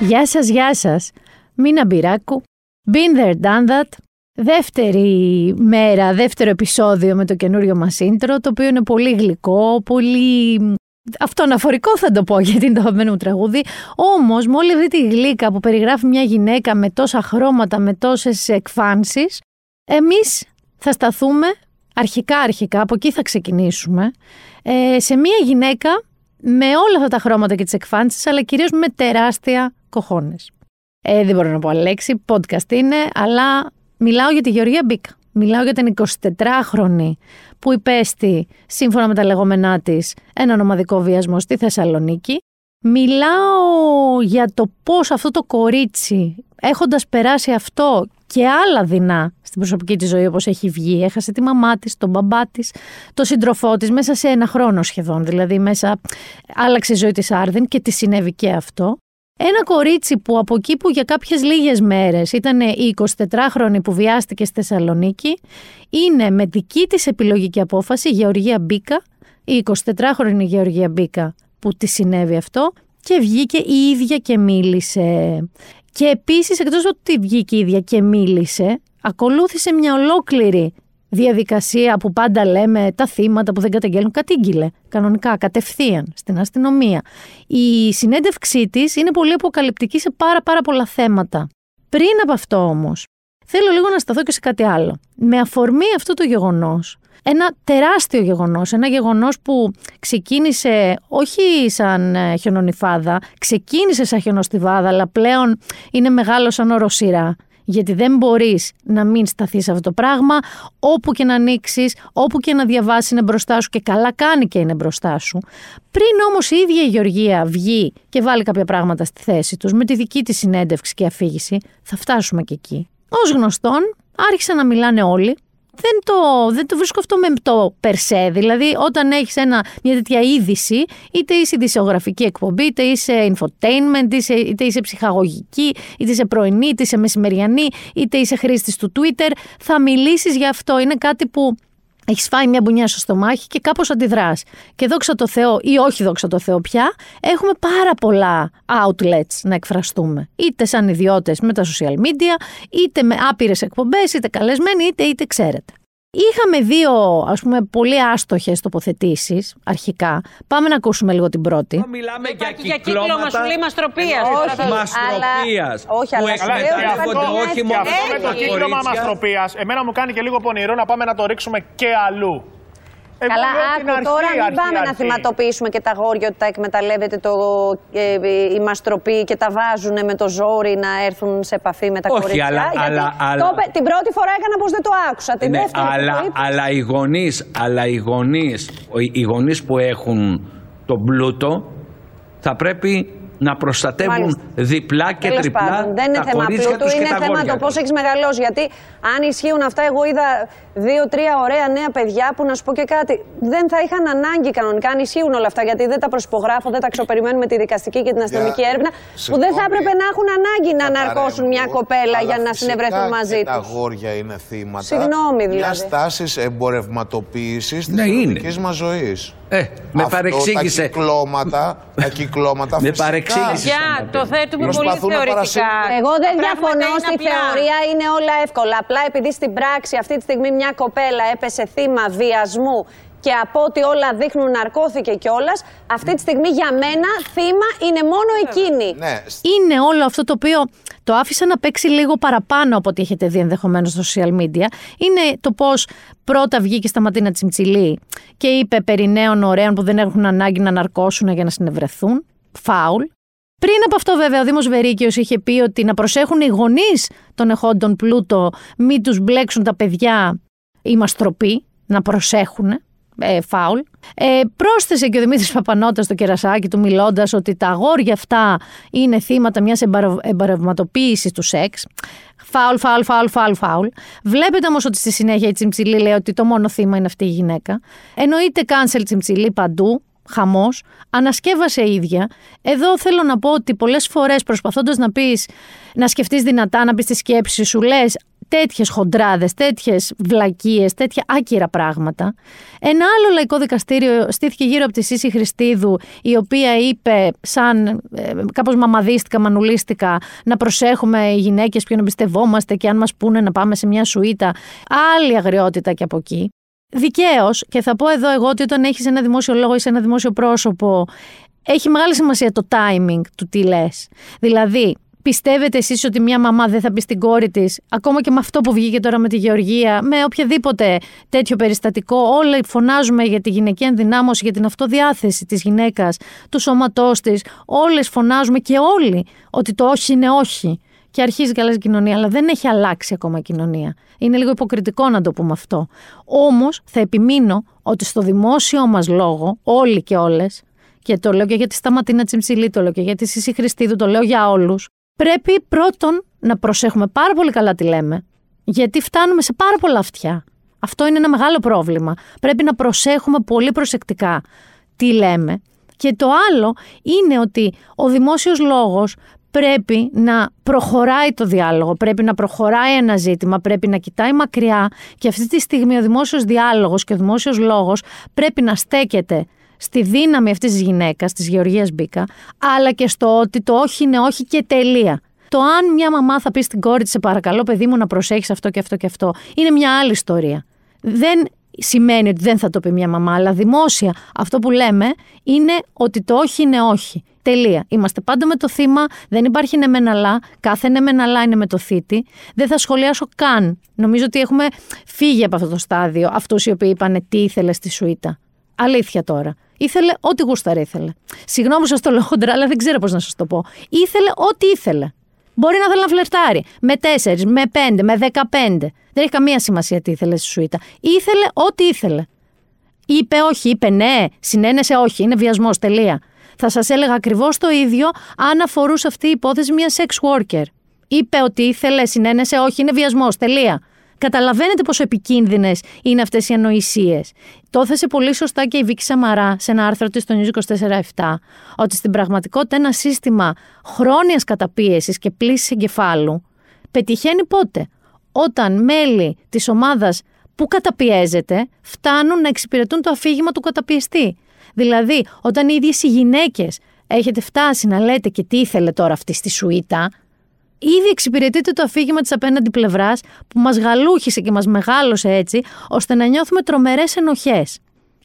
Γεια σας, γεια σας. Μίνα Μπυράκου. Been there, done that. Δεύτερη μέρα, δεύτερο επεισόδιο με το καινούριο μας intro, το οποίο είναι πολύ γλυκό, πολύ αυτοαναφορικό θα το πω γιατί είναι το αγαπημένο μου τραγούδι. Όμως με όλη αυτή τη γλύκα που περιγράφει μια γυναίκα με τόσα χρώματα, με τόσες εκφάνσεις, εμείς θα σταθούμε αρχικά αρχικά, από εκεί θα ξεκινήσουμε, ε, σε μια γυναίκα με όλα αυτά τα χρώματα και τις εκφάνσεις, αλλά κυρίως με τεράστια κοχώνες. Ε, δεν μπορώ να πω άλλη λέξη, podcast είναι, αλλά μιλάω για τη Γεωργία Μπίκα. Μιλάω για την 24χρονη που υπέστη, σύμφωνα με τα λεγόμενά της, έναν ομαδικό βιασμό στη Θεσσαλονίκη. Μιλάω για το πώς αυτό το κορίτσι, έχοντας περάσει αυτό και άλλα δεινά στην προσωπική της ζωή όπως έχει βγει, έχασε τη μαμά της, τον μπαμπά της, τον σύντροφό της μέσα σε ένα χρόνο σχεδόν, δηλαδή μέσα άλλαξε η ζωή της Άρδεν και τη συνέβη και αυτό. Ένα κορίτσι που από εκεί που για κάποιες λίγες μέρες ήταν η 24χρονη που βιάστηκε στη Θεσσαλονίκη, είναι με δική της επιλογή και απόφαση η Γεωργία Μπίκα, η 24χρονη Γεωργία Μπίκα που τη συνέβη αυτό και βγήκε η ίδια και μίλησε. Και επίσης εκτός ότι βγήκε η ίδια και μίλησε, ακολούθησε μια ολόκληρη διαδικασία που πάντα λέμε τα θύματα που δεν καταγγέλνουν κατήγγειλε κανονικά, κατευθείαν στην αστυνομία. Η συνέντευξή της είναι πολύ αποκαλυπτική σε πάρα πάρα πολλά θέματα. Πριν από αυτό όμως, θέλω λίγο να σταθώ και σε κάτι άλλο. Με αφορμή αυτό το γεγονός, ένα τεράστιο γεγονός, ένα γεγονός που ξεκίνησε όχι σαν ε, χιονονιφάδα, ξεκίνησε σαν χιονοστιβάδα, αλλά πλέον είναι μεγάλο σαν οροσύρα γιατί δεν μπορείς να μην σταθείς σε αυτό το πράγμα, όπου και να ανοίξεις, όπου και να διαβάσεις είναι μπροστά σου και καλά κάνει και είναι μπροστά σου. Πριν όμως η ίδια η Γεωργία βγει και βάλει κάποια πράγματα στη θέση τους, με τη δική της συνέντευξη και αφήγηση, θα φτάσουμε και εκεί. Ως γνωστόν, άρχισαν να μιλάνε όλοι δεν το, δεν το βρίσκω αυτό με το περσέ. Δηλαδή, όταν έχεις μια τέτοια είδηση, είτε είσαι ειδησιογραφική εκπομπή, είτε είσαι infotainment, είτε είσαι, είτε είσαι ψυχαγωγική, είτε είσαι πρωινή, είτε είσαι μεσημεριανή, είτε είσαι χρήστη του Twitter, θα μιλήσεις για αυτό. Είναι κάτι που έχεις φάει μια μπουνιά στο στομάχι και κάπως αντιδράς. Και δόξα τω Θεώ, ή όχι δόξα τω Θεώ πια, έχουμε πάρα πολλά outlets να εκφραστούμε. Είτε σαν ιδιώτες με τα social media, είτε με άπειρες εκπομπές, είτε καλεσμένοι, είτε είτε ξέρετε. Είχαμε δύο ας πούμε πολύ άστοχες τοποθετήσεις αρχικά. Πάμε να ακούσουμε λίγο την πρώτη. Μιλάμε για κύκλωμα σου λέει μαστροπίας. Όχι, μαστροπίας. Όχι, που αλλά εκμεταλλεύονται όχι μόνο Έχει. τα Το κύκλωμα κορίτσια. μαστροπίας, εμένα μου κάνει και λίγο πονηρό να πάμε να το ρίξουμε και αλλού. Εγώ Καλά, λέω την άκου αρχή, τώρα μην αρχή, πάμε να αρχή. θυματοποιήσουμε και τα γόρια ότι τα εκμεταλλεύεται το, ε, η μαστροπή και τα βάζουν με το ζόρι να έρθουν σε επαφή με τα Όχι, κορίτσια. αλλά- γιατί αλλά- το αλλά- είπε- την πρώτη φορά έκανα πως δεν το άκουσα. Την Ναι, δεύτερη που αλλά, το είπες, αλλά οι γονείς, αλλά οι γονείς, ο- οι γονείς που έχουν τον πλούτο θα πρέπει να προστατεύουν Μάλιστα. διπλά και Τέλος τριπλά πάντων, δεν είναι τα θέμα κορίτσια πλούτου, τους και είναι τα θέμα αγόρια το πώς τους. έχεις μεγαλώσει. Γιατί αν ισχύουν αυτά, εγώ είδα δύο-τρία ωραία νέα παιδιά που να σου πω και κάτι. Δεν θα είχαν ανάγκη κανονικά αν ισχύουν όλα αυτά. Γιατί δεν τα προσυπογράφω, δεν τα ξοπεριμένουμε τη δικαστική και την αστυνομική Για- έρευνα. Που δεν θα συγγνώμη, έπρεπε να έχουν ανάγκη να αναρκώσουν μια παρέμβω, κοπέλα αλλά για να φυσικά συνευρεθούν μαζί και Τα τους. αγόρια είναι θύματα. Συγγνώμη, δηλαδή. Μια τάσης εμπορευματοποίησης της Ναι, είναι. κοινωνική μας ζωής. Ε, με παρεξήγησε. Τα κυκλώματα, τα κυκλώματα Με φυσικά παρεξήγησε. Για το θέτουμε πολύ Προσπαθούν να θεωρητικά. παρασύρουν. Εγώ δεν Τα πράγματα διαφωνώ είναι στη απλά. θεωρία, είναι όλα εύκολα. Απλά επειδή στην πράξη αυτή τη στιγμή μια κοπέλα έπεσε θύμα βιασμού και από ό,τι όλα δείχνουν ναρκώθηκε κιόλας, αυτή τη στιγμή για μένα θύμα είναι μόνο εκείνη. Ναι, είναι όλο αυτό το οποίο το άφησα να παίξει λίγο παραπάνω από ό,τι έχετε δει ενδεχομένως στο social media. Είναι το πώς πρώτα βγήκε στα Ματίνα Τσιμτσιλή και είπε περί νέων ωραίων που δεν έχουν ανάγκη να ναρκώσουν για να συνευρεθούν. Φάουλ. Πριν από αυτό, βέβαια, ο Δήμος Βερίκαιο είχε πει ότι να προσέχουν οι γονείς των εχόντων πλούτο, μην τους μπλέξουν τα παιδιά η μαστροπή, να προσέχουν. Ε, φάουλ. Ε, πρόσθεσε και ο Δημήτρης Παπανότα στο κερασάκι του μιλώντας ότι τα αγόρια αυτά είναι θύματα μιας εμπαρευ- εμπαρευματοποίησης του σεξ. Φάουλ, φάουλ, φάουλ, φάουλ, φάουλ. Βλέπετε όμως ότι στη συνέχεια η Τσιμψιλή λέει ότι το μόνο θύμα είναι αυτή η γυναίκα. Εννοείται cancel Τσιμψιλή παντού, χαμός, ανασκεύασε η ίδια. Εδώ θέλω να πω ότι πολλές φορές προσπαθώντας να πεις, να σκεφτείς δυνατά, να πεις τη σκέψη σου, λες τέτοιες χοντράδες, τέτοιες βλακίες, τέτοια άκυρα πράγματα. Ένα άλλο λαϊκό δικαστήριο στήθηκε γύρω από τη Σύση Χριστίδου, η οποία είπε, σαν ε, κάπως μαμαδίστηκα, μανουλίστηκα, να προσέχουμε οι γυναίκες ποιον εμπιστευόμαστε και αν μας πούνε να πάμε σε μια σουίτα. Άλλη αγριότητα και από εκεί. Δικαίως, και θα πω εδώ εγώ ότι όταν έχεις ένα δημόσιο λόγο ή σε ένα δημόσιο πρόσωπο, έχει μεγάλη σημασία το timing του τι λες. Δηλαδή, Πιστεύετε εσείς ότι μια μαμά δεν θα πει στην κόρη της, ακόμα και με αυτό που βγήκε τώρα με τη Γεωργία, με οποιαδήποτε τέτοιο περιστατικό, όλοι φωνάζουμε για τη γυναική ενδυνάμωση, για την αυτοδιάθεση της γυναίκας, του σώματός της, όλες φωνάζουμε και όλοι ότι το όχι είναι όχι. Και αρχίζει καλά η κοινωνία, αλλά δεν έχει αλλάξει ακόμα η κοινωνία. Είναι λίγο υποκριτικό να το πούμε αυτό. Όμως θα επιμείνω ότι στο δημόσιο μας λόγο, όλοι και όλες, και το λέω και για τη Σταματίνα Τσιμψιλή, το λέω και για τη Σίση Χριστίδου, το λέω για όλους, πρέπει πρώτον να προσέχουμε πάρα πολύ καλά τι λέμε, γιατί φτάνουμε σε πάρα πολλά αυτιά. Αυτό είναι ένα μεγάλο πρόβλημα. Πρέπει να προσέχουμε πολύ προσεκτικά τι λέμε. Και το άλλο είναι ότι ο δημόσιος λόγος πρέπει να προχωράει το διάλογο, πρέπει να προχωράει ένα ζήτημα, πρέπει να κοιτάει μακριά και αυτή τη στιγμή ο δημόσιος διάλογος και ο δημόσιος λόγος πρέπει να στέκεται στη δύναμη αυτής της γυναίκας, της Γεωργίας Μπίκα, αλλά και στο ότι το όχι είναι όχι και τελεία. Το αν μια μαμά θα πει στην κόρη της, σε παρακαλώ παιδί μου να προσέχεις αυτό και αυτό και αυτό, είναι μια άλλη ιστορία. Δεν σημαίνει ότι δεν θα το πει μια μαμά, αλλά δημόσια αυτό που λέμε είναι ότι το όχι είναι όχι. Τελεία. Είμαστε πάντα με το θύμα, δεν υπάρχει ναι μεν αλλά, κάθε ναι μεν αλλά είναι με το θήτη. Δεν θα σχολιάσω καν. Νομίζω ότι έχουμε φύγει από αυτό το στάδιο αυτούς οι οποίοι είπαν τι ήθελε στη Σουήτα. Αλήθεια τώρα. Ήθελε ό,τι γούσταρε ήθελε. Συγγνώμη που σας το λέω χοντρά, αλλά δεν ξέρω πώς να σας το πω. Ήθελε ό,τι ήθελε. Μπορεί να θέλει να φλερτάρει. Με τέσσερις, με πέντε, με δεκαπέντε. Δεν έχει καμία σημασία τι ήθελε στη σουίτα. Ήθελε ό,τι ήθελε. Είπε όχι, είπε ναι, συνένεσε όχι, είναι βιασμός, τελεία. Θα σας έλεγα ακριβώς το ίδιο αν αφορούσε αυτή η υπόθεση μια sex worker. Είπε ότι ήθελε, συνένεσε όχι, είναι βιασμός, τελεία. Καταλαβαίνετε πόσο επικίνδυνες είναι αυτές οι ανοησίες. Το έθεσε πολύ σωστά και η Βίκη Σαμαρά σε ένα άρθρο της στο News 24-7, ότι στην πραγματικότητα ένα σύστημα χρόνιας καταπίεσης και πλήσης εγκεφάλου πετυχαίνει πότε; Όταν μέλη της ομάδας που καταπιέζεται φτάνουν να εξυπηρετούν το αφήγημα του καταπιεστή. Δηλαδή, όταν οι ίδιες οι γυναίκες έχετε φτάσει να λέτε και τι ήθελε τώρα αυτή στη σουίτα, ήδη εξυπηρετείται το αφήγημα της απέναντι πλευράς που μας γαλούχησε και μας μεγάλωσε έτσι, ώστε να νιώθουμε τρομερές ενοχές.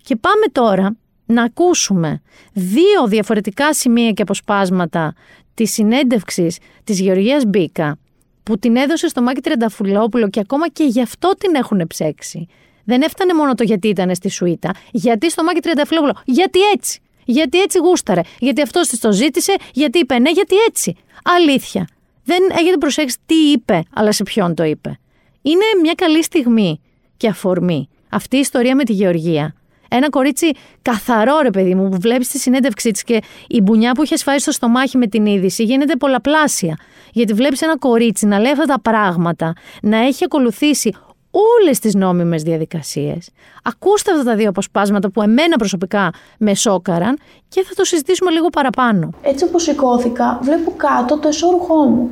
Και πάμε τώρα να ακούσουμε δύο διαφορετικά σημεία και αποσπάσματα της συνέντευξης της Γεωργίας Μπίκα, που την έδωσε στο Μάκη Τρενταφουλόπουλο και ακόμα και γι' αυτό την έχουν ψέξει. Δεν έφτανε μόνο το γιατί ήταν στη Σουήτα, γιατί στο Μάκη Τρενταφουλόπουλο, γιατί έτσι. Γιατί έτσι γούσταρε, γιατί αυτός της το ζήτησε, γιατί είπε ναι, γιατί έτσι. Αλήθεια δεν έχετε προσέξει τι είπε, αλλά σε ποιον το είπε. Είναι μια καλή στιγμή και αφορμή αυτή η ιστορία με τη Γεωργία. Ένα κορίτσι καθαρό, ρε παιδί μου, που βλέπεις τη συνέντευξή της και η μπουνιά που είχες φάει στο στομάχι με την είδηση γίνεται πολλαπλάσια. Γιατί βλέπεις ένα κορίτσι να λέει αυτά τα πράγματα, να έχει ακολουθήσει όλες τις νόμιμες διαδικασίες. Ακούστε αυτά τα δύο αποσπάσματα που εμένα προσωπικά με σόκαραν και θα το συζητήσουμε λίγο παραπάνω. Έτσι όπως σηκώθηκα, βλέπω κάτω το εσώρουχό μου.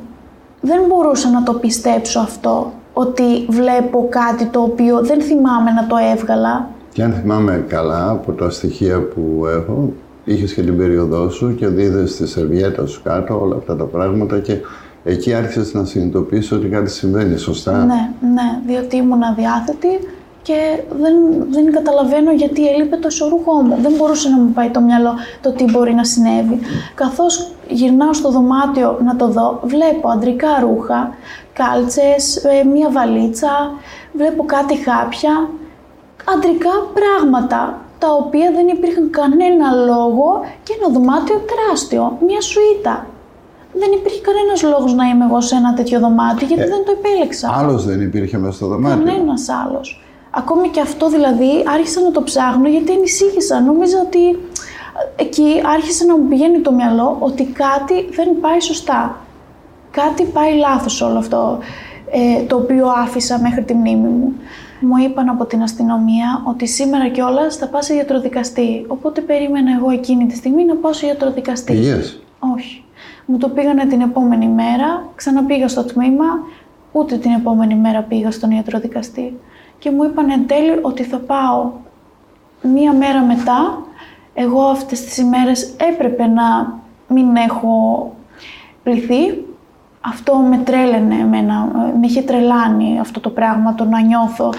Δεν μπορούσα να το πιστέψω αυτό, ότι βλέπω κάτι το οποίο δεν θυμάμαι να το έβγαλα. Και αν θυμάμαι καλά από τα στοιχεία που έχω, είχες και την περίοδό σου και δίδες τη σερβιέτα σου κάτω όλα αυτά τα πράγματα και εκεί άρχισε να συνειδητοποιήσει ότι κάτι συμβαίνει, σωστά; Ναι, ναι, διότι ήμουν αδιάθετη και δεν, δεν καταλαβαίνω γιατί έλειπε το ισορούχό μου. Δεν μπορούσε να μου πάει το μυαλό το τι μπορεί να συνέβη. Καθώς γυρνάω στο δωμάτιο να το δω, βλέπω αντρικά ρούχα, κάλτσες, ε, μία βαλίτσα, βλέπω κάτι χάπια, αντρικά πράγματα τα οποία δεν υπήρχαν κανένα λόγο και ένα δωμάτιο τεράστιο, μία σουίτα δεν υπήρχε κανένας λόγος να είμαι εγώ σε ένα τέτοιο δωμάτιο, γιατί ε, δεν το επέλεξα. Άλλος δεν υπήρχε μέσα στο δωμάτιο. Κανένας άλλος. Ακόμη και αυτό δηλαδή άρχισα να το ψάχνω γιατί ανησύχησα. Νόμιζα ότι ε, εκεί άρχισε να μου πηγαίνει το μυαλό ότι κάτι δεν πάει σωστά. Κάτι πάει λάθος όλο αυτό ε, το οποίο άφησα μέχρι τη μνήμη μου. Μου είπαν από την αστυνομία ότι σήμερα κιόλας θα πάω σε γιατροδικαστή. Οπότε περίμενα εγώ εκείνη τη στιγμή να πάω σε γιατροδικαστή. Πήγες; Όχι. Μου το πήγανε την επόμενη μέρα, ξαναπήγα στο τμήμα, ούτε την επόμενη μέρα πήγα στον ιατροδικαστή. Και μου είπαν εν τέλει ότι θα πάω μία μέρα μετά. Εγώ αυτές τις ημέρες έπρεπε να μην έχω πληθεί. Αυτό με τρέλαινε εμένα, με είχε τρελάνει αυτό το πράγμα, το να νιώθω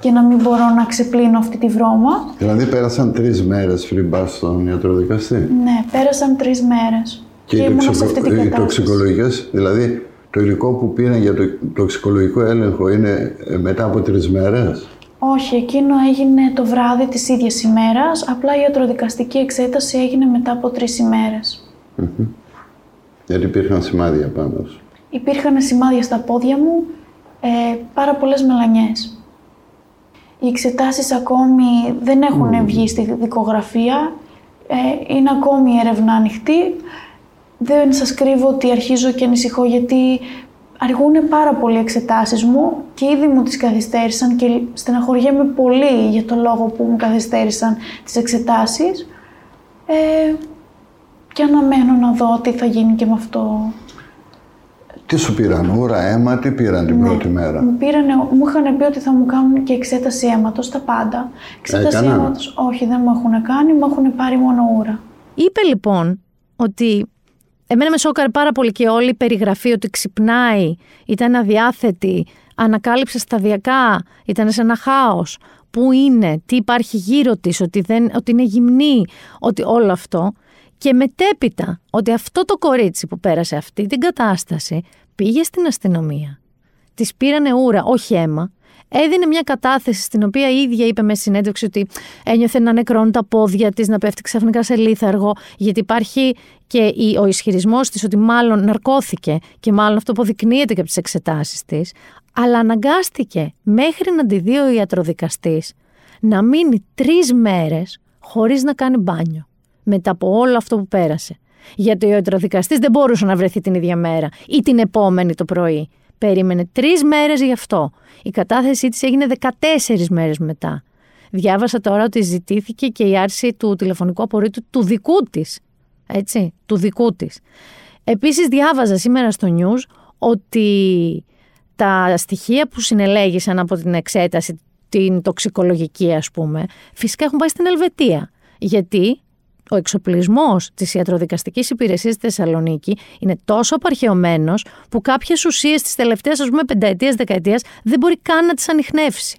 και να μην μπορώ να ξεπλύνω αυτή τη βρώμα. Δηλαδή πέρασαν τρεις μέρες πριν πα στον ιατροδικαστή; Ναι, πέρασαν τρεις μέρες. Και, και ήμουν σε αυτή την κατάσταση. Οι τοξικολογικές, δηλαδή το υλικό που πήραν για το τοξικολογικό έλεγχο είναι ε, μετά από τρεις μέρες; Όχι, εκείνο έγινε το βράδυ της ίδιας ημέρας, απλά η ιατροδικαστική εξέταση έγινε μετά από τρεις ημέρες. Mm-hmm. Γιατί υπήρχαν σημάδια πάνω σου. Υπήρχαν σημάδια στα πόδια μου, ε, πάρα πολλές μελανιές. Οι εξετάσεις ακόμη δεν έχουν βγει στη δικογραφία, ε, είναι ακόμη έρευνα ανοιχτή. Δεν σας κρύβω ότι αρχίζω και ανησυχώ γιατί αργούν πάρα πολύ οι εξετάσεις μου και ήδη μου τις καθυστέρησαν και στεναχωριέμαι πολύ για τον λόγο που μου καθυστέρησαν τις εξετάσεις. Ε, και αναμένω να δω τι θα γίνει και με αυτό. Τι σου πήραν, ούρα, αίμα, τι πήραν την Ναι, πρώτη μέρα; Μου, πήρανε, μου είχαν πει ότι θα μου κάνουν και εξέταση αίματος, τα πάντα. Εξέταση Έκαναν; αίματος, όχι δεν μου έχουν κάνει, μου έχουν πάρει μόνο ούρα. Είπε λοιπόν ότι εμένα με σόκαρε πάρα πολύ και όλη η περιγραφή ότι ξυπνάει, ήταν αδιάθετη, ανακάλυψε σταδιακά, ήταν σε ένα χάος. Πού είναι, τι υπάρχει γύρω της, ότι, δεν, ότι είναι γυμνή, ότι όλο αυτό. Και μετέπειτα ότι αυτό το κορίτσι που πέρασε αυτή την κατάσταση πήγε στην αστυνομία. Της πήρανε ούρα, όχι αίμα. Έδινε μια κατάθεση στην οποία η ίδια είπε με συνέντευξη ότι ένιωθε να νεκρώνουν τα πόδια της, να πέφτει ξαφνικά σε λίθαργο, γιατί υπάρχει και η- ο ισχυρισμός της ότι μάλλον ναρκώθηκε και μάλλον αυτό αποδεικνύεται και από τις εξετάσεις της, αλλά αναγκάστηκε μέχρι να τη δει ο ιατροδικαστής να μείνει τρεις μέρες χωρίς να κάνει μπάνιο μετά από όλο αυτό που πέρασε. Γιατί ο ιατροδικαστής δεν μπορούσε να βρεθεί την ίδια μέρα ή την επόμενη το πρωί. Περίμενε τρεις μέρες γι' αυτό. Η κατάθεσή της έγινε 14 μέρες μετά. Διάβασα τώρα ότι ζητήθηκε και η άρση του τηλεφωνικού απορρίτου του δικού της. Έτσι, του δικού της. Επίσης, διάβαζα σήμερα στο news ότι τα στοιχεία που συνελέγησαν από την εξέταση, την τοξικολογική ας πούμε, φυσικά έχουν πάει στην Ελβετία. Γιατί ο εξοπλισμός της ιατροδικαστικής υπηρεσίας στη Θεσσαλονίκη είναι τόσο απαρχαιωμένος που κάποιες ουσίες της τελευταίας, ας πούμε, πενταετίας, δεκαετίας δεν μπορεί καν να τις ανοιχνεύσει.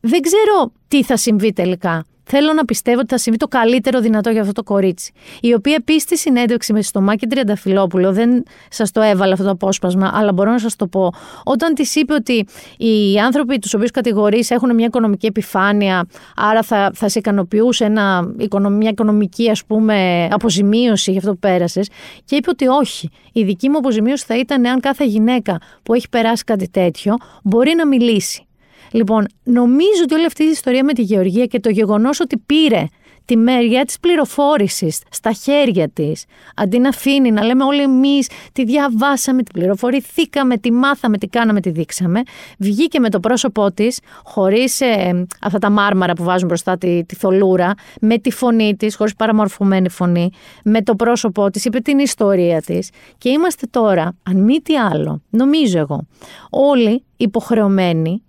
Δεν ξέρω τι θα συμβεί τελικά. Θέλω να πιστεύω ότι θα συμβεί το καλύτερο δυνατό για αυτό το κορίτσι. Η οποία επίσης στη συνέντευξη με στο Μάκη Τριανταφυλόπουλο, δεν σας το έβαλα αυτό το απόσπασμα, αλλά μπορώ να σας το πω. Όταν της είπε ότι οι άνθρωποι τους οποίους κατηγορείς έχουν μια οικονομική επιφάνεια, άρα θα, θα σε ικανοποιούσε ένα, οικονο- μια οικονομική ας πούμε, αποζημίωση για αυτό που πέρασες, και είπε ότι όχι. Η δική μου αποζημίωση θα ήταν εάν κάθε γυναίκα που έχει περάσει κάτι τέτοιο μπορεί να μιλήσει. Λοιπόν, νομίζω ότι όλη αυτή η ιστορία με τη Γεωργία και το γεγονός ότι πήρε τη μεριά της πληροφόρησης στα χέρια της, αντί να αφήνει να λέμε όλοι εμείς τη διαβάσαμε, τη πληροφορηθήκαμε, τη μάθαμε, τη κάναμε, τη δείξαμε, βγήκε με το πρόσωπό της, χωρίς ε, αυτά τα μάρμαρα που βάζουν μπροστά τη, τη θολούρα, με τη φωνή της, χωρίς παραμορφωμένη φωνή, με το πρόσωπό της, είπε την ιστορία της. Και είμαστε τώρα, αν μη τι άλλο, νομίζω εγώ, όλοι υποχρεωμένοι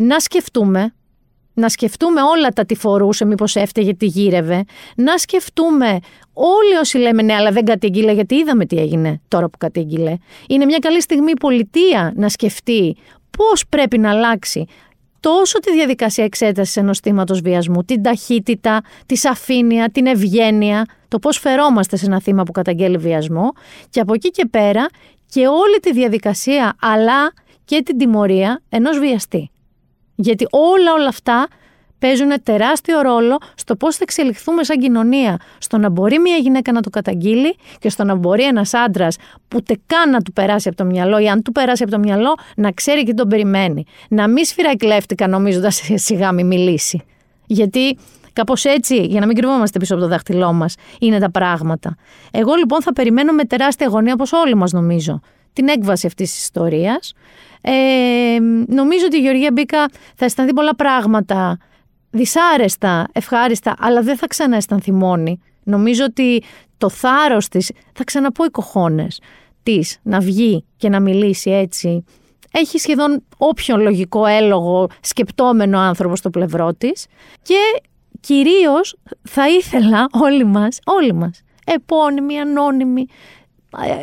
να σκεφτούμε, να σκεφτούμε όλα τα τι φορούσε, μήπως έφταιγε, τι γύρευε, να σκεφτούμε όλοι όσοι λέμε ναι, αλλά δεν κατήγγειλε, γιατί είδαμε τι έγινε τώρα που κατήγγειλε. Είναι μια καλή στιγμή η πολιτεία να σκεφτεί πώς πρέπει να αλλάξει τόσο τη διαδικασία εξέτασης ενός θύματος βιασμού, την ταχύτητα, τη σαφήνεια, την ευγένεια, το πώς φερόμαστε σε ένα θύμα που καταγγέλει βιασμό και από εκεί και πέρα και όλη τη διαδικασία αλλά και την τιμωρία ενός βιαστή. Γιατί όλα όλα αυτά παίζουν τεράστιο ρόλο στο πώς θα εξελιχθούμε σαν κοινωνία. Στο να μπορεί μια γυναίκα να το καταγγείλει και στο να μπορεί ένας άντρας που ούτε καν να του περάσει από το μυαλό ή αν του περάσει από το μυαλό να ξέρει και τον περιμένει. Να μην σφυραγκλέφτηκα νομίζοντας σιγά μη μιλήσει. Γιατί Κάπως έτσι, για να μην κρυβόμαστε πίσω από το δάχτυλό μας, είναι τα πράγματα. Εγώ λοιπόν θα περιμένω με τεράστια αγωνία, όπως όλοι μας νομίζω, την έκβαση αυτής της ιστορίας. Ε, νομίζω ότι η Γεωργία Μπίκα θα αισθανθεί πολλά πράγματα δυσάρεστα, ευχάριστα, αλλά δεν θα ξανααισθανθεί μόνη. Νομίζω ότι το θάρρος της, θα ξαναπώ οι κοχώνες της, να βγει και να μιλήσει έτσι έχει σχεδόν όποιον λογικό έλογο σκεπτόμενο άνθρωπο στο πλευρό της και κυρίως θα ήθελα όλοι μας, όλοι μας, επώνυμοι, ανώνυμοι,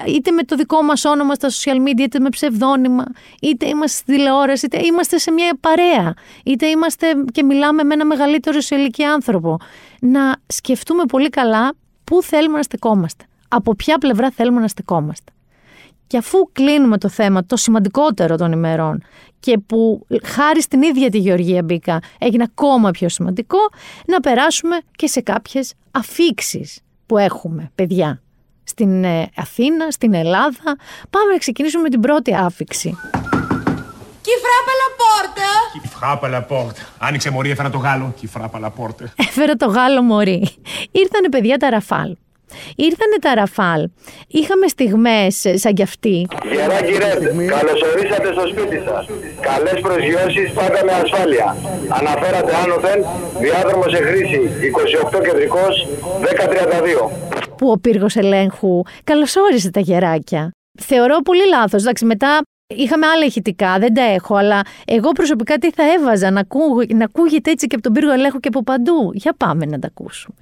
είτε με το δικό μας όνομα στα social media, είτε με ψευδόνυμα, είτε είμαστε στη τηλεόραση, είτε είμαστε σε μια παρέα, είτε είμαστε και μιλάμε με ένα μεγαλύτερο σε ηλικία άνθρωπο. Να σκεφτούμε πολύ καλά πού θέλουμε να στεκόμαστε. Από ποια πλευρά θέλουμε να στεκόμαστε. Και αφού κλείνουμε το θέμα, το σημαντικότερο των ημερών και που χάρη στην ίδια τη Γεωργία Μπίκα έγινε ακόμα πιο σημαντικό, να περάσουμε και σε κάποιες αφήξεις που έχουμε, παιδιά στην ε, Αθήνα, στην Ελλάδα. Πάμε να ξεκινήσουμε με την πρώτη άφηξη. Κυφράπα λαπόρτα! Κυφράπα λαπόρτα. Άνοιξε μωρή, έφερα το Γάλλο. Κυφράπα λαπόρτα. Έφερα το Γάλλο μωρή. Ήρθανε παιδιά τα Ραφάλ. Ήρθανε τα Ραφάλ. Είχαμε στιγμές σαν κι αυτή. Γεράκι Ρέντ, καλωσορίσατε στο σπίτι σας. Καλές προσγειώσεις πάντα με ασφάλεια. Αναφέρατε άνωθεν, διάδρομος σε χρήση 28 κεντρικός 1032 που ο πύργος ελέγχου καλωσόρισε τα γεράκια. Θεωρώ πολύ λάθος. Εντάξει, μετά είχαμε άλλα ηχητικά, δεν τα έχω, αλλά εγώ προσωπικά τι θα έβαζα να, να ακούγεται έτσι και από τον πύργο ελέγχου και από παντού. Για πάμε να τα ακούσουμε.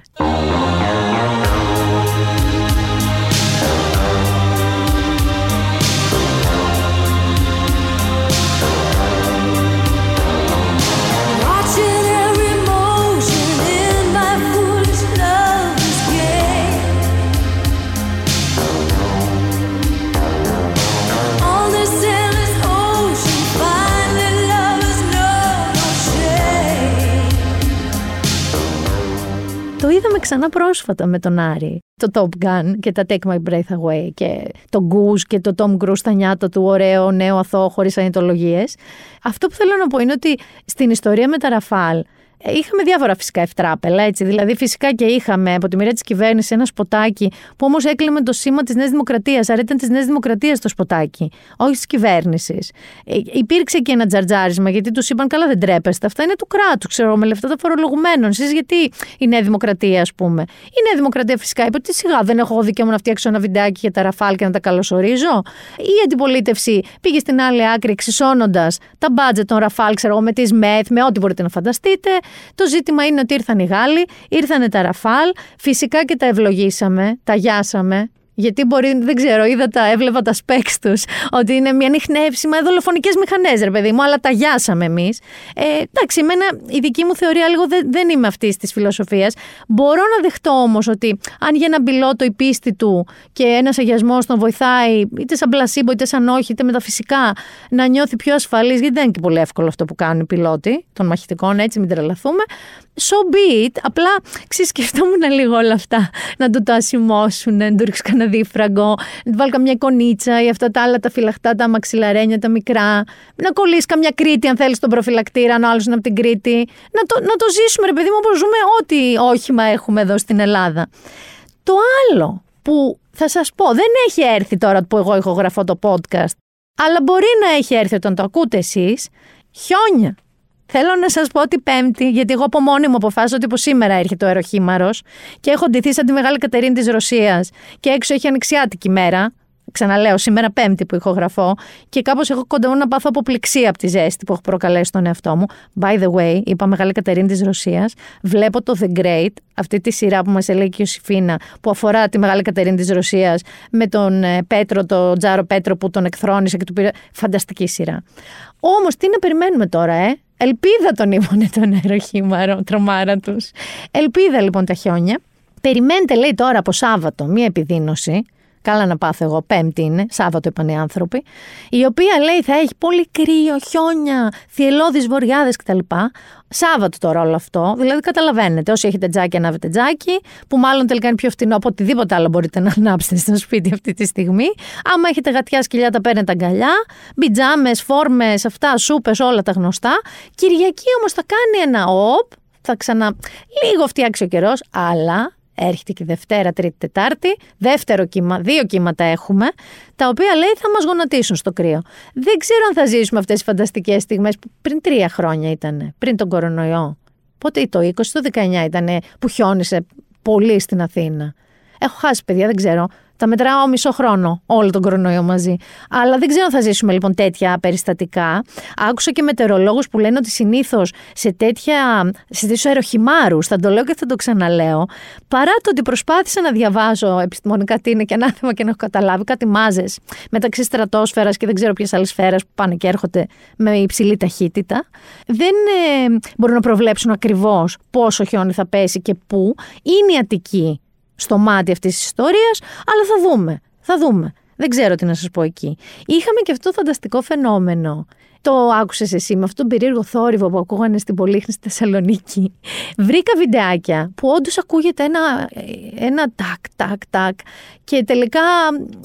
Είδαμε ξανά πρόσφατα με τον Άρη. Το Top Gun και τα Take My Breath Away και το Goose και το Tom Cruise στα νιάτα του ωραίο νέο αθώο χωρίς ανητολογίες. Αυτό που θέλω να πω είναι ότι στην ιστορία με τα Ραφάλ ε, είχαμε διάφορα φυσικά ευτράπελα, έτσι. Δηλαδή, φυσικά και είχαμε από τη μοίρα της κυβέρνησης ένα σποτάκι που όμως έκλειμε το σήμα της Νέας Δημοκρατίας. Άρα ήταν της Νέας Δημοκρατίας το σποτάκι, όχι της κυβέρνησης. Ε, υπήρξε και ένα τζαρτζάρισμα γιατί τους είπαν: Καλά, δεν τρέπεστε. Αυτά είναι του κράτους, ξέρω, με λεφτά των φορολογουμένων. Εσείς γιατί η Νέα Δημοκρατία, ας πούμε; Η Νέα Δημοκρατία φυσικά είπε ότι σιγά δεν έχω δικαίωμα να φτιάξω ένα βιντεάκι για τα ραφάλ και να τα καλωσορίζω. Η αντιπολίτευση πήγε στην άλλη άκρη εξισώνοντας τα μπάτζετ των ραφάλ, ξέρω με τις ΜΕΘ, με ό,τι μπορείτε να φανταστείτε. Το ζήτημα είναι ότι ήρθαν οι Γάλλοι, ήρθαν τα Ραφάλ, φυσικά και τα ευλογήσαμε, τα γιάσαμε, γιατί μπορεί, δεν ξέρω, είδα τα, έβλεπα τα σπέξ τους, ότι είναι μια νυχνεύσιμα δολοφονικές μηχανές, ρε παιδί μου, αλλά τα γιάσαμε εμείς. Ε, εντάξει, εμένα η δική μου θεωρία λίγο δεν, δεν είμαι αυτή της φιλοσοφίας. Μπορώ να δεχτώ όμως ότι αν για έναν πιλότο η πίστη του και ένας αγιασμός τον βοηθάει, είτε σαν πλασίμπο, είτε σαν όχι, είτε μεταφυσικά, να νιώθει πιο ασφαλής, γιατί δεν είναι και πολύ εύκολο αυτό που κάνουν οι πιλότοι των μαχητικών, έτσι, μην τρελαθούμε. So be it. Απλά ξεσκεφτόμουν λίγο όλα αυτά. Να του το ασημώσουν, να του ρίξουν κανένα δίφραγκο, να του βάλω καμιά εικονίτσα ή αυτά τα άλλα τα φυλαχτά, τα μαξιλαρένια, τα μικρά. Να κολλήσεις καμιά Κρήτη, αν θέλεις, τον προφυλακτήρα, αν ο άλλο είναι από την Κρήτη. Να το, να το ζήσουμε, ρε παιδί μου, όπως ζούμε ό,τι όχημα έχουμε εδώ στην Ελλάδα. Το άλλο που θα σας πω, δεν έχει έρθει τώρα που εγώ ηχογραφώ το podcast, αλλά μπορεί να έχει έρθει όταν το ακούτε εσείς, χιόνια. Θέλω να σας πω ότι Πέμπτη, γιατί εγώ από μόνη μου αποφάσισα ότι από σήμερα έρχεται ο αεροχήμαρο και έχω ντυθεί σαν τη Μεγάλη Κατερίνη της Ρωσίας και έξω έχει ανοιξιάτικη μέρα. Ξαναλέω, σήμερα Πέμπτη που ηχογραφώ και κάπως έχω κοντά να πάθω αποπληξία από τη ζέστη που έχω προκαλέσει στον εαυτό μου. By the way, είπα Μεγάλη Κατερίνη της Ρωσίας. Βλέπω το The Great, αυτή τη σειρά που μας έλεγε και η Ιωσήφίνα, που αφορά τη Μεγάλη Κατερίνη της Ρωσίας με τον ε, Πέτρο, τον Τζάρο Πέτρο που τον εκθρόνησε και του πήρε. Φανταστική σειρά. Όμως, τι να περιμένουμε τώρα, ε; Ελπίδα τον είπανε τον αεροχήμαρο, τρομάρα τους. Ελπίδα λοιπόν τα χιόνια. Περιμένετε, λέει τώρα από Σάββατο, μία επιδείνωση. Καλά να πάθω εγώ, Πέμπτη είναι, Σάββατο είπαν οι άνθρωποι. Η οποία λέει θα έχει πολύ κρύο, χιόνια, θυελώδεις βοριάδες κτλ. Σάββατο τώρα όλο αυτό. Δηλαδή, καταλαβαίνετε, όσοι έχετε τζάκι, ανάβετε τζάκι, που μάλλον τελικά είναι πιο φτηνό από οτιδήποτε άλλο μπορείτε να ανάψετε στο σπίτι αυτή τη στιγμή. Άμα έχετε γατιά σκυλιά, τα παίρνετε αγκαλιά. Μπιτζάμες, φόρμες, αυτά, σούπες, όλα τα γνωστά. Κυριακή όμως θα κάνει ένα οπ, θα ξανα λίγο φτιάξει ο καιρός, αλλά Έρχεται και Δευτέρα, Τρίτη, Τετάρτη. Δεύτερο κύμα, δύο κύματα έχουμε, τα οποία λέει θα μας γονατίσουν στο κρύο. Δεν ξέρω αν θα ζήσουμε αυτές τις φανταστικές στιγμές που πριν τρία χρόνια ήταν, πριν τον κορονοϊό. Πότε το 20, το 19 ήταν που χιόνισε πολύ στην Αθήνα. Έχω χάσει παιδιά, δεν ξέρω. Τα μετράω μισό χρόνο, όλο τον κορονοϊό μαζί. Αλλά δεν ξέρω αν θα ζήσουμε λοιπόν τέτοια περιστατικά. Άκουσα και μετεωρολόγους που λένε ότι συνήθως σε τέτοια. σε τέτοιους αεροχημάρου, θα το λέω και θα το ξαναλέω, παρά το ότι προσπάθησα να διαβάσω επιστημονικά τι είναι και ανάθεμα και να έχω καταλάβει κάτι μάζες μεταξύ στρατόσφαιρας και δεν ξέρω ποιες άλλες σφαίρες που πάνε και έρχονται με υψηλή ταχύτητα, δεν ε, μπορούν να προβλέψουν ακριβώς πόσο χιόνι θα πέσει και πού. Είναι η Αττική στο μάτι αυτής της ιστορίας, αλλά θα δούμε. Θα δούμε. Δεν ξέρω τι να σας πω εκεί. Είχαμε και αυτό το φανταστικό φαινόμενο το άκουσες εσύ με αυτόν τον περίεργο θόρυβο που ακούγανε στην Πολύχνη στη Θεσσαλονίκη. Βρήκα βιντεάκια που όντως ακούγεται ένα, ένα τάκ, τάκ, τάκ. Και τελικά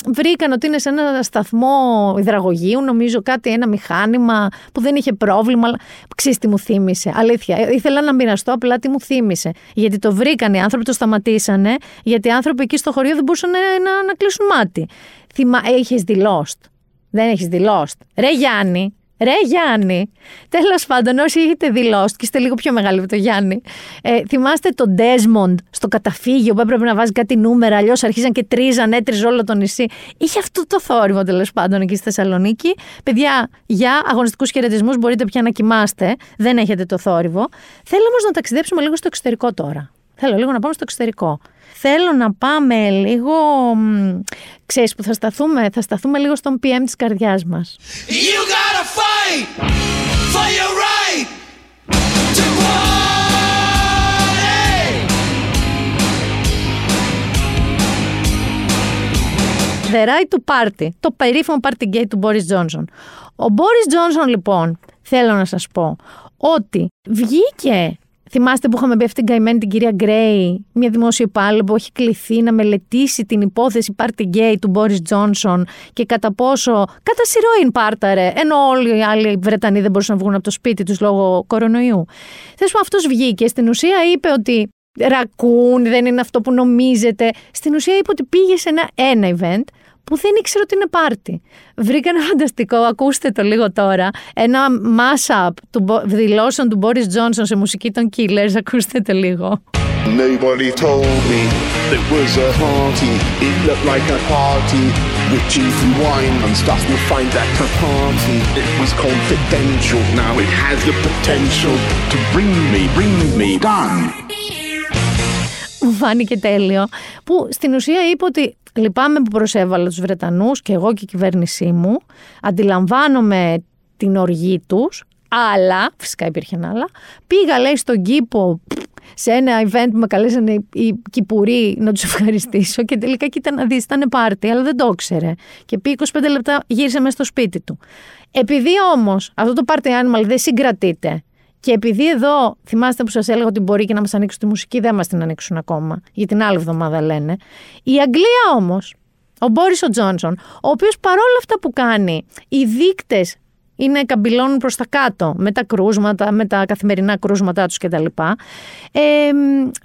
βρήκαν ότι είναι σε ένα σταθμό υδραγωγείου, νομίζω κάτι, ένα μηχάνημα που δεν είχε πρόβλημα. Αλλά ξέρεις τι μου θύμισε. Αλήθεια, ήθελα να μοιραστώ απλά τι μου θύμισε. Γιατί το βρήκαν οι άνθρωποι, το σταματήσανε, γιατί οι άνθρωποι εκεί στο χωριό δεν μπορούσαν να, να, να κλείσουν μάτι. Θυμα... Έχεις δηλώσει. Δεν έχεις δηλώσει. Ρε Γιάννη, Ρε Γιάννη, τέλος πάντων, όσοι έχετε δηλώσει και είστε λίγο πιο μεγάλοι από το Γιάννη, ε, θυμάστε τον Desmond στο καταφύγιο που έπρεπε να βάζει κάτι νούμερα, αλλιώς αρχίζαν και τρίζαν, έτριζε όλο το νησί. Είχε αυτό το θόρυβο τέλος πάντων εκεί στη Θεσσαλονίκη. Παιδιά, για αγωνιστικούς χαιρετισμούς μπορείτε πια να κοιμάστε, δεν έχετε το θόρυβο. Θέλω όμως να ταξιδέψουμε λίγο στο εξωτερικό τώρα. Θέλω λίγο να πάμε στο εξωτερικό. Θέλω να πάμε λίγο, ξέρεις που θα σταθούμε, θα σταθούμε λίγο στον PM της καρδιάς μας. You gotta fight for your right to The right to party, το περίφημο party gate του Boris Johnson. Ο Boris Johnson λοιπόν, θέλω να σας πω, ότι βγήκε Θυμάστε που είχαμε πει αυτήν την καημένη την κυρία Γκρέι, μια δημόσια υπάλληλο που έχει κληθεί να μελετήσει την υπόθεση Party Gay του Μπόρις Τζόνσον και κατά πόσο κατά σειρώην πάρταρε, ενώ όλοι οι άλλοι Βρετανοί δεν μπορούσαν να βγουν από το σπίτι τους λόγω κορονοϊού. Θες που αυτός βγήκε, στην ουσία είπε ότι ρακούν, δεν είναι αυτό που νομίζετε. Στην ουσία είπε ότι πήγε σε ένα, ένα event που δεν ήξερε ότι είναι πάρτι. Βρήκα ένα φανταστικό, ακούστε το λίγο τώρα, ένα mash-up του δηλώσεων του Boris Johnson σε μουσική των Killers, ακούστε το λίγο. Nobody told me it was a party. It looked like a party with cheesy wine and stuff. You'll find at a party. It was confidential. Now it has the potential to bring me, bring me down. Μου φάνηκε τέλειο. Που στην ουσία είπε ότι Λυπάμαι που προσέβαλα τους Βρετανούς και εγώ και η κυβέρνησή μου. Αντιλαμβάνομαι την οργή τους, αλλά, φυσικά υπήρχε άλλα, πήγα λέει στον κήπο σε ένα event που με καλέσανε οι Κυπουροί να τους ευχαριστήσω και τελικά κοίτα να δεις, ήταν πάρτι, αλλά δεν το ήξερε. Και πήγε 25 λεπτά γύρισε μέσα στο σπίτι του. Επειδή όμως αυτό το party animal δεν συγκρατείται και επειδή εδώ, θυμάστε που σας έλεγα ότι μπορεί και να μας ανοίξουν τη μουσική, δεν μας την ανοίξουν ακόμα. Για την άλλη εβδομάδα λένε. Η Αγγλία όμως, ο Μπόρις ο Τζόνσον, ο οποίος παρόλα αυτά που κάνει, οι δείκτες είναι καμπυλώνουν προς τα κάτω με τα κρούσματα, με τα καθημερινά κρούσματά τους κτλ. Ε,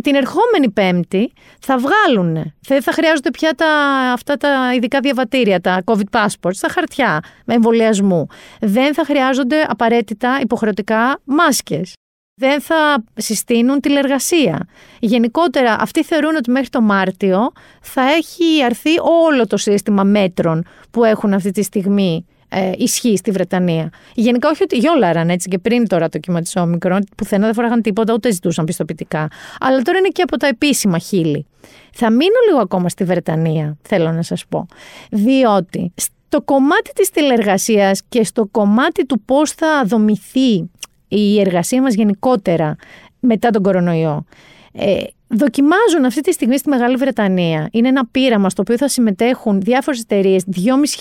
την ερχόμενη πέμπτη θα βγάλουν, θα, θα χρειάζονται πια τα, αυτά τα ειδικά διαβατήρια, τα COVID passports, τα χαρτιά με εμβολιασμού. Δεν θα χρειάζονται απαραίτητα υποχρεωτικά μάσκες. Δεν θα συστήνουν τηλεργασία. Γενικότερα, αυτοί θεωρούν ότι μέχρι το Μάρτιο θα έχει αρθεί όλο το σύστημα μέτρων που έχουν αυτή τη στιγμή ε, ισχύει στη Βρετανία. Γενικά όχι ότι γιόλαραν έτσι και πριν τώρα το κύμα τη Όμικρον, πουθενά δεν φοράγαν τίποτα ούτε ζητούσαν πιστοποιητικά. Αλλά τώρα είναι και από τα επίσημα χείλη. Θα μείνω λίγο ακόμα στη Βρετανία, θέλω να σας πω. Διότι στο κομμάτι της τηλεργασίας και στο κομμάτι του πώς θα δομηθεί η εργασία μας γενικότερα μετά τον κορονοϊό, ε, δοκιμάζουν αυτή τη στιγμή στη Μεγάλη Βρετανία. Είναι ένα πείραμα στο οποίο θα συμμετέχουν διάφορες εταιρείες,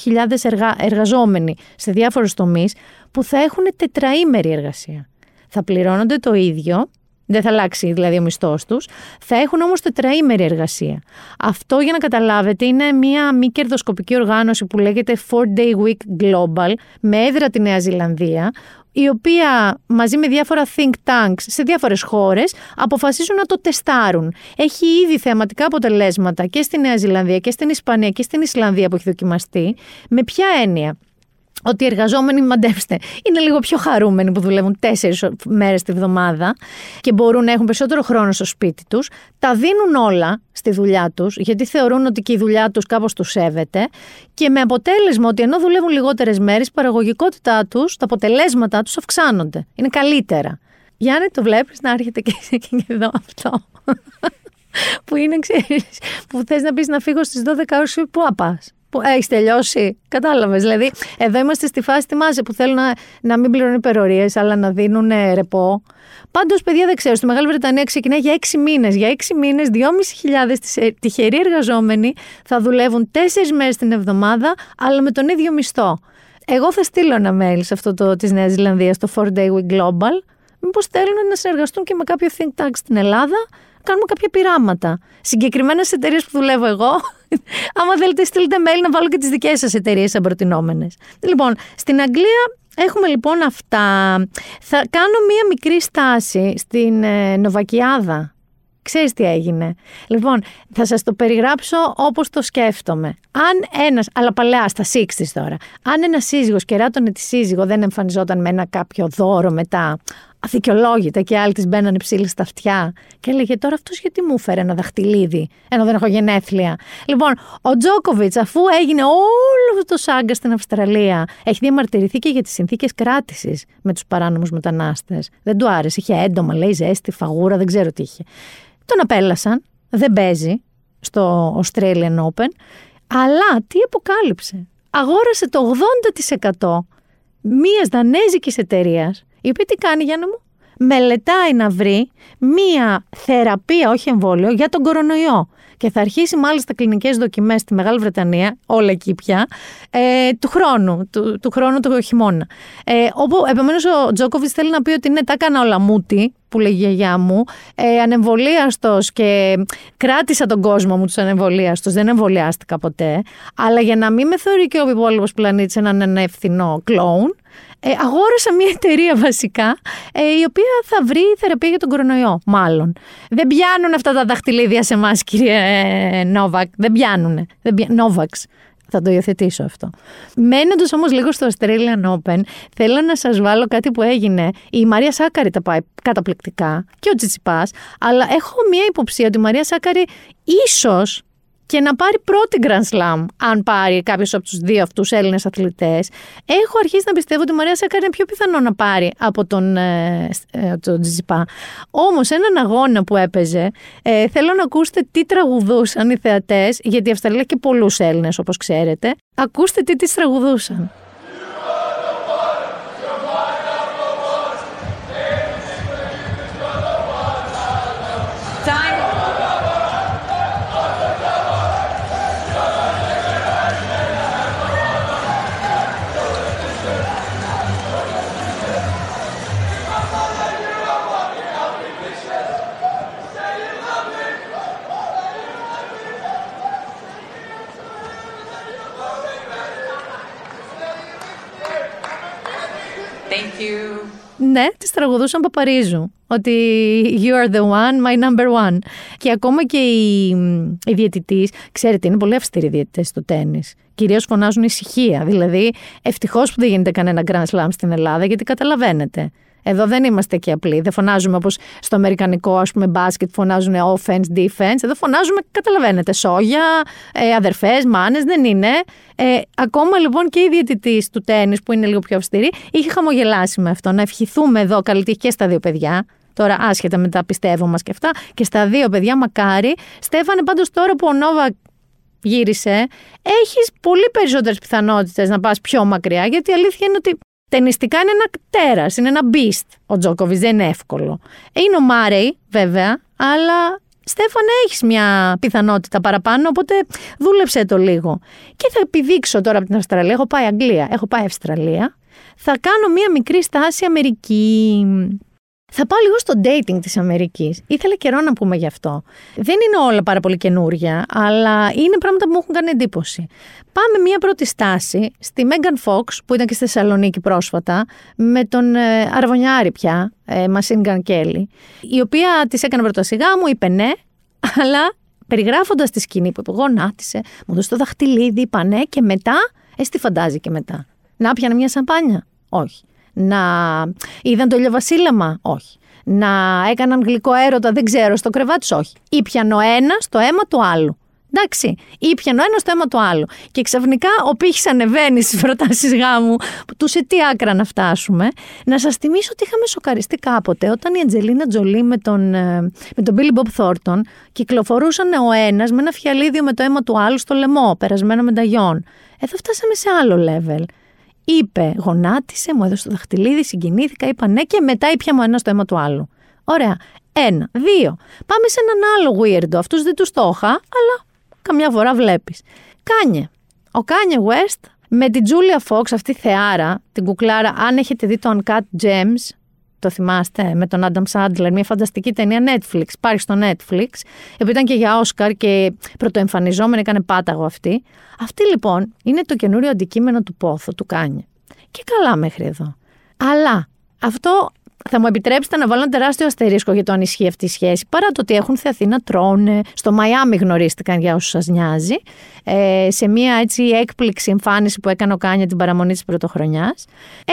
2.500 εργα... εργαζόμενοι σε διάφορους τομείς, που θα έχουν τετραήμερη εργασία. Θα πληρώνονται το ίδιο, δεν θα αλλάξει δηλαδή ο μισθός τους, θα έχουν όμως τετραήμερη εργασία. Αυτό για να καταλάβετε είναι μια μη κερδοσκοπική οργάνωση που λέγεται 4 Day Week Global με έδρα τη Νέα Ζηλανδία, η οποία μαζί με διάφορα think tanks σε διάφορες χώρες αποφασίζουν να το τεστάρουν. Έχει ήδη θεαματικά αποτελέσματα και στη Νέα Ζηλανδία και στην Ισπανία και στην Ισλανδία που έχει δοκιμαστεί. Με ποια έννοια; Ότι οι εργαζόμενοι, μαντέψτε, είναι λίγο πιο χαρούμενοι που δουλεύουν τέσσερις μέρες τη βδομάδα και μπορούν να έχουν περισσότερο χρόνο στο σπίτι τους. Τα δίνουν όλα στη δουλειά τους, γιατί θεωρούν ότι και η δουλειά τους κάπως τους σέβεται. Και με αποτέλεσμα ότι ενώ δουλεύουν λιγότερες μέρες, η παραγωγικότητά τους, τα αποτελέσματά τους αυξάνονται. Είναι καλύτερα. Γιάννη, το βλέπεις να έρχεται και, και εδώ αυτό. που είναι, ξέρεις, που θες να πεις να φύγω στις 12 ώρες, πού απά. Έχεις τελειώσει. Κατάλαβες. Δηλαδή, εδώ είμαστε στη φάση τη που θέλουν να, να μην πληρώνουν υπερορίες, αλλά να δίνουν ε, ρεπό. Πάντως, παιδιά, δεν ξέρω. Στη Μεγάλη Βρετανία ξεκινάει για έξι μήνες. Για έξι μήνες, 2.500 τυχεροί εργαζόμενοι θα δουλεύουν τέσσερις μέρες την εβδομάδα, αλλά με τον ίδιο μισθό. Εγώ θα στείλω ένα mail σε αυτό το της Νέας Ζηλανδίας, το 4 Day Week Global. Μήπως θέλουν να συνεργαστούν και με κάποιο think tank στην Ελλάδα κάνουμε κάποια πειράματα. Συγκεκριμένες εταιρείες που δουλεύω εγώ, άμα θέλετε, στείλτε mail να βάλω και τις δικές σας εταιρείες σαν προτινόμενε. Λοιπόν, στην Αγγλία έχουμε λοιπόν αυτά. Θα κάνω μία μικρή στάση στην ε, Νοβακιάδα. Ξέρεις τι έγινε. Λοιπόν, θα σας το περιγράψω όπως το σκέφτομαι. Αν ένας, αλλά παλαιά στα 60 τώρα, αν ένας σύζυγος κεράτωνε τη σύζυγο δεν εμφανιζόταν με ένα κάποιο δώρο μετά, αδικαιολόγητα και άλλοι της μπαίνανε ψήλοι στα αυτιά. Και έλεγε τώρα αυτός γιατί μου φέρε ένα δαχτυλίδι, ενώ δεν έχω γενέθλια. Λοιπόν, ο Τζόκοβιτς, αφού έγινε όλο το σάγκα στην Αυστραλία, έχει διαμαρτυρηθεί και για τις συνθήκες κράτησης με τους παράνομους μετανάστες. Δεν του άρεσε. Είχε έντομα, λέει ζέστη, φαγούρα, δεν ξέρω τι είχε. Τον απέλασαν. Δεν παίζει στο Australian Open. Αλλά τι αποκάλυψε. Αγόρασε το 80% μιας δανέζικης εταιρείας η οποία τι κάνει, Γιάννα μου, μελετάει να βρει μία θεραπεία, όχι εμβόλιο, για τον κορονοϊό. Και θα αρχίσει μάλιστα κλινικές δοκιμές στη Μεγάλη Βρετανία, όλα εκεί πια, ε, του χρόνου, του, του χρόνου του χειμώνα. Ε, όπου επομένως ο Τζόκοβιτς θέλει να πει ότι ναι, τα έκανα όλα μούτι, που λέγει η γιαγιά μου, ε, ανεμβολίαστος και κράτησα τον κόσμο μου τους ανεμβολίαστου, δεν εμβολιάστηκα ποτέ. Αλλά για να μην με θεωρεί και ο υπόλοιπος πλανήτης έναν ευθυνό κλόουν, ε, αγόρασα μια εταιρεία βασικά, ε, η οποία θα βρει θεραπεία για τον κορονοϊό, μάλλον. Δεν πιάνουν αυτά τα δαχτυλίδια σε εμάς, κύριε ε, Νόβακ. Δεν πιάνουν. Νόβαξ. Θα το υιοθετήσω αυτό. Μένοντας όμως λίγο στο Australian Open, θέλω να σας βάλω κάτι που έγινε. Η Μαρία Σάκαρη τα πάει καταπληκτικά και ο Τσιτσιπά, αλλά έχω μία υποψία ότι η Μαρία Σάκαρη ίσως και να πάρει πρώτη Grand Slam, αν πάρει κάποιος από τους δύο αυτούς Έλληνες αθλητές. Έχω αρχίσει να πιστεύω ότι η Μαρία Σάκαρη είναι πιο πιθανό να πάρει από τον, ε, ε τον Τζιπά. Όμως, έναν αγώνα που έπαιζε, ε, θέλω να ακούσετε τι τραγουδούσαν οι θεατές, γιατί η Αυστραλία και πολλούς Έλληνες, όπως ξέρετε. Ακούστε τι τις τραγουδούσαν. Ναι, τη τραγουδούσαν Παπαρίζου. Ότι you are the one, my number one. Και ακόμα και οι, οι διαιτητής, ξέρετε, είναι πολύ αυστηροί διαιτητές στο τέννη. Κυρίως φωνάζουν ησυχία. Δηλαδή, ευτυχώς που δεν γίνεται κανένα Grand Slam στην Ελλάδα, γιατί καταλαβαίνετε. Εδώ δεν είμαστε και απλοί. Δεν φωνάζουμε όπως στο αμερικανικό, ας πούμε, μπάσκετ, φωνάζουν offense, defense. Εδώ φωνάζουμε, καταλαβαίνετε, σόγια, ε, αδερφές, μάνες, δεν είναι. Ε, ακόμα λοιπόν και η διαιτητής του τέννη, που είναι λίγο πιο αυστηρή, είχε χαμογελάσει με αυτό. Να ευχηθούμε εδώ καλή τύχη και στα δύο παιδιά. Τώρα, άσχετα με τα πιστεύω μας και αυτά, και στα δύο παιδιά, μακάρι. Στέφανε, πάντως τώρα που ο Νόβα γύρισε, έχεις πολύ περισσότερες πιθανότητες να πας πιο μακριά, γιατί η αλήθεια είναι ότι Τενιστικά είναι ένα τέρας, είναι ένα beast ο Τζόκοβιτς, δεν είναι εύκολο. Είναι ο Μάρεϊ, βέβαια, αλλά Στέφανε, έχεις μια πιθανότητα παραπάνω, οπότε δούλεψε το λίγο. Και θα επιδείξω τώρα από την Αυστραλία. Έχω πάει Αγγλία, έχω πάει Αυστραλία. Θα κάνω μια μικρή στάση Αμερική. Θα πάω λίγο στο dating της Αμερικής. Ήθελα καιρό να πούμε γι' αυτό. Δεν είναι όλα πάρα πολύ καινούρια, αλλά είναι πράγματα που μου έχουν κάνει εντύπωση. Πάμε μία πρώτη στάση στη Megan Fox, που ήταν και στη Θεσσαλονίκη πρόσφατα, με τον ε, Αρβωνιάρη πια, ε, Machine Kelly, η οποία της έκανε πρωτοσυγά μου, είπε ναι, αλλά περιγράφοντας τη σκηνή που γονάτισε, μου δώσες το δαχτυλίδι, είπα ναι, και μετά, ε, τι φαντάζει και μετά. Να πιανε μια σαμπάνια. Όχι. Να είδαν το ηλιοβασίλεμα; Όχι. Να έκαναν γλυκό έρωτα, δεν ξέρω, στο κρεβάτι τους, όχι. Ήπιαν ο ένα το αίμα του άλλου. Εντάξει, ήπιαν ο ένα το αίμα του άλλου. Και ξαφνικά ο πύχη ανεβαίνει στις προτάσεις γάμου. Του σε τι άκρα να φτάσουμε. Να σας θυμίσω ότι είχαμε σοκαριστεί κάποτε όταν η Αντζελίνα Τζολί με τον, ε, με τον Billy Bob Thornton κυκλοφορούσαν ο ένας με ένα φιαλίδιο με το αίμα του άλλου στο λαιμό, περασμένο μενταγιόν. Εδώ φτάσαμε σε άλλο level. Είπε, γονάτισε, μου έδωσε το δαχτυλίδι, συγκινήθηκα, είπα ναι και μετά ήπιαμε ο ένας το αίμα του άλλου. Ωραία. Ένα. Δύο. Πάμε σε έναν άλλο weirdo. Αυτούς δεν τους το είχα, αλλά καμιά φορά βλέπεις. Κάνιε. Ο Κάνιε West με την Julia Fox, αυτή τη θεάρα, την κουκλάρα, αν έχετε δει το Uncut Gems, το θυμάστε, με τον Adam Sandler, μια φανταστική ταινία Netflix, υπάρχει στο Netflix, επειδή ήταν και για Oscar και πρωτοεμφανιζόμενη, έκανε πάταγο αυτή. Αυτή λοιπόν είναι το καινούριο αντικείμενο του πόθου, του Κάνιε. Και καλά μέχρι εδώ. Αλλά αυτό θα μου επιτρέψετε να βάλω ένα τεράστιο αστερίσκο για το αν ισχύει αυτή η σχέση. Παρά το ότι έχουν θεαθεί να τρώνε. Στο Μαϊάμι γνωρίστηκαν για όσους σας νοιάζει. Ε, σε μια έτσι έκπληξη εμφάνιση που έκανε ο Κάνιε την παραμονή της πρωτοχρονιάς.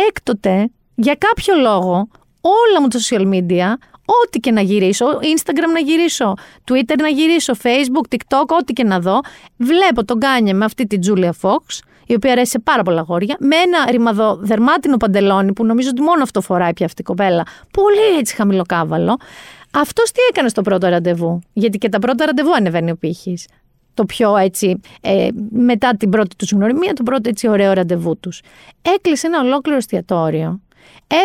Έκτοτε, για κάποιο λόγο, όλα μου τα social media, ό,τι και να γυρίσω, Instagram να γυρίσω, Twitter να γυρίσω, Facebook, TikTok, ό,τι και να δω, βλέπω τον Κάνια με αυτή την Julia Fox η οποία αρέσει σε πάρα πολλά γόρια, με ένα ρημαδοδερμάτινο παντελόνι που νομίζω ότι μόνο αυτό φοράει πια αυτή η κοπέλα. Πολύ έτσι χαμηλοκάβαλο. Αυτός τι έκανε στο πρώτο ραντεβού; Γιατί και τα πρώτα ραντεβού ανεβαίνει ο πύχης. Το πιο έτσι, ε, μετά την πρώτη τους γνωριμία, το πρώτο έτσι ωραίο ραντεβού τους. Έκλεισε ένα ολόκληρο εστιατόριο.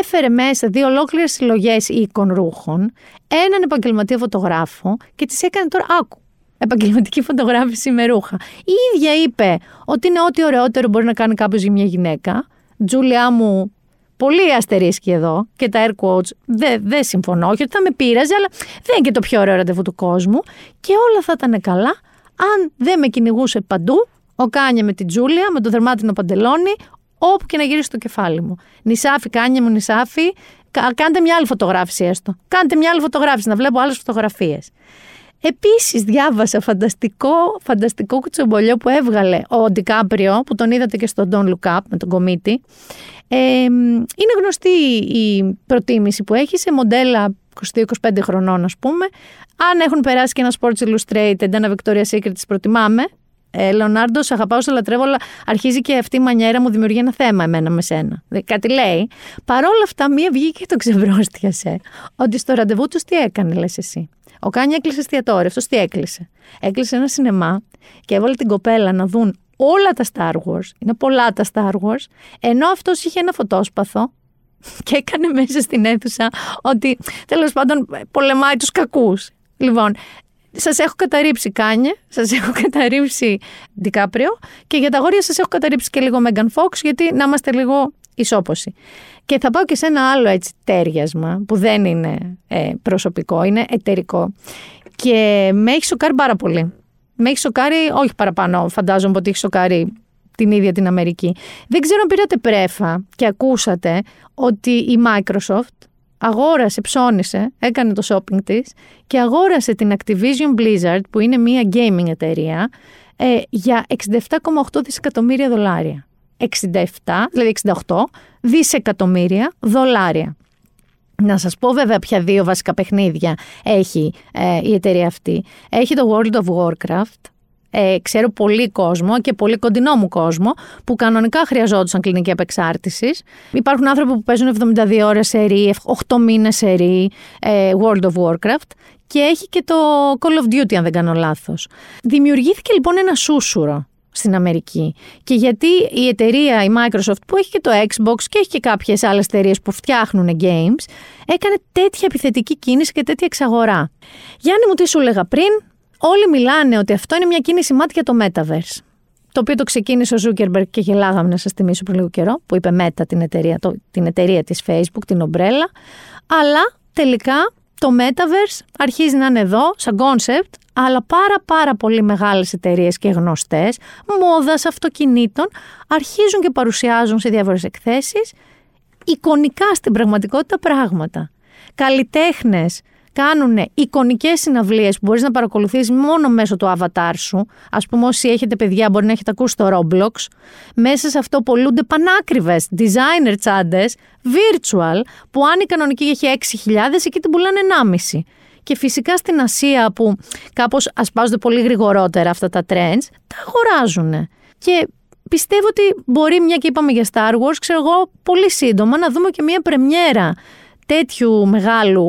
Έφερε μέσα δύο ολόκληρες συλλογές οίκων ρούχων, έναν επαγγελματία φωτογράφο και τη έκανε τώρα άκου επαγγελματική φωτογράφηση με ρούχα. Η ίδια είπε ότι είναι ό,τι ωραιότερο μπορεί να κάνει κάποιος για μια γυναίκα. Τζούλια μου, πολύ αστερίσκει εδώ και τα air quotes δεν δε συμφωνώ. Όχι ότι θα με πείραζε, αλλά δεν είναι και το πιο ωραίο ραντεβού του κόσμου. Και όλα θα ήταν καλά αν δεν με κυνηγούσε παντού ο Κάνια με την Τζούλια, με το δερμάτινο παντελόνι, όπου και να γυρίσει το κεφάλι μου. Νησάφι, Κάνια μου, νησάφι, κάντε μια άλλη φωτογράφηση έστω. Κάντε μια άλλη φωτογράφηση, να βλέπω άλλες φωτογραφίες. Επίσης διάβασα φανταστικό, φανταστικό κουτσομπολιό που έβγαλε ο Ντικάπριο, που τον είδατε και στο Don't Look Up με τον κομίτη. Ε, είναι γνωστή η προτίμηση που έχει σε μοντέλα 22-25 χρονών ας πούμε. Αν έχουν περάσει και ένα Sports Illustrated, ένα Victoria's Secret τις προτιμάμε. Ε, Λεωνάρντο, αγαπάω, σε λατρεύω, αλλά αρχίζει και αυτή η μανιέρα μου δημιουργεί ένα θέμα εμένα με σένα. Κάτι λέει. Παρ' όλα αυτά, μία βγήκε και το ξεβρώστιασε. Ότι στο ραντεβού τους τι έκανε, λες εσύ. Ο Κάνι έκλεισε εστιατόριο. Αυτός τι έκλεισε. Έκλεισε ένα σινεμά και έβαλε την κοπέλα να δουν όλα τα Star Wars. Είναι πολλά τα Star Wars. Ενώ αυτός είχε ένα φωτόσπαθο και έκανε μέσα στην αίθουσα ότι τέλος πάντων πολεμάει τους κακούς. Λοιπόν, σας έχω καταρρίψει Κάνιε, σας έχω καταρρίψει Ντικάπριο και για τα αγόρια σας έχω καταρρίψει και λίγο Μέγαν Φόξ, γιατί να είμαστε λίγο ισόποσοι. Και θα πάω και σε ένα άλλο έτσι ταίριασμα που δεν είναι ε, προσωπικό, είναι εταιρικό. Και με έχει σοκάρει πάρα πολύ. Με έχει σοκάρει, όχι παραπάνω, φαντάζομαι ότι έχει σοκάρει την ίδια την Αμερική. Δεν ξέρω αν πήρατε πρέφα και ακούσατε ότι η Microsoft αγόρασε, ψώνισε, έκανε το shopping της και αγόρασε την Activision Blizzard που είναι μια gaming εταιρεία ε, για 67,8 δισεκατομμύρια δολάρια. 67, δηλαδή 68 δισεκατομμύρια δολάρια. Να σας πω βέβαια ποια δύο βασικά παιχνίδια έχει ε, η εταιρεία αυτή. Έχει το World of Warcraft, ε, ξέρω πολύ κόσμο και πολύ κοντινό μου κόσμο που κανονικά χρειαζόντουσαν κλινική απεξάρτηση. Υπάρχουν άνθρωποι που παίζουν 72 ώρες σερή, 8 μήνες σερή ε, World of Warcraft και έχει και το Call of Duty αν δεν κάνω λάθος. Δημιουργήθηκε λοιπόν ένα σούσουρο στην Αμερική. Και γιατί η εταιρεία, η Microsoft, που έχει και το Xbox και έχει και κάποιες άλλες εταιρείες που φτιάχνουν games, έκανε τέτοια επιθετική κίνηση και τέτοια εξαγορά. Γιάννη μου τι σου έλεγα πριν, όλοι μιλάνε ότι αυτό είναι μια κίνηση μάτια το Metaverse. Το οποίο το ξεκίνησε ο Zuckerberg και γελάγαμε να σας θυμίσω πριν λίγο καιρό, που είπε Meta την εταιρεία, το, την εταιρεία της Facebook, την ομπρέλα. Αλλά τελικά το Metaverse αρχίζει να είναι εδώ σαν concept, αλλά πάρα πάρα πολύ μεγάλες εταιρείες και γνωστές, μόδας αυτοκινήτων, αρχίζουν και παρουσιάζουν σε διάφορες εκθέσεις εικονικά στην πραγματικότητα πράγματα. Καλλιτέχνες κάνουν εικονικές συναυλίες που μπορείς να παρακολουθείς μόνο μέσω του avatar σου. Ας πούμε όσοι έχετε παιδιά μπορεί να έχετε ακούσει το Roblox. Μέσα σε αυτό πολλούνται πανάκριβες designer τσάντες, virtual, που αν η κανονική έχει 6.000, εκεί την πουλάνε 1,5. Και φυσικά στην Ασία που κάπως ασπάζονται πολύ γρηγορότερα αυτά τα trends, τα αγοράζουν. Και πιστεύω ότι μπορεί, μια και είπαμε για Star Wars, ξέρω εγώ, πολύ σύντομα να δούμε και μια πρεμιέρα τέτοιου μεγάλου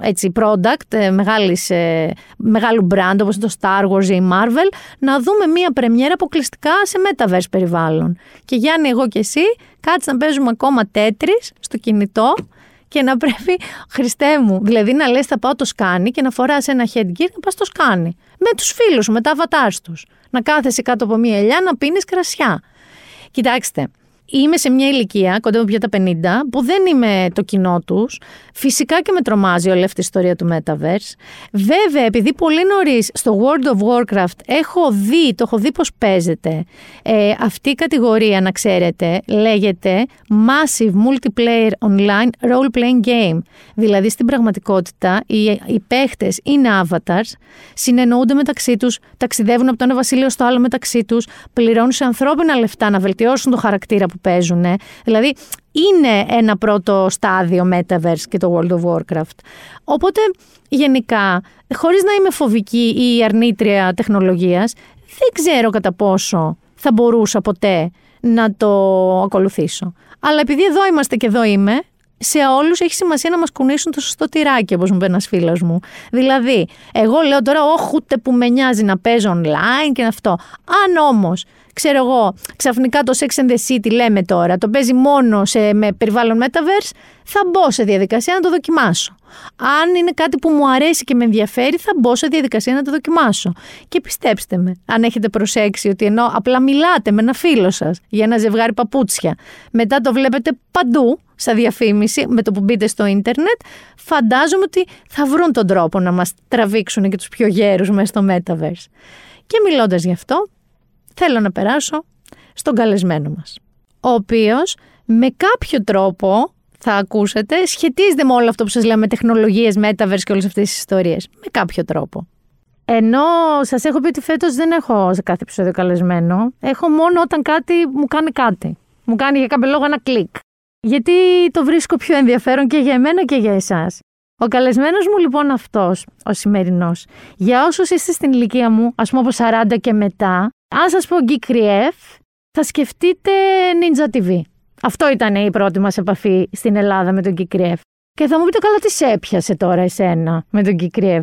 έτσι, product, ε, μεγάλης, ε, μεγάλου brand όπως το Star Wars ή η Marvel, να δούμε μία πρεμιέρα αποκλειστικά σε metaverse περιβάλλον. Και Γιάννη, εγώ και εσύ, κάτσε να παίζουμε ακόμα τέτρις στο κινητό και να πρέπει, Χριστέ μου, δηλαδή να λες θα πάω το σκάνι και να φοράς ένα headgear να πας το σκάνι. Με τους φίλους σου, με τα avatars τους. Να κάθεσαι κάτω από μία ελιά να πίνεις κρασιά. Κοιτάξτε, είμαι σε μια ηλικία, κοντά πια τα 50, που δεν είμαι το κοινό τους. Φυσικά και με τρομάζει όλη αυτή η ιστορία του Metaverse. Βέβαια, επειδή πολύ νωρίς στο World of Warcraft έχω δει, το έχω δει πώς παίζεται, ε, αυτή η κατηγορία, να ξέρετε, λέγεται Massive Multiplayer Online Role Playing Game. Δηλαδή, στην πραγματικότητα, οι, οι παίχτες είναι avatars, συνεννοούνται μεταξύ τους, ταξιδεύουν από το ένα βασίλειο στο άλλο μεταξύ τους, πληρώνουν σε ανθρώπινα λεφτά να βελτιώσουν το χαρακτήρα που παίζουν. Δηλαδή, είναι ένα πρώτο στάδιο Metaverse και το World of Warcraft. Οπότε, γενικά, χωρίς να είμαι φοβική ή αρνήτρια τεχνολογίας, δεν ξέρω κατά πόσο θα μπορούσα ποτέ να το ακολουθήσω. Αλλά επειδή εδώ είμαστε και εδώ είμαι, σε όλους έχει σημασία να μας κουνήσουν το σωστό τυράκι, όπως μου είπε ένας φίλος μου. Δηλαδή, εγώ λέω τώρα, Όχι, ούτε που με νοιάζει να παίζω online και αυτό. Αν όμως ξέρω εγώ, ξαφνικά το Sex and the City λέμε τώρα, το παίζει μόνο σε, με περιβάλλον Metaverse, θα μπω σε διαδικασία να το δοκιμάσω. Αν είναι κάτι που μου αρέσει και με ενδιαφέρει, θα μπω σε διαδικασία να το δοκιμάσω. Και πιστέψτε με, αν έχετε προσέξει ότι ενώ απλά μιλάτε με ένα φίλο σας για ένα ζευγάρι παπούτσια, μετά το βλέπετε παντού, σαν διαφήμιση, με το που μπείτε στο ίντερνετ, φαντάζομαι ότι θα βρουν τον τρόπο να μας τραβήξουν και τους πιο γέρους μέσα στο Metaverse. Και μιλώντας γι' αυτό, θέλω να περάσω στον καλεσμένο μας, ο οποίος με κάποιο τρόπο θα ακούσετε, σχετίζεται με όλο αυτό που σας λέμε, τεχνολογίες, metaverse και όλες αυτές τις ιστορίες. Με κάποιο τρόπο. Ενώ σας έχω πει ότι φέτος δεν έχω σε κάθε επεισόδιο καλεσμένο, έχω μόνο όταν κάτι μου κάνει κάτι. Μου κάνει για κάποιο λόγο ένα κλικ. Γιατί το βρίσκω πιο ενδιαφέρον και για εμένα και για εσάς. Ο καλεσμένος μου λοιπόν αυτός, ο σημερινός, για όσους είστε στην ηλικία μου, ας πούμε από 40 και μετά, αν σας πω Geek Rief, θα σκεφτείτε Ninja TV. Αυτό ήταν η πρώτη μας επαφή στην Ελλάδα με τον Geek Rief. Και θα μου πείτε καλά τι σε έπιασε τώρα εσένα με τον Geek Rief.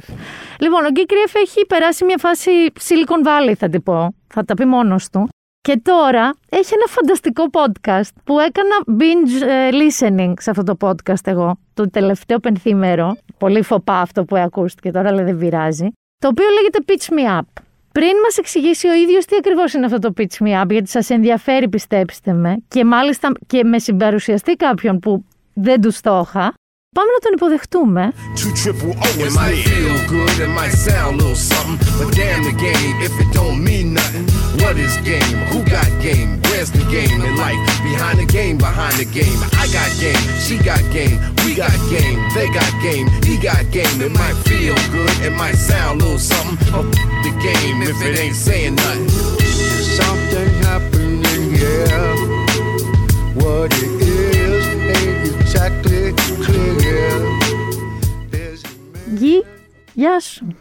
Λοιπόν, ο Geek Rief έχει περάσει μια φάση Silicon Valley θα την πω. Θα τα πει μόνος του. Και τώρα έχει ένα φανταστικό podcast που έκανα binge ε, listening σε αυτό το podcast εγώ, το τελευταίο πενθήμερο. Πολύ φοπά αυτό που ακούστηκε τώρα, αλλά δεν πειράζει. Το οποίο λέγεται Pitch Me Up. Πριν μας εξηγήσει ο ίδιος τι ακριβώς είναι αυτό το Pitch Me Up, γιατί σας ενδιαφέρει, πιστέψτε με, και μάλιστα και με συμπαρουσιαστεί κάποιον που δεν τους το είχα, Πάμε να τον υποδεχτούμε. What is game? Who got game? Where's the game in life? Behind the game, behind the game. I got game, she got game, we got game, they got game, he got game. It might feel good, it might sound a little something. Oh, the game if it ain't saying nothing. Something happening here. What it is ain't exactly Γκί, γεια σου.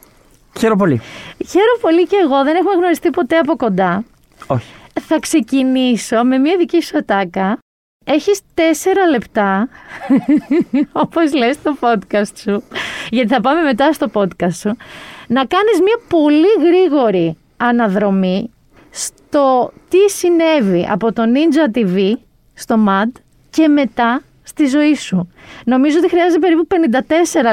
Χαίρομαι πολύ. Χαίρομαι πολύ και εγώ. Δεν έχουμε γνωριστεί ποτέ από κοντά. Όχι. Θα ξεκινήσω με μια δική σου ατάκα. Έχεις τέσσερα λεπτά, όπως λες στο podcast σου, γιατί θα πάμε μετά στο podcast σου, να κάνεις μια πολύ γρήγορη αναδρομή στο τι συνέβη από το Ninja TV στο MAD και μετά στη ζωή σου. Νομίζω ότι χρειάζεται περίπου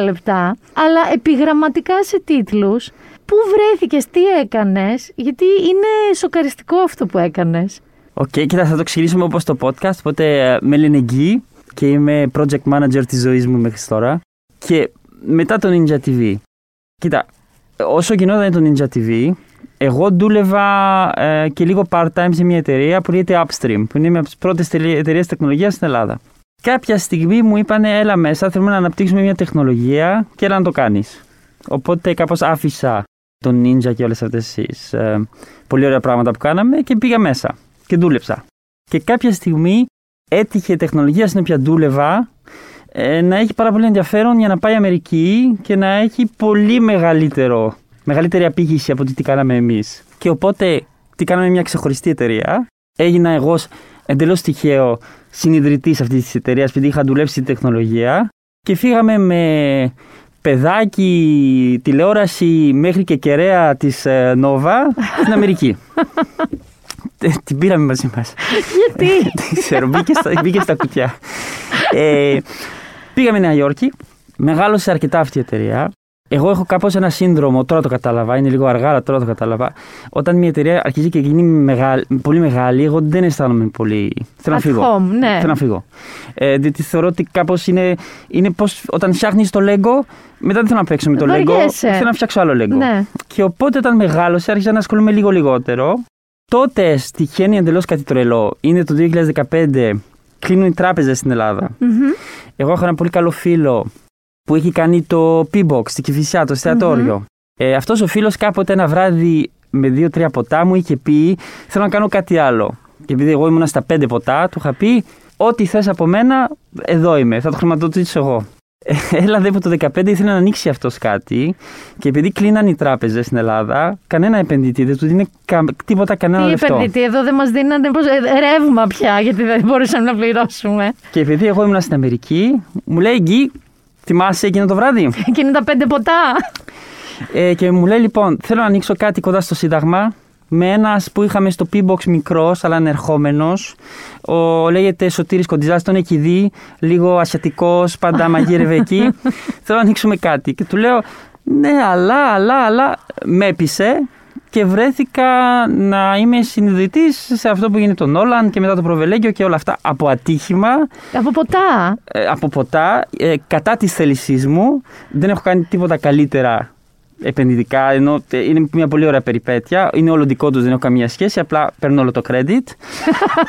54 λεπτά, αλλά επιγραμματικά σε τίτλους, πού βρέθηκες, τι έκανες, γιατί είναι σοκαριστικό αυτό που έκανες. OK, okay, κοίτα, θα το ξεκινήσουμε όπως το podcast, οπότε ε, με λένε Γκι και είμαι project manager της ζωής μου μέχρι τώρα. Και μετά το Ninja TV, κοίτα, όσο γινόταν το Ninja TV, εγώ δούλευα ε, και λίγο part-time σε μια εταιρεία που λέγεται Upstream, που είναι μια από τις πρώτες εταιρείες τεχνολογίας στην Ελλάδα. Κάποια στιγμή μου είπαν έλα μέσα, θέλουμε να αναπτύξουμε μια τεχνολογία και έλα να το κάνεις. Οπότε κάπως άφησα τον Ninja και όλες αυτές τις ε, πολύ ωραία πράγματα που κάναμε και πήγα μέσα και δούλεψα. Και κάποια στιγμή έτυχε η τεχνολογία στην οποία δούλευα ε, να έχει πάρα πολύ ενδιαφέρον για να πάει Αμερική και να έχει πολύ μεγαλύτερο, μεγαλύτερη απήχηση από τι κάναμε εμείς. Και οπότε τι κάναμε μια ξεχωριστή εταιρεία. Έγινα εγώ εντελώς τυχαίο συνειδητής αυτής της εταιρείας, επειδή είχα δουλέψει στην τεχνολογία και φύγαμε με παιδάκι, τηλεόραση μέχρι και κεραία της ε, Νόβα στην Αμερική. Ε, την πήραμε μαζί μας. Γιατί; Δεν ξέρω, μπήκε στα, μπήκε στα κουτιά. Ε, πήγαμε Νέα Υόρκη, μεγάλωσε αρκετά αυτή η εταιρεία. Εγώ έχω κάπως ένα σύνδρομο, τώρα το κατάλαβα, είναι λίγο αργά, αλλά τώρα το κατάλαβα. Όταν μια εταιρεία αρχίζει και γίνει μεγάλη, πολύ μεγάλη, εγώ δεν αισθάνομαι πολύ. Θέλω να At φύγω. home, ναι. Θέλω να φύγω. Ε, διότι θεωρώ ότι κάπως είναι, είναι πώ όταν φτιάχνεις το Lego, μετά δεν θέλω να παίξω με το Lego. Βαριέσαι. Θέλω να φτιάξω άλλο Lego. Ναι. Και οπότε όταν μεγάλωσε, άρχισα να ασχολούμαι λίγο λιγότερο. Τότε τυχαίνει εντελώς κάτι τρελό. Είναι το 2015, κλείνουν οι τράπεζες στην Ελλάδα. Εγώ έχω ένα πολύ καλό φίλο που έχει κάνει το P-Box στην Κηφισιά, το εστιατοριο Ε, Αυτός ο φίλος κάποτε ένα βράδυ με δύο-τρία ποτά μου είχε πει: Θέλω να κάνω κάτι άλλο. Και επειδή εγώ ήμουνα στα πέντε ποτά, του είχα πει: Ό,τι θες από μένα, εδώ είμαι. Θα το χρηματοδοτήσω εγώ. Ε, Έλα δε από το 2015 ήθελε να ανοίξει αυτός κάτι και επειδή κλείναν οι τράπεζες στην Ελλάδα, κανένα επενδυτή δεν του δίνει κα- τίποτα κανένα Τι λεφτό. επενδυτή, εδώ δεν μας δίνανε πώς- ε, ρεύμα πια, γιατί δεν μπορούσαμε να πληρώσουμε. Και επειδή εγώ ήμουν στην Αμερική, μου λέει Γκί, θυμάσαι εκείνο το βράδυ; Και είναι τα πέντε ποτά. Ε, και μου λέει λοιπόν, θέλω να ανοίξω κάτι κοντά στο Σύνταγμα με ένας που είχαμε στο P-Box μικρός, αλλά ανερχόμενος. Ο λέγεται Σωτήρης Κοντιζάς, τον έχει δει, λίγο ασιατικός, πάντα μαγείρευε εκεί. θέλω να ανοίξουμε κάτι. Και του λέω, ναι, αλλά, αλλά, αλλά. Με έπεισε και βρέθηκα να είμαι συνειδητής σε αυτό που γίνεται τον Όλαν και μετά το προβελέγγιο και όλα αυτά από ατύχημα Από ποτά. ε, από ποτά, ε, κατά της θέλησής μου. Δεν έχω κάνει τίποτα καλύτερα επενδυτικά, ενώ ε, είναι μια πολύ ωραία περιπέτεια. Είναι όλο δικό τους, δεν έχω καμία σχέση, απλά παίρνω όλο το credit.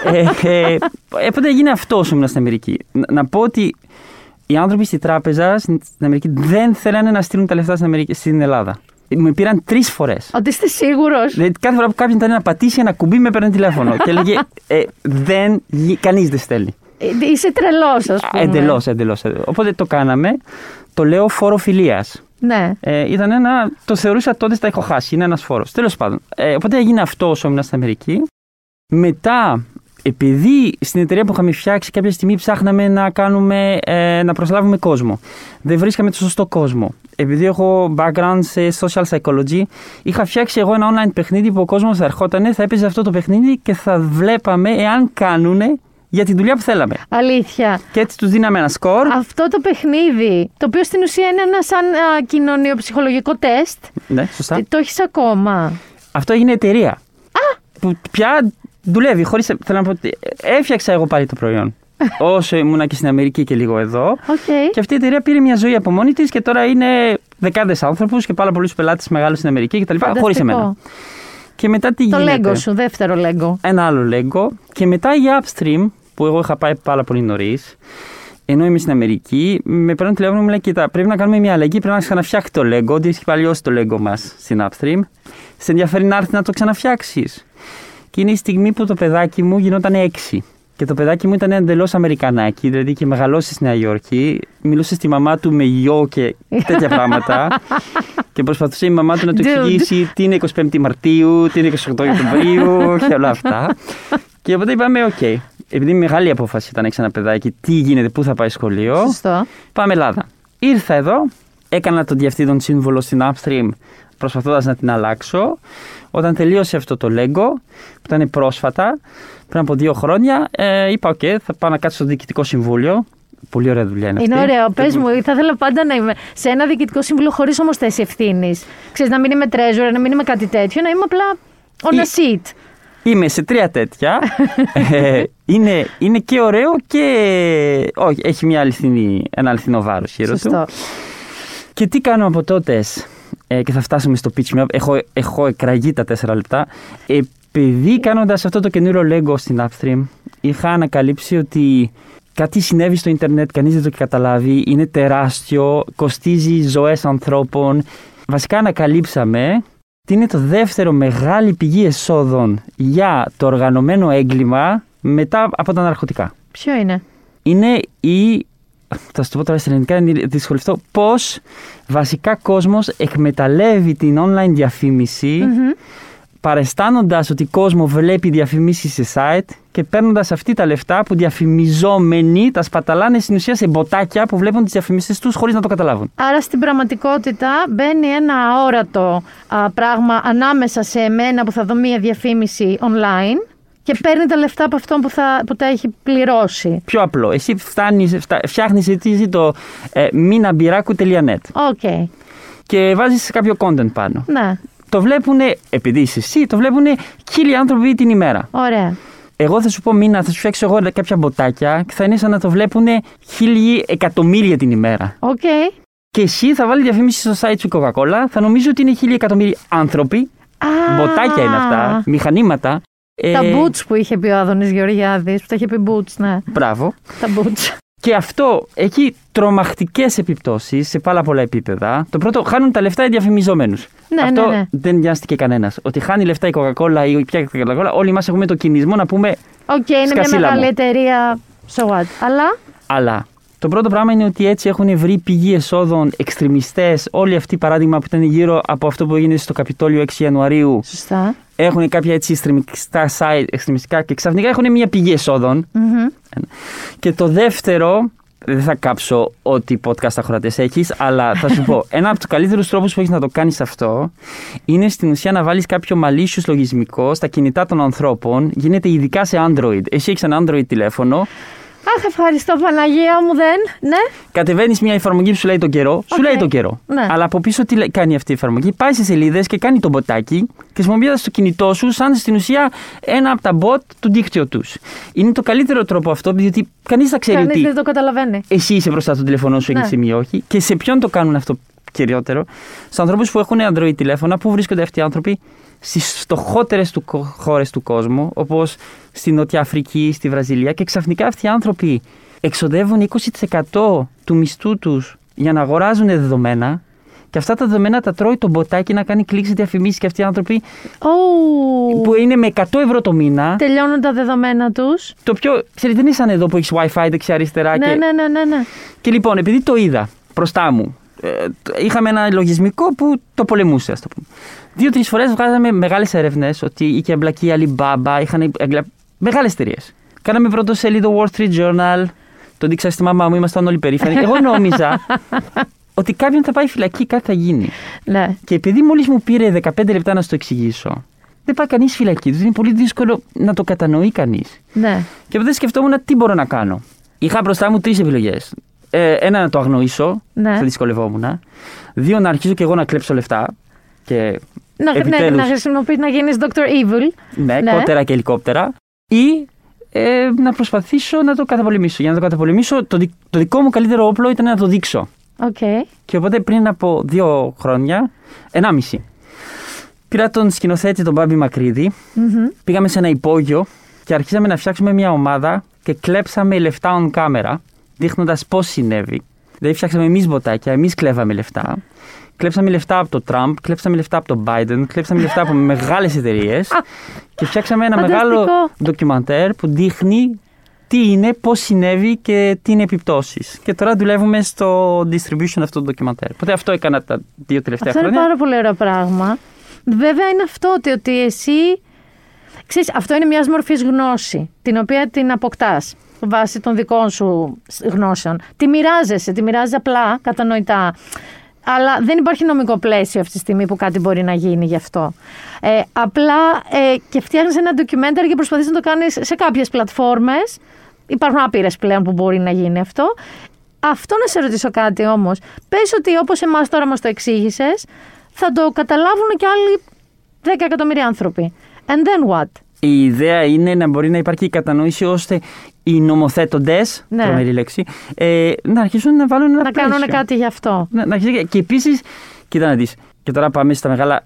ε, ε, οπότε έγινε αυτό όσο ήμουν στην Αμερική. Να, να πω ότι οι άνθρωποι στη τράπεζα στην στην Αμερική δεν θέλανε να στείλουν τα λεφτά στην, Αμερική, στην Ελλάδα. Με πήραν τρεις φορές. Ότι είστε σίγουρος; Δηλαδή, κάθε φορά που κάποιον ήταν να πατήσει ένα κουμπί, με παίρνει τηλέφωνο. και έλεγε ε, δεν, κανείς δεν στέλνει. Είσαι τρελός, ας πούμε. Εντελώς, εντελώς. Οπότε το κάναμε. Το λέω φόρο φιλία. Ναι. Ε, ήταν ένα. Το θεωρούσα τότε τα έχω χάσει. Είναι ένας φόρος. Τέλος πάντων. Ε, οπότε έγινε αυτό όσο ήμουν στην Αμερική. Μετά, επειδή στην εταιρεία που είχαμε φτιάξει κάποια στιγμή ψάχναμε να, κάνουμε, ε, να προσλάβουμε κόσμο. Δεν βρίσκαμε το σωστό κόσμο. Επειδή έχω background σε social psychology, είχα φτιάξει εγώ ένα online παιχνίδι που ο κόσμος θα ερχόταν, θα έπαιζε αυτό το παιχνίδι και θα βλέπαμε εάν κάνουν για τη δουλειά που θέλαμε. Αλήθεια. Και έτσι τους δίναμε ένα σκορ. Αυτό το παιχνίδι, το οποίο στην ουσία είναι ένα σαν α, κοινωνιοψυχολογικό τεστ, Ναι, σωστά. ε, το έχεις ακόμα. Αυτό έγινε εταιρεία. Α! Που πια δουλεύει. Χωρίς, θέλω να πω ότι έφτιαξα εγώ πάλι το προϊόν. Όσο ήμουνα και στην Αμερική και λίγο εδώ. Οκ. Και αυτή η εταιρεία πήρε μια ζωή από μόνη της και τώρα είναι δεκάδες άνθρωπους και πάρα πολλούς πελάτες μεγάλους στην Αμερική κτλ. Χωρίς Φανταστικό. εμένα. Και μετά τι Το γίνεται; Lego σου, δεύτερο Lego. Ένα άλλο Lego. Και μετά η Upstream, που εγώ είχα πάει πάρα πολύ νωρίς, ενώ είμαι στην Αμερική, με παίρνουν τηλέφωνο και μου λέει: Κοίτα, πρέπει να κάνουμε μια αλλαγή. Πρέπει να ξαναφτιάξει το Lego. Ότι έχει παλιώσει το Lego μας στην Upstream. Σε ενδιαφέρει να έρθει να το ξαναφτιάξεις. Και είναι η στιγμή που το παιδάκι μου γινόταν έξι. Και το παιδάκι μου ήταν εντελώς Αμερικανάκι, δηλαδή και μεγαλώσει στη Νέα Υόρκη. Μιλούσε στη μαμά του με γιο και τέτοια πράγματα. και προσπαθούσε η μαμά του να του Dude. εξηγήσει τι είναι 25η Μαρτίου, τι είναι 28 Οκτωβρίου και όλα αυτά. και οπότε είπαμε, οκ. Επειδή μεγάλη απόφαση ήταν να έχεις ένα παιδάκι, τι γίνεται, πού θα πάει σχολείο. Σωστό. Πάμε Ελλάδα. Ήρθα εδώ, έκανα τον διευθύνοντα σύμβουλο στην Upstream προσπαθώντας να την αλλάξω. Όταν τελείωσε αυτό το leg, που ήταν πρόσφατα, πριν από δύο χρόνια, ε, είπα: Οκ, θα πάω να κάτσω στο διοικητικό συμβούλιο. Πολύ ωραία δουλειά είναι αυτή. Είναι ωραίο. Πες μου, θα ήθελα πάντα να είμαι σε ένα διοικητικό σύμβουλο χωρίς όμως θέση ευθύνης. Ξέρεις, να μην είμαι treasurer, να μην είμαι κάτι τέτοιο, να είμαι απλά on a Ή- seat. Είμαι σε τρία τέτοια. ε, είναι, είναι και ωραίο και. Όχι, έχει μια αληθινή, ένα αληθινό βάρος γύρω του. Σωστό. Και τι κάνω από τότε, ε, και θα φτάσουμε στο pitch me up. Έχω, έχω εκραγεί τα τέσσερα λεπτά. Επειδή κάνοντας αυτό το καινούριο Lego στην Upstream, είχα ανακαλύψει ότι κάτι συνέβη στο ίντερνετ, κανείς δεν το έχει καταλάβει, είναι τεράστιο, κοστίζει ζωές ανθρώπων. Βασικά ανακαλύψαμε ότι είναι το δεύτερο μεγάλη πηγή εσόδων για το οργανωμένο έγκλημα μετά από τα ναρκωτικά. Ποιο είναι; Είναι η θα σου το πω τώρα στα ελληνικά, είναι δυσκολευτό. Πώς βασικά κόσμος εκμεταλλεύει την online διαφήμιση παριστάνοντας ότι κόσμος βλέπει διαφημίσεις σε site και παίρνοντας αυτή τα λεφτά που διαφημιζόμενοι τα σπαταλάνε στην ουσία σε μποτάκια που βλέπουν τις διαφημίσεις τους χωρίς να το καταλάβουν. Άρα στην πραγματικότητα μπαίνει ένα αόρατο α, πράγμα ανάμεσα σε εμένα που θα δω μία διαφήμιση online και παίρνει τα λεφτά από αυτόν που, θα, που τα έχει πληρώσει. Πιο απλό. Εσύ φτάνεις, φτά, φτιάχνεις εσύ το ε, minabirakou.net OK. και βάζεις κάποιο content πάνω. Ναι, Το βλέπουν, επειδή είσαι εσύ, το βλέπουν χίλιοι άνθρωποι την ημέρα. ωραία. Εγώ θα σου πω Μίνα, θα σου φτιάξω εγώ κάποια μποτάκια και θα είναι σαν να το βλέπουν χίλιοι εκατομμύρια την ημέρα. Οκ. Και εσύ θα βάλεις διαφήμιση στο site σου Coca-Cola, θα νομίζω ότι είναι χίλιοι εκατομμύρια άνθρωποι. Α, Μποτάκια είναι αυτά, μηχανήματα. Τα Ε, bots που είχε πει ο Άδωνης Γεωργιάδης, που τα είχε πει boots, ναι. Μπράβο. Τα bots. Και αυτό έχει τρομακτικές επιπτώσεις σε πάρα πολλά επίπεδα. Το πρώτο, χάνουν τα λεφτά οι διαφημιζόμενοι. Ναι, αυτό ναι, ναι. δεν νοιάστηκε κανένας. Ότι χάνει λεφτά η Coca-Cola ή πια η Coca-Cola, όλοι μας έχουμε το κυνισμό να πούμε. Οκ, είναι μια σκασίλα μεγάλη μου. εταιρεία. So what. Αλλά. Αλλά το πρώτο πράγμα είναι ότι έτσι έχουν βρει πηγή εσόδων εξτρεμιστές. Όλοι αυτοί, παράδειγμα, που ήταν γύρω από αυτό που έγινε στο Καπιτόλιο 6 Ιανουαρίου, Σωστά. έχουν κάποια έτσι εξτρεμιστικά site, εξτρεμιστικά και ξαφνικά έχουν μια πηγή εσόδων. Μμμ. Και το δεύτερο, δεν θα κάψω ό,τι podcast ακροατές έχεις, αλλά θα σου πω, ένα από τους καλύτερους τρόπους που έχεις να το κάνεις αυτό είναι στην ουσία να βάλεις κάποιο malicious λογισμικό στα κινητά των ανθρώπων. Γίνεται ειδικά σε Android. Εσύ έχεις ένα Android τηλέφωνο, Αχ, ευχαριστώ Παναγία μου, δεν. Ναι. κατεβαίνεις μια εφαρμογή που σου λέει τον καιρό. Σου Οκ. λέει τον καιρό. Ναι. Αλλά από πίσω τι λέει- κάνει αυτή η εφαρμογή; Πάει σε σελίδες και κάνει το μποτάκι, χρησιμοποιώντας το κινητό σου σαν στην ουσία ένα από τα bot του δίκτυο τους. Είναι το καλύτερο τρόπο αυτό, διότι κανείς δεν ξέρει Κανείς ότι δεν το καταλαβαίνει. εσύ είσαι μπροστά στο τηλέφωνο σου, Ναι. έχει ή όχι. Και σε ποιον το κάνουν αυτό; Κυριότερο. Σε ανθρώπους που έχουν Android τηλέφωνα, πού βρίσκονται αυτοί οι άνθρωποι, στις φτωχότερες του, χώρες του κόσμου, όπως στη Νότια Αφρική, στη Βραζιλία. Και ξαφνικά αυτοί οι άνθρωποι εξοδεύουν 20% του μισθού τους για να αγοράζουν δεδομένα. Και αυτά τα δεδομένα τα τρώει το μποτάκι να κάνει κλικ σε διαφημίσεις και αυτοί οι άνθρωποι Ου, που είναι με 100 ευρώ το μήνα. Τελειώνουν τα δεδομένα τους. Το πιο. Ξέρετε, δεν είναι σαν εδώ που έχεις WiFi δεξιά-αριστερά Ναι, και ναι, ναι, ναι, ναι. και λοιπόν, επειδή το είδα μπροστά μου, ε, το- είχαμε ένα λογισμικό που το πολεμούσε, ας το πούμε. Δύο-τρεις φορές βγάζαμε μεγάλες έρευνες ότι είχε εμπλακεί η Alibaba, είχαν μεγάλες εταιρείες. Κάναμε πρώτο σελίδο Wall Street Journal, το δείξα στη μαμά μου, ήμασταν όλοι περήφανοι. Εγώ νόμιζα ότι κάποιον θα πάει φυλακή, κάτι θα γίνει. ναι. Και επειδή μόλις μου πήρε 15 λεπτά να σου το εξηγήσω, δεν πάει κανείς φυλακή. Δηλαδή είναι πολύ δύσκολο να το κατανοεί κανείς. ναι. Και τότε σκεφτόμουν τι μπορώ να κάνω. Είχα μπροστά μου τρεις επιλογές. Ε, ένα να το αγνοήσω, Ναι. θα δυσκολευόμουν. Δύο να αρχίσω και εγώ να κλέψω λεφτά. Και Να, ναι, επιτέλους, να χρησιμοποιείς να γίνεις Dr. Evil. ναι, ναι. κότερα και ελικόπτερα. Ή ε, να προσπαθήσω να το καταπολεμήσω. Για να το καταπολεμήσω, το, δι- το δικό μου καλύτερο όπλο ήταν να το δείξω. Οκ. Και οπότε πριν από δύο χρόνια, ενάμιση, πήρα τον σκηνοθέτη τον Μπάμπη Μακρύδη, Μμμ. πήγαμε σε ένα υπόγειο και αρχίσαμε να φτιάξουμε μια ομάδα και κλέψαμε λεφτά on camera, δείχνοντας πώς συνέβη. Δηλαδή, φτιάξαμε εμείς μποτάκια, εμείς κλέβαμε λεφτά. Κλέψαμε λεφτά από το Τραμπ, κλέψαμε λεφτά από τον Biden, κλέψαμε λεφτά από μεγάλες εταιρείες και φτιάξαμε ένα Φανταστικό. μεγάλο ντοκιμαντέρ που δείχνει τι είναι, πώς συνέβη και τι είναι επιπτώσεις. Και τώρα δουλεύουμε στο distribution αυτού του ντοκιμαντέρ. Οπότε αυτό έκανα τα δύο τελευταία Αυτό είναι χρόνια. πάρα πολύ ωραίο πράγμα. Βέβαια είναι αυτό ότι, ότι εσύ. Ξέρεις, αυτό είναι μιας μορφής γνώση, την οποία την αποκτάς βάσει των δικών σου γνώσεων. Τη μοιράζεσαι, τη μοιράζεσαι απλά, κατανοητά. Αλλά δεν υπάρχει νομικό πλαίσιο αυτή τη στιγμή που κάτι μπορεί να γίνει γι' αυτό. Ε, απλά ε, και φτιάχνεις ένα ντοκιμένταρ και προσπαθείς να το κάνεις σε κάποιες πλατφόρμες. Υπάρχουν άπειρες πλέον που μπορεί να γίνει αυτό. Αυτό να σε ρωτήσω κάτι όμως. Πες ότι όπως εμάς τώρα μας το εξήγησες, θα το καταλάβουν και άλλοι 10 εκατομμύρια άνθρωποι. And then what? Η ιδέα είναι να μπορεί να υπάρχει η κατανόηση ώστε οι νομοθέτοντες, Ναι. τρομερή λέξη, ε, να αρχίσουν να βάλουν ένα Να κάνουν πλαίσιο. κάτι γι' αυτό. Να, να αρχίσουν- και επίσης, κοίτα να δεις. Και τώρα πάμε στα μεγάλα.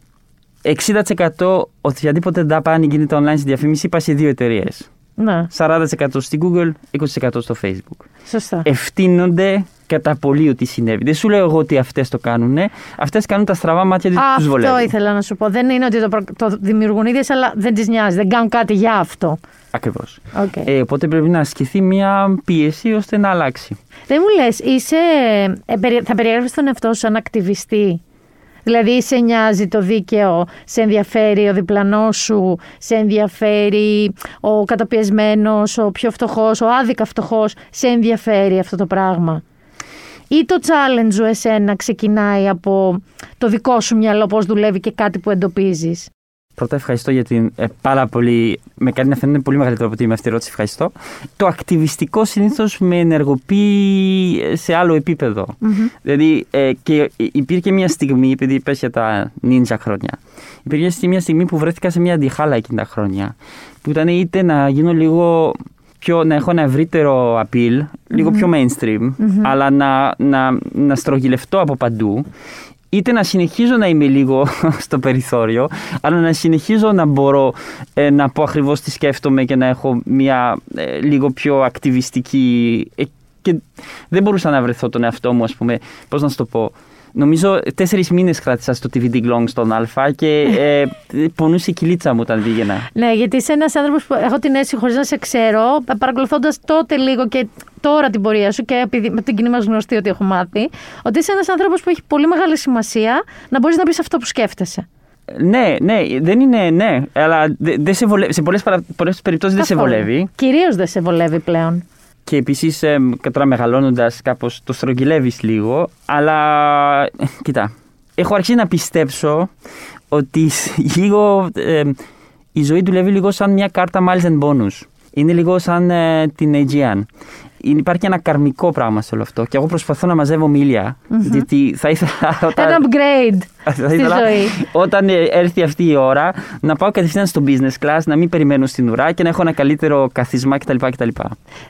60% οτιδήποτε δαπάνη γίνεται online στη διαφήμιση πάει σε δύο εταιρείες. Ναι, 40% στην Google, 20% στο Facebook. σωστά. Ευθύνονται κατά πολύ ότι συνέβη. Δεν σου λέω εγώ ότι αυτές το κάνουν. Αυτές κάνουν τα στραβά μάτια ότι τους Αυτό βολεύει. ήθελα να σου πω. Δεν είναι ότι το, προ- το δημιουργούν ίδιες, αλλά δεν τις νοιάζει. Δεν κάνουν κάτι για αυτό. Ακριβώς. Οκ. Ε, οπότε πρέπει να ασκηθεί μια πίεση ώστε να αλλάξει. Δεν μου λες, είσαι. ε, περι- θα περιέγραφε τον εαυτό σου σαν ακτιβιστή; Δηλαδή, σε νοιάζει το δίκαιο, σε ενδιαφέρει ο διπλανός σου, σε ενδιαφέρει ο καταπιεσμένος, ο πιο φτωχός, ο άδικα φτωχός, σε ενδιαφέρει αυτό το πράγμα. Ή το challenge σου εσένα ξεκινάει από το δικό σου μυαλό, πώς δουλεύει και κάτι που εντοπίζεις. Πρώτα ευχαριστώ για την ε, πάρα πολύ. Με κάνει να φαίνεται πολύ μεγαλύτερο από ότι είμαι αυτή η ερώτηση. Ευχαριστώ. Το ακτιβιστικό συνήθως με ενεργοποιεί ε, σε άλλο επίπεδο. Δηλαδή, ε, και υπήρχε μια στιγμή, επειδή πες για τα νίντζα χρόνια, υπήρχε μια στιγμή που βρέθηκα σε μια αντιχάλα εκείνα τα χρόνια. Που ήταν είτε να γίνω λίγο πιο, να έχω ένα ευρύτερο appeal, λίγο πιο mainstream, αλλά να, να, να στρογγυλευτώ από παντού. Είτε να συνεχίζω να είμαι λίγο στο περιθώριο, αλλά να συνεχίζω να μπορώ ε, να πω ακριβώς τι σκέφτομαι και να έχω μια ε, λίγο πιο ακτιβιστική... ε, και δεν μπορούσα να βρεθώ τον εαυτό μου, ας πούμε, πώς να σου το πω. Νομίζω τέσσερις μήνες κράτησα στο TV Glong στον Α και ε, πονούσε η κυλίτσα μου όταν πήγαινα. Ναι, γιατί είσαι ένας άνθρωπος που έχω την αίσθηση, χωρίς να σε ξέρω, παρακολουθώντας τότε λίγο και τώρα την πορεία σου και επειδή με την κοινή μας γνωστή ότι έχω μάθει, ότι είσαι ένας άνθρωπος που έχει πολύ μεγάλη σημασία να μπορείς να πεις αυτό που σκέφτεσαι. Ναι, ναι, δεν είναι ναι, αλλά δε- δεν σε, βολεύει. σε πολλές, παρα... πολλές περιπτώσεις δεν σε βολεύει. Κυρίως δεν σε βολεύει πλέον. Και επίσης ε, τώρα μεγαλώνοντας κάπως το στρογγυλεύεις λίγο, αλλά ε, κοίτα, έχω αρχίσει να πιστέψω ότι σ- λίγο ε, η ζωή δουλεύει λίγο σαν μια κάρτα miles and bonus. Είναι λίγο σαν ε, την Aegean. Είναι- Υπάρχει ένα καρμικό πράγμα σε όλο αυτό και εγώ προσπαθώ να μαζεύω μίλια, γιατί θα ήθελα όταν... Ένα upgrade Θα στη ήθελα ζωή. όταν ε, έρθει αυτή η ώρα να πάω κατευθείαν στο business class, να μην περιμένω στην ουρά και να έχω ένα καλύτερο καθίσμα κτλ. κτλ.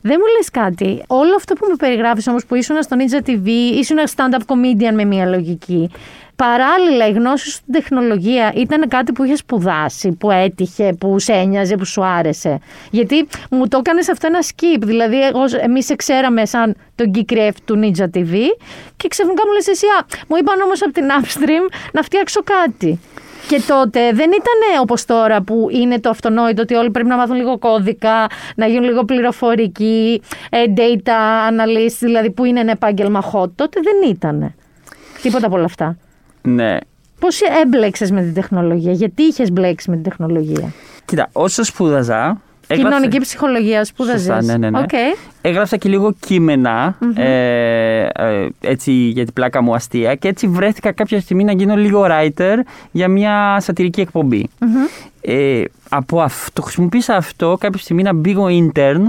Δεν μου λες κάτι. Όλο αυτό που με περιγράφεις όμως που ήσουν στο Ninja TV, ήσουν stand-up comedian με μια λογική. Παράλληλα, η γνώση σου στην τεχνολογία ήταν κάτι που είχες σπουδάσει, που έτυχε, που σε ένοιαζε, που σου άρεσε. Γιατί μου το έκανες αυτό ένα skip. Δηλαδή, εμείς σε ξέραμε σαν τον geek ref του Ninja TV και ξαφνικά μου λες εσύ, α, μου είπαν όμως από την Upstream να φτιάξω κάτι. Και τότε δεν ήταν όπως τώρα που είναι το αυτονόητο ότι όλοι πρέπει να μάθουν λίγο κώδικα, να γίνουν λίγο πληροφορικοί, ε, data analyst, δηλαδή που είναι ένα επάγγελμα hot. Τότε δεν ήταν. Τίποτα από όλα αυτά. Ναι. Πώς έμπλεξες με την τεχνολογία, γιατί είχες μπλέξει με την τεχνολογία; Κοίτα, όσο σπούδαζα. έγραψα- Κοινωνική ψυχολογία, σπούδαζες; Σωστά, ναι, ναι, ναι. Οκ. Έγραψα και λίγο κείμενα, ε, ε, έτσι για την πλάκα μου αστεία και έτσι βρέθηκα κάποια στιγμή να γίνω λίγο writer για μια σατυρική εκπομπή. Ε, από αυτό, χρησιμοποίησα αυτό κάποια στιγμή να μπω intern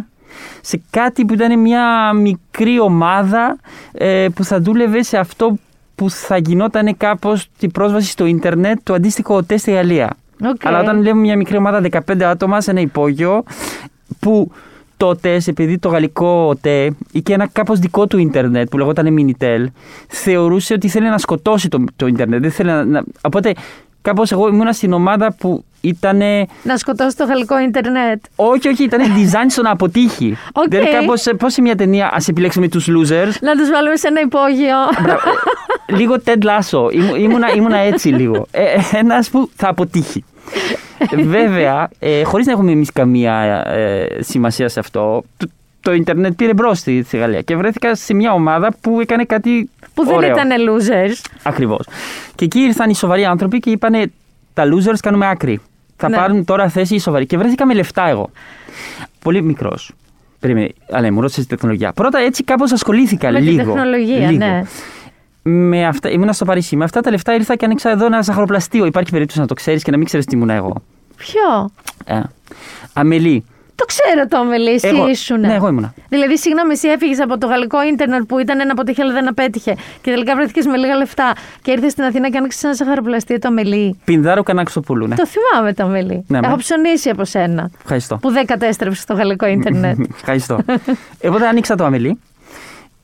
σε κάτι που ήταν μια μικρή ομάδα ε, που θα δούλευε σε αυτό που θα γινόταν κάπως την πρόσβαση στο ίντερνετ το αντίστοιχο ΟΤΕ στη Γαλλία. Οκ. Αλλά όταν βλέπουμε μια μικρή ομάδα 15 άτομα σε ένα υπόγειο που τότε, επειδή το γαλλικό ΟΤΕ ή και ένα κάπως δικό του ίντερνετ που λεγόταν Minitel, θεωρούσε ότι θέλει να σκοτώσει το, το ίντερνετ. Δεν θέλει να, να- οπότε κάπως εγώ ήμουν στην ομάδα που ήταν. Να σκοτώσει το γαλλικό Ιντερνετ. Όχι, όχι, ήταν design στο να αποτύχει. Οκ. Δηλαδή, κάπως, πώς σε μια ταινία, ας επιλέξουμε τους losers. Να τους βάλουμε σε ένα υπόγειο. Μπρα- ε, λίγο Ted Lasso. Ήμου- Ήμουνα, ήμουνα έτσι λίγο. Ε, Ένας που θα αποτύχει. Βέβαια, ε, χωρίς να έχουμε εμείς καμία ε, σημασία σε αυτό, το, το Ιντερνετ πήρε μπρος στη, στη Γαλλία και βρέθηκα σε μια ομάδα που έκανε κάτι. που δεν ωραίο. ήταν losers. Ακριβώς. Και εκεί ήρθαν οι σοβαροί άνθρωποι και είπανε: Τα losers κάνουμε άκρη. Θα Ναι. πάρουν τώρα θέση οι σοβαροί. Και βρέθηκα με λεφτά εγώ. Πολύ μικρός. Περίμενε, αλλά μου ρώτησες τη τεχνολογία. Πρώτα έτσι κάπως ασχολήθηκα με λίγο. την τεχνολογία, λίγο. ναι. Με αυτά, ήμουνα στο Παρίσι. Με αυτά τα λεφτά ήρθα και άνοιξα εδώ ένα ζαχαροπλαστείο. Υπάρχει περίπτωση να το ξέρεις και να μην ξέρεις τι ήμουν εγώ. Ποιο; Ε. Αμελή. Το ξέρω το Αμελή, εσύ Εγώ- ήσουν. Ναι, εγώ ήμουνα. Δηλαδή, συγγνώμη, εσύ έφυγες από το γαλλικό ίντερνετ που ήταν ένα αποτύχει, αλλά δεν απέτυχε. Και τελικά βρέθηκες με λίγα λεφτά. Και ήρθες στην Αθήνα και άνοιξες ένα ζαχαροπλαστείο το Αμελή. Πινδάρο Κανάξοπούλου, ναι. Το θυμάμαι το Αμελή. Ναι, Έχω ναι. ψωνίσει από σένα. Ευχαριστώ. Που δεν κατέστρεψες το γαλλικό ίντερνετ. Ευχαριστώ. Οπότε άνοιξα το Αμελή.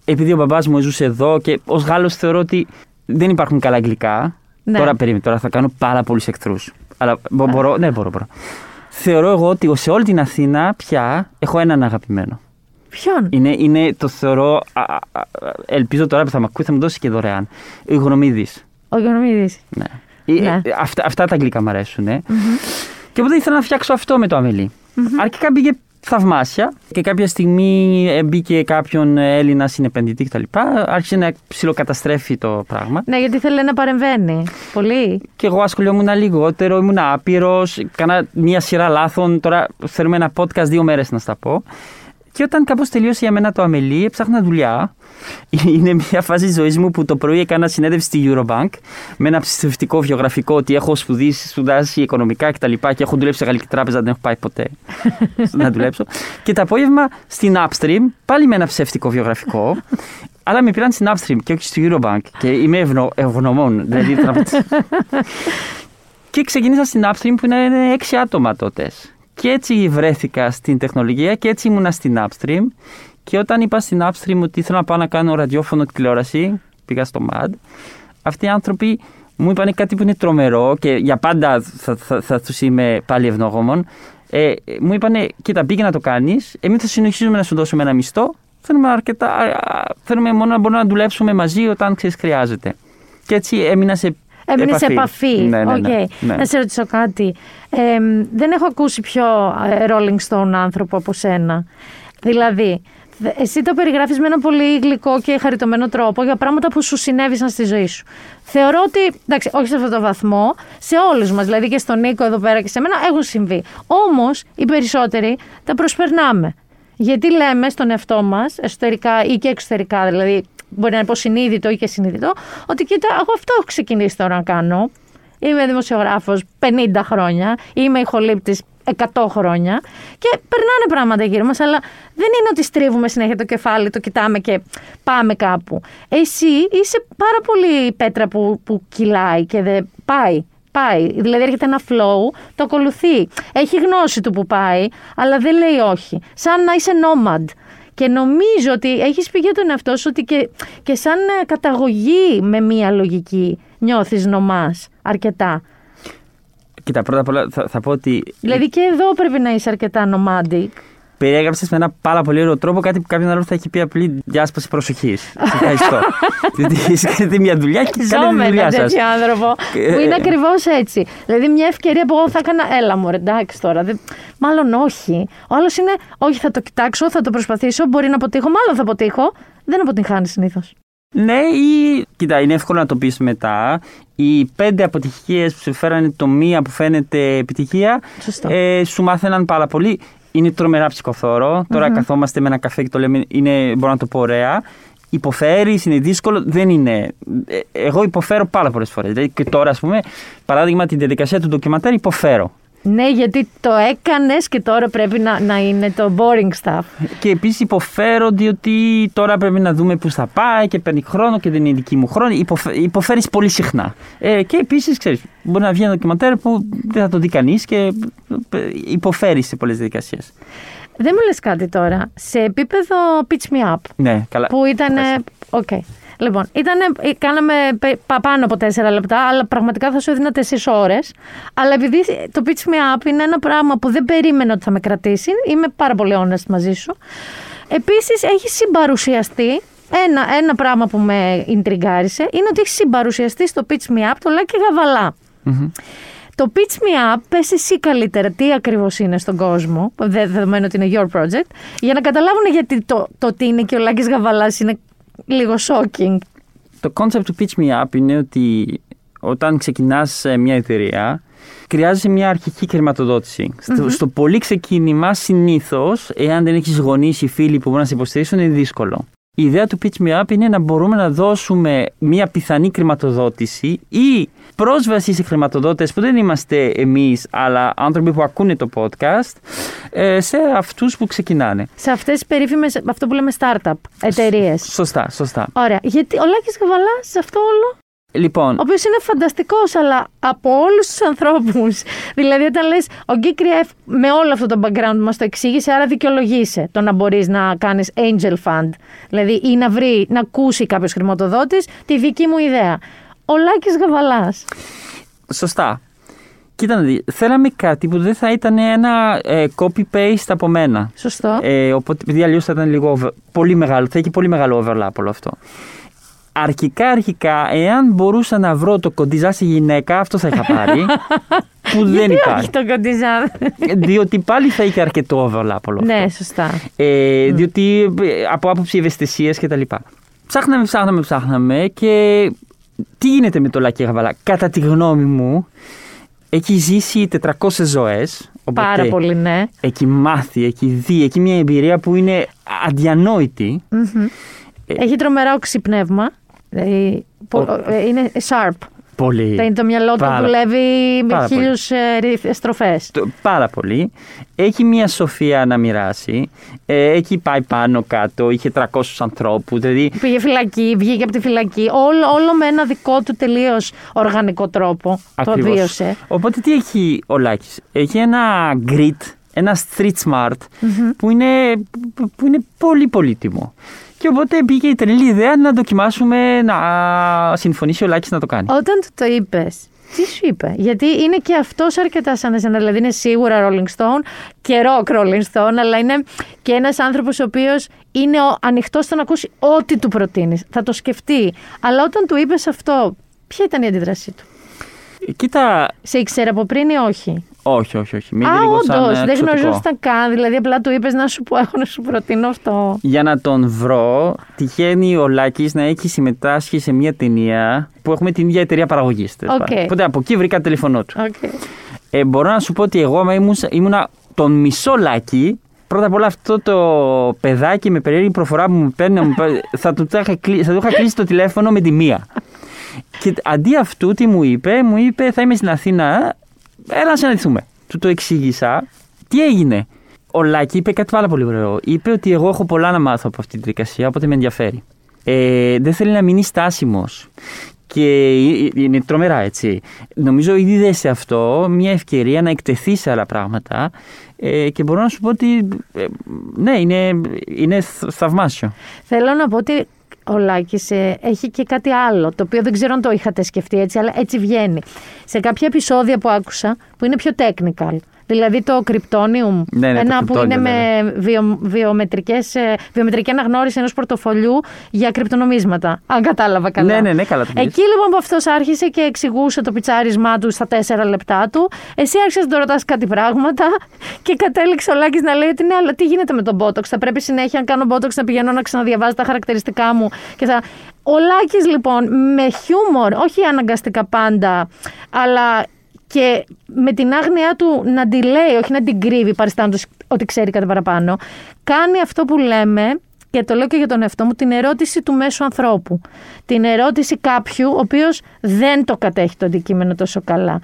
Επειδή ο μπαμπάς μου ζούσε εδώ και ως Γάλλος θεωρώ ότι δεν υπάρχουν καλά αγγλικά. Ναι. Τώρα περίμενε, τώρα θα κάνω πάρα πολλούς εχθρούς. Αλλά μπο- μπορώ, ναι, μπορώ, μπορώ. Θεωρώ εγώ ότι σε όλη την Αθήνα πια έχω έναν αγαπημένο. Ποιον; Είναι, είναι το θεωρώ. α, α, α, ελπίζω τώρα που θα με ακούει θα μου δώσει και δωρεάν. Ο Ιγονομίδη. Ο Γιονομίδης. Ναι. Ε, Ναι. ε, αυτά, αυτά τα αγγλικά μου αρέσουν. ε. Και οπότε ήθελα να φτιάξω αυτό με το αμελι Αρχικά μπήκε θαυμάσια και κάποια στιγμή ε, μπήκε κάποιον Έλληνα συνεπενδυτή κτλ. Άρχισε να ψιλοκαταστρέφει το πράγμα. Ναι, γιατί θέλει να παρεμβαίνει. Πολύ. Και εγώ ασχολιόμουν λιγότερο, ήμουν άπειρος, κάνα μία σειρά λάθων. Τώρα θέλουμε ένα podcast δύο μέρες να στα πω. Και όταν κάπως τελείωσε για μένα το αμελή, έψαχνα δουλειά. Είναι μια φάση τη ζωής μου που το πρωί έκανα συνέντευξη στη Eurobank με ένα ψηφιστικό βιογραφικό ότι έχω σπουδήσει, σπουδάσει οικονομικά κτλ. Και, και έχω δουλέψει σε γαλλική τράπεζα, δεν έχω πάει ποτέ να δουλέψω. Και το απόγευμα στην Upstream, πάλι με ένα ψεύτικο βιογραφικό. Αλλά με πήραν στην Upstream και όχι στη Eurobank. Και είμαι ευνο, ευγνωμών. Δηλαδή, και ξεκίνησα στην Upstream που είναι έξι άτομα τότε. Και έτσι βρέθηκα στην τεχνολογία και έτσι ήμουνα στην Upstream. Και όταν είπα στην Upstream ότι ήθελα να πάω να κάνω ραδιόφωνο και τηλεόραση, πήγα στο MAD. Αυτοί οι άνθρωποι μου είπαν κάτι που είναι τρομερό και για πάντα θα, θα, θα τους είμαι πάλι ευγνώμων. Ε, μου είπαν, κοίτα, πήγε να το κάνεις. Εμείς θα συνεχίσουμε να σου δώσουμε ένα μισθό. Θέλουμε, αρκετά, α, θέλουμε μόνο να μπορούμε να δουλέψουμε μαζί όταν ξέρεις χρειάζεται. Και έτσι έμεινα σε Έμεινες σε επαφή. Ναι, ναι, ναι, Οκ. ναι. Να σε ρωτήσω κάτι. Ε, δεν έχω ακούσει πιο ε, Rolling Stone άνθρωπο από σένα. Δηλαδή, δε- εσύ το περιγράφεις με ένα πολύ γλυκό και χαριτωμένο τρόπο για πράγματα που σου συνέβησαν στη ζωή σου. Θεωρώ ότι, εντάξει, όχι σε αυτό το βαθμό, σε όλους μας, δηλαδή και στον Νίκο εδώ πέρα και σε μένα, έχουν συμβεί. Όμως, οι περισσότεροι τα προσπερνάμε. Γιατί λέμε στον εαυτό μας, εσωτερικά ή και εξωτερικά, δηλαδή μπορεί να είναι υποσυνείδητο ή και συνείδητο, ότι κοίτα, εγώ αυτό έχω ξεκινήσει τώρα να κάνω. Είμαι δημοσιογράφος 50 χρόνια, είμαι ηχολήπτης 100 χρόνια και περνάνε πράγματα γύρω μας, αλλά δεν είναι ότι στρίβουμε συνέχεια το κεφάλι, το κοιτάμε και πάμε κάπου. Εσύ είσαι πάρα πολύ πέτρα που, που κυλάει και δεν πάει. Πάει. Δηλαδή έρχεται ένα flow, το ακολουθεί. Έχει γνώση του που πάει, αλλά δεν λέει όχι. Σαν να είσαι nomad. Και νομίζω ότι έχεις πει για τον εαυτό σου ότι και, και σαν ε, καταγωγή με μία λογική νιώθεις νομάς αρκετά. Κοίτα, πρώτα απ' όλα θα, θα πω ότι Δηλαδή και εδώ πρέπει να είσαι αρκετά nomadic. Περιέγραψες με ένα πάρα πολύ ωραίο τρόπο κάτι που κάποιον άλλο θα έχει πει απλή διάσπαση προσοχής. Ευχαριστώ. Διότι εσείς κάνετε μια δουλειά και Ζω κάνετε με τη δουλειά έναν σας. τέτοιο άνθρωπο που είναι ακριβώς έτσι. Δηλαδή, μια ευκαιρία που εγώ θα έκανα. Έλα μου, εντάξει τώρα. Δεν... Μάλλον όχι. Ο άλλος είναι, όχι, θα το κοιτάξω, θα το προσπαθήσω. Μπορεί να αποτύχω, μάλλον θα αποτύχω. Δεν αποτυγχάνεις συνήθως. Ναι, ή. Κοίτα, είναι εύκολο να το πεις μετά. Οι πέντε αποτυχίες που σε φέρανε το μία που φαίνεται επιτυχία Σωστό. ε, σου μάθαιναν πάρα πολύ. Είναι τρομερά ψυχοθώρο. Τώρα καθόμαστε με ένα καφέ και το λέμε, είναι, μπορώ να το πω ωραία. Υποφέρεις, είναι δύσκολο. Δεν είναι. Ε, Εγώ υποφέρω πάρα πολλές φορές. Δηλαδή και τώρα, ας πούμε, παράδειγμα, την διαδικασία του ντοκιμαντέρ υποφέρω. Ναι, γιατί το έκανες και τώρα πρέπει να, να είναι το boring stuff. Και επίσης υποφέρω διότι τώρα πρέπει να δούμε πού θα πάει και παίρνει χρόνο και δεν είναι δική μου χρόνο. Υποφε... Υποφέρεις πολύ συχνά. Ε, και επίσης, ξέρεις, μπορεί να βγει ένα ντοκιμαντέρ που δεν θα το δει κανείς και υποφέρεις σε πολλές διαδικασίες. Δεν μου λες κάτι τώρα. Σε επίπεδο pitch me up, Ναι, καλά. που ήταν. Οκ. Λοιπόν, ήτανε, κάναμε πε- πα- πάνω από τέσσερα λεπτά, αλλά πραγματικά θα σου έδινα τέσσερις ώρες. Αλλά επειδή το Pitch Me Up είναι ένα πράγμα που δεν περίμενα ότι θα με κρατήσει, είμαι πάρα πολύ honest μαζί σου. Επίσης, έχει συμπαρουσιαστεί. Ένα, ένα πράγμα που με ιντριγκάρισε είναι ότι έχει συμπαρουσιαστεί στο Pitch Me Up το Λάκη Γαβαλά. Το Pitch Me Up, πες εσύ καλύτερα τι ακριβώς είναι στον κόσμο, δε- δεδομένου ότι είναι your project, για να καταλάβουν γιατί το, το ότι είναι και ο Λάκης Γαβαλάς είναι λίγο shocking. Το concept του Pitch Me Up είναι ότι όταν ξεκινάς ε, μια εταιρεία, χρειάζεσαι μια αρχική χρηματοδότηση. Στο, στο πολύ ξεκίνημα, συνήθως, εάν δεν έχεις γονείς ή φίλοι που μπορούν να σε υποστηρίξουν, είναι δύσκολο. Η ιδέα του Pitch Me Up είναι να μπορούμε να δώσουμε μια πιθανή χρηματοδότηση ή πρόσβαση σε χρηματοδότες που δεν είμαστε εμείς, αλλά άνθρωποι που ακούνε το podcast, ε, σε αυτούς που ξεκινάνε. Σε αυτές τις περίφημες, αυτό που λέμε startup, εταιρείες. Σωστά, σωστά. Ωραία. Γιατί ο Λάκης Γαβαλάς σε αυτό όλο, Λοιπόν, ο οποίος είναι φανταστικός, αλλά από όλους τους ανθρώπους. Δηλαδή όταν λες, ο Γκίκριεφ με όλο αυτό το background μας το εξήγησε, άρα δικαιολογείσαι το να μπορείς να κάνεις angel fund. Δηλαδή ή να βρει, να ακούσει κάποιος χρηματοδότης τη δική μου ιδέα. Ο Λάκης Γαβαλάς. Σωστά. Κοίτα να δει, θέλαμε κάτι που δεν θα ήταν ένα ε, copy-paste από μένα. Σωστό. Ε, οπότε, επειδή αλλιώς θα ήταν λίγο over- πολύ μεγάλο, θα έχει πολύ μεγάλο overlap όλο αυτό. Αρχικά, αρχικά, εάν μπορούσα να βρω το κοντιζά σε γυναίκα, αυτό θα είχα πάρει. που δεν Γιατί υπάρχει. όχι το κοντιζάν. διότι πάλι θα είχε αρκετό overlap όλο αυτό. ναι, σωστά. Ε, Διότι ε, από άποψη ευαισθησίας και τα λοιπά. Ψάχναμε, ψάχναμε, ψάχναμε και τι γίνεται με το Λάκη Γαβαλά; Κατά τη γνώμη μου, έχει ζήσει 400 ζωές. οπότε Πάρα πολύ, ναι. Έχει μάθει, έχει δει, έχει μια εμπειρία που είναι αδιανόητη. Μμμ. Ε, Έχει τρομερά οξυπνεύμα. Δηλαδή, πο- ε, είναι sharp. Πολύ. Τα- Το μυαλό του Πάρα- δουλεύει με πάρα πολύ. χίλιους στροφές. Το- Πάρα πολύ. Έχει μια σοφία να μοιράσει. Ε, έχει πάει πάνω κάτω. Είχε 300 ανθρώπους. Δηλαδή Πήγε φυλακή, βγήκε από τη φυλακή. Όλο, όλο με ένα δικό του τελείως οργανικό τρόπο. Ακριβώς. Το βίωσε. Οπότε τι έχει ο Λάκης; Έχει ένα grit, ένα street smart που, είναι, που είναι πολύ πολύτιμο. Και οπότε μπήκε η τρελή ιδέα να δοκιμάσουμε να συμφωνήσει ο Λάκης να το κάνει. Όταν του το είπες, τι σου είπε; Γιατί είναι και αυτός αρκετά σαν εσένα. Δηλαδή είναι σίγουρα Rolling Stone και rock Rolling Stone, αλλά είναι και ένας άνθρωπος ο οποίος είναι ανοιχτός στο να ακούσει ό,τι του προτείνεις. Θα το σκεφτεί. Αλλά όταν του είπες αυτό, ποια ήταν η αντίδρασή του; Κοίτα, Σε ήξερε από πριν ή όχι; Όχι, όχι, όχι. Μην Α, λίγο σαν όντως, ε, δεν εξωτικό. γνωριζόταν καν. Δηλαδή, απλά του είπες να σου πω, έχω να σου προτείνω αυτό. Για να τον βρω, τυχαίνει ο Λάκης να έχει συμμετάσχει σε μια ταινία που έχουμε την ίδια εταιρεία παραγωγής. τέλος Οκ. πάντων. Οπότε από εκεί βρήκα το τηλέφωνό του. Okay. Ε, μπορώ να σου πω ότι εγώ άμα ήμουν, ήμουνα τον μισό Λάκη, πρώτα απ' όλα αυτό το παιδάκι με περίεργη προφορά που μου παίρνει, να μου παίρνει, θα, του, το είχα κλει- θα του είχα κλείσει το τηλέφωνο με τη μία. Και αντί αυτού τι μου είπε, μου είπε θα είμαι στην Αθήνα, έλα να συναντηθούμε. Του το εξήγησα. Τι έγινε; Ο Λάκη είπε κάτι πάρα πολύ ωραίο. Είπε ότι εγώ έχω πολλά να μάθω από αυτή τη δικασία, οπότε με ενδιαφέρει. Ε, δεν θέλει να μείνει στάσιμος. Και ε, είναι τρομερά έτσι. Νομίζω ήδη είδε σε αυτό μια ευκαιρία να εκτεθεί σε άλλα πράγματα ε, και μπορώ να σου πω ότι ε, ναι, είναι, είναι θ- θαυμάσιο. Θέλω να πω ότι ο Λάκης ε, έχει και κάτι άλλο, το οποίο δεν ξέρω αν το είχατε σκεφτεί έτσι, αλλά έτσι βγαίνει. Σε κάποια επεισόδια που άκουσα, που είναι πιο technical, δηλαδή το Kryptonium, Ναι, ναι, το ένα που Kryptonium, είναι ναι, με βιο, βιομετρικές, ε, βιομετρική αναγνώριση ενός πορτοφολιού για κρυπτονομίσματα, αν κατάλαβα καλά. Ναι, ναι, ναι, καλά το πεις. Εκεί λοιπόν που αυτός άρχισε και εξηγούσε το πιτσάρισμά του στα τέσσερα λεπτά του, εσύ άρχισες να τον ρωτάς κάτι πράγματα και κατέληξε ο Λάκης να λέει ότι ναι, αλλά τι γίνεται με τον Botox. Θα πρέπει συνέχεια να κάνω Botox να πηγαίνω να ξαναδιαβάζω τα χαρακτηριστικά μου. Και θα... Ο Λάκης λοιπόν με χιούμορ, όχι αναγκαστικά πάντα, αλλά και με την άγνοιά του να τη λέει, όχι να την κρύβει παριστάνοντας ότι ξέρει κάτι παραπάνω, κάνει αυτό που λέμε και το λέω και για τον εαυτό μου, την ερώτηση του μέσου ανθρώπου. Την ερώτηση κάποιου ο οποίος δεν το κατέχει το αντικείμενο τόσο καλά.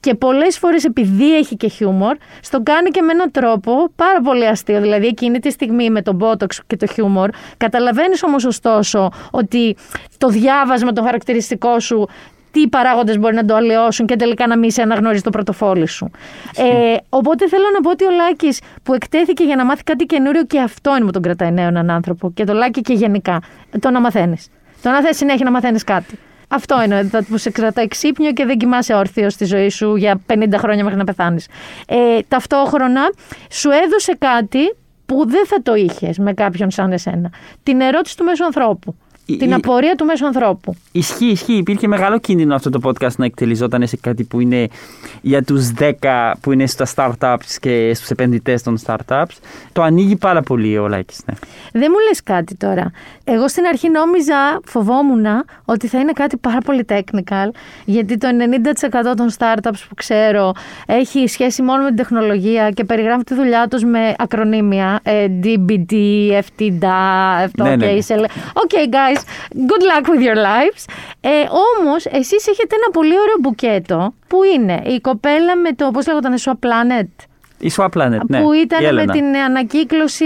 Και πολλές φορές επειδή έχει και χιούμορ, στο κάνει και με έναν τρόπο πάρα πολύ αστείο. Δηλαδή εκείνη τη στιγμή με τον Botox και το χιούμορ, καταλαβαίνεις όμως ωστόσο ότι το διάβασμα των χαρακτηριστικό σου τι παράγοντες μπορεί να το αλλοιώσουν και τελικά να μην σε αναγνωρίζει το πρωτοφόλι σου. Ε, οπότε θέλω να πω ότι ο Λάκης που εκτέθηκε για να μάθει κάτι καινούριο και αυτό είναι που τον κρατάει νέο έναν άνθρωπο. Και το Λάκη και γενικά. Το να μαθαίνεις. Το να θες συνέχεια να μαθαίνεις κάτι. Αυτό είναι το που σε κρατάει ξύπνιο και δεν κοιμάσαι όρθιο στη ζωή σου για 50 χρόνια μέχρι να πεθάνεις. Ε, ταυτόχρονα σου έδωσε κάτι που δεν θα το είχες με κάποιον σαν εσένα. Την ερώτηση του μέσου ανθρώπου. Η- Την η- απορία του μέσου ανθρώπου. Ισχύει, ισχύει. Υπήρχε μεγάλο κίνδυνο αυτό το podcast να εκτελιζόταν σε κάτι που είναι για τους 10 που είναι στα startups και στους επενδυτές των startups. Το ανοίγει πάρα πολύ ο Λάκης. Ναι. Δεν μου λες κάτι τώρα. Εγώ στην αρχή νόμιζα, φοβόμουν ότι θα είναι κάτι πάρα πολύ technical, γιατί το 90% των startups που ξέρω έχει σχέση μόνο με την τεχνολογία και περιγράφει τη δουλειά τους με ακρονίμια. ε, DBD, FTDA, αυτό, Ναι, ναι, ναι. okay, Okay, guys, good luck with your lives. Ε, όμως, εσείς έχετε ένα πολύ ωραίο μπουκέτο, που είναι η κοπέλα με το, πώς λέγονταν, Σουα Planet. Η Swap Planet, ναι. που η ήταν με Έλενα. την ανακύκλωση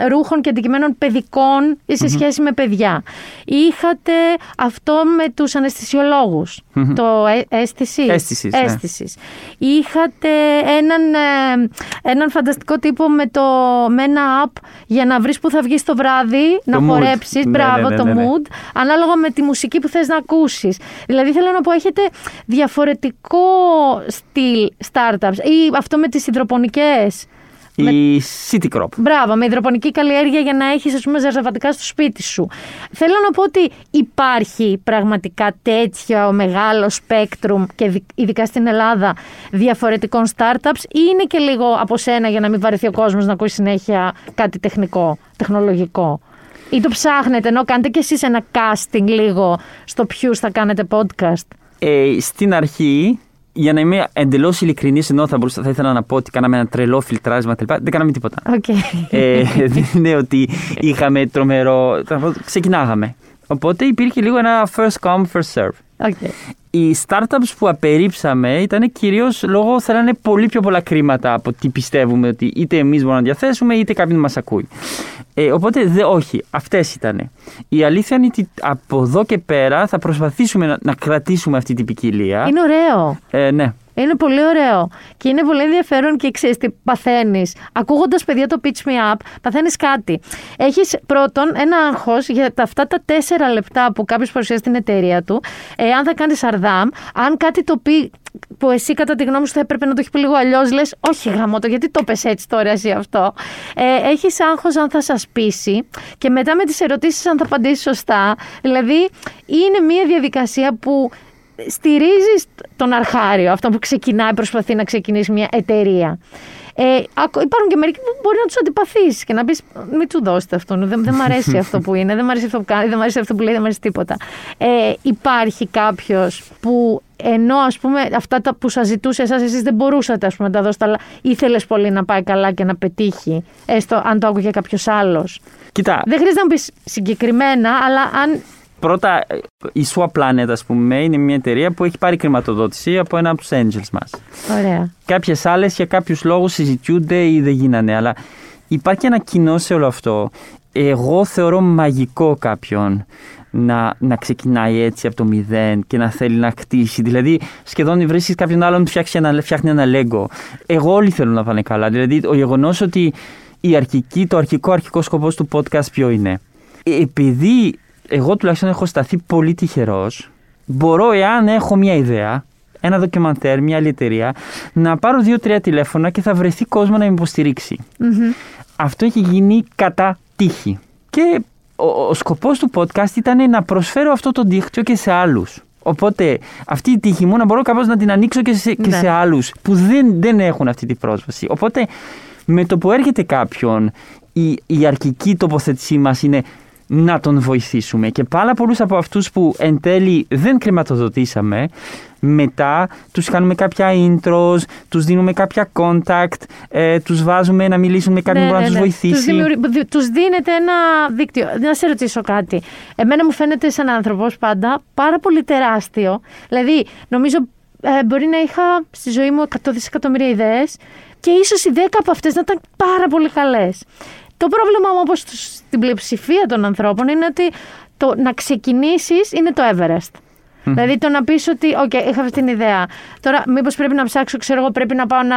ε, ρούχων και αντικειμένων παιδικών σε σχέση με παιδιά. Είχατε αυτό με τους αναισθησιολόγους, Μμμ. το ε, αίσθησης; Αίσθησης, ναι. Αίσθησης. Είχατε έναν, ε, έναν φανταστικό τύπο με, το, με ένα app για να βρεις που θα βγεις το βράδυ, να mood. χορέψεις, Ναι, μπράβο, ναι, ναι, το ναι, ναι. mood, ανάλογα με τη μουσική που θες να ακούσεις. Δηλαδή θέλω να πω, έχετε διαφορετικό στυλ startups ή αυτό με τις υδροπονικές. Η City Crop. Μπράβο, με υδροπονική καλλιέργεια για να έχεις ας πούμε ζαρζαβατικά στο σπίτι σου. Θέλω να πω ότι υπάρχει πραγματικά τέτοιο μεγάλο spectrum και δι- ειδικά στην Ελλάδα διαφορετικών startups ή είναι και λίγο από σένα για να μην βαρεθεί ο κόσμος να ακούει συνέχεια κάτι τεχνικό, τεχνολογικό; Ή το ψάχνετε ενώ κάνετε κι εσείς ένα casting λίγο στο ποιους θα κάνετε podcast; Ε, στην αρχή, για να είμαι εντελώς ειλικρινής, ενώ θα, μπορούσα, θα ήθελα να πω ότι κάναμε ένα τρελό φιλτράρισμα κτλ. Δεν κάναμε τίποτα. Οκ. ε, δεν είναι ότι είχαμε τρομερό. Ξεκινάγαμε. Οπότε υπήρχε λίγο ένα first come, first serve. OK. Οι startups που απορρίψαμε ήταν κυρίως λόγω θέλανε πολύ πιο πολλά χρήματα από τι πιστεύουμε ότι είτε εμείς μπορούμε να διαθέσουμε είτε κάποιον μας ακούει. Ε, οπότε δε, όχι, αυτές ήταν. Η αλήθεια είναι ότι από εδώ και πέρα θα προσπαθήσουμε να, να κρατήσουμε αυτή την ποικιλία. Είναι ωραίο. Ε, ναι. Είναι πολύ ωραίο. Και είναι πολύ ενδιαφέρον και ξέρεις τι παθαίνεις. Ακούγοντας παιδιά το Pitch Me Up, παθαίνεις κάτι. Έχεις πρώτον ένα άγχος για τα, αυτά τα τέσσερα λεπτά που κάποιος παρουσιάζει την εταιρεία του, ε, αν θα κάνεις σαρδάμ, αν κάτι το πει που εσύ κατά τη γνώμη σου θα έπρεπε να το έχει πει λίγο αλλιώς, λες, Όχι γάμο το, γιατί το πες έτσι τώρα εσύ αυτό. Ε, έχεις άγχος αν θα σας πείσει και μετά με τις ερωτήσεις αν θα απαντήσεις σωστά. Δηλαδή, είναι μια διαδικασία που στηρίζεις τον αρχάριο, αυτό που ξεκινάει, προσπαθεί να ξεκινήσει μια εταιρεία. Ε, ακο- υπάρχουν και μερικοί που μπορεί να τους αντιπαθήσει και να πεις: Μην του δώσετε αυτόν. Δεν, δεν μ' αρέσει αυτό που είναι, δεν μ' αρέσει αυτό που κάνει, δεν μ' αρέσει αυτό που λέει, δεν μ' αρέσει τίποτα. Ε, υπάρχει κάποιος που ενώ ας πούμε αυτά τα που σας ζητούσε εσάς εσείς δεν μπορούσατε ας πούμε, να τα δώσετε αλλά ήθελες πολύ να πάει καλά και να πετύχει έστω αν το άκουγε κάποιος άλλος. Κοίτα, Δεν χρειάζεται να μου πεις συγκεκριμένα αλλά αν πρώτα η Swap Planet, ας πούμε, είναι μια εταιρεία που έχει πάρει χρηματοδότηση από ένα από τους angels μας. Ωραία. Κάποιες άλλες για κάποιους λόγους συζητιούνται ή δεν γίνανε. Αλλά υπάρχει ένα κοινό σε όλο αυτό. Εγώ θεωρώ μαγικό κάποιον να, να ξεκινάει έτσι από το μηδέν και να θέλει να χτίσει. Δηλαδή, σχεδόν βρίσκεις κάποιον άλλον που φτιάξει ένα, φτιάχνει ένα λέγκο. Εγώ όλοι θέλουν να πάνε καλά. Δηλαδή, το γεγονός ότι η αρχική, το αρχικό αρχικό σκοπός του podcast ποιο είναι; Ε, Επειδή εγώ τουλάχιστον έχω σταθεί πολύ τυχερός, μπορώ εάν έχω μια ιδέα, ένα ντοκιμαντέρ, μια άλλη εταιρεία, να πάρω δύο-τρία τηλέφωνα και θα βρεθεί κόσμο να με υποστηρίξει. Αυτό έχει γίνει κατά τύχη. Και ο, ο σκοπός του podcast ήταν να προσφέρω αυτό το δίκτυο και σε άλλους. Οπότε αυτή η τύχη μου να μπορώ κάπως να την ανοίξω και σε, και Ναι. σε άλλους που δεν, δεν έχουν αυτή την πρόσβαση. Οπότε με το που έρχεται κάποιον η, η αρχική τοποθέτησή μας είναι να τον βοηθήσουμε και πάρα πολλούς από αυτούς που εν τέλει δεν χρηματοδοτήσαμε μετά τους κάνουμε κάποια intros, τους δίνουμε κάποια contact, ε, τους βάζουμε να μιλήσουν με κάποιον που μπορεί να τους βοηθήσει. Τους, δημιουργεί- δι- τους δίνετε ένα δίκτυο. Να σε ρωτήσω κάτι. Εμένα μου φαίνεται σαν άνθρωπος πάντα πάρα πολύ τεράστιο. Δηλαδή, νομίζω ε, μπορεί να είχα στη ζωή μου 100 δισεκατομμύρια ιδέες και ίσως οι 10 από αυτές να ήταν πάρα πολύ καλές. Το πρόβλημα μου όπως στην πλειοψηφία των ανθρώπων είναι ότι το να ξεκινήσεις είναι το Everest. Δηλαδή το να πεις ότι, οκ, είχα αυτή την ιδέα. Τώρα, μήπως πρέπει να ψάξω, ξέρω εγώ, πρέπει να πάω να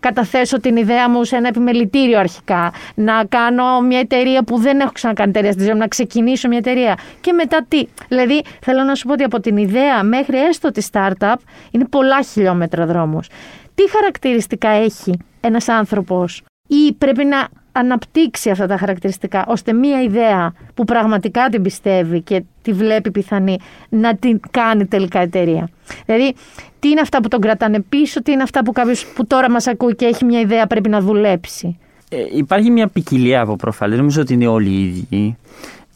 καταθέσω την ιδέα μου σε ένα επιμελητήριο αρχικά. Να κάνω μια εταιρεία που δεν έχω ξανακάνει εταιρεία στη ζωή μου, να ξεκινήσω μια εταιρεία. Και μετά τι; Δηλαδή, θέλω να σου πω ότι από την ιδέα μέχρι έστω τη startup είναι πολλά χιλιόμετρα δρόμος. Τι χαρακτηριστικά έχει ένας άνθρωπος ή πρέπει να αναπτύξει αυτά τα χαρακτηριστικά ώστε μία ιδέα που πραγματικά την πιστεύει και τη βλέπει πιθανή να την κάνει τελικά εταιρεία. Δηλαδή, τι είναι αυτά που τον κρατάνε πίσω, τι είναι αυτά που κάποιος που τώρα μας ακούει και έχει μια ιδέα πρέπει να δουλέψει. Ε, υπάρχει μια ποικιλία από προφάλ. Δεν νομίζω ότι είναι όλοι οι ίδιοι.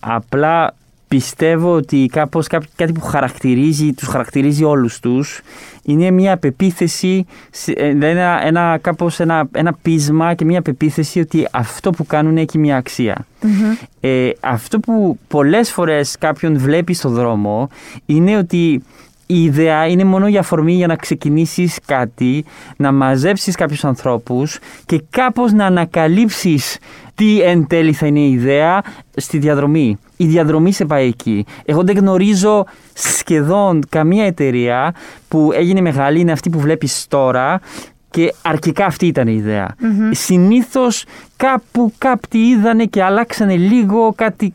Απλά πιστεύω ότι κάπως κά- κάτι που χαρακτηρίζει, τους χαρακτηρίζει όλους τους είναι μια πεποίθηση, σε- ε, ένα, ένα, κάπως ένα, ένα πείσμα και μια πεποίθηση ότι αυτό που κάνουν έχει μια αξία. Ε, αυτό που πολλές φορές κάποιον βλέπει στο δρόμο είναι ότι η ιδέα είναι μόνο για αφορμή για να ξεκινήσεις κάτι, να μαζέψεις κάποιους ανθρώπους και κάπως να ανακαλύψεις τι εν τέλει θα είναι η ιδέα στη διαδρομή. Η διαδρομή σε πάει εκεί. Εγώ δεν γνωρίζω σχεδόν καμία εταιρεία που έγινε μεγάλη, είναι αυτή που βλέπεις τώρα και αρχικά αυτή ήταν η ιδέα. Συνήθως κάπου κάποιοι είδανε και αλλάξανε λίγο κάτι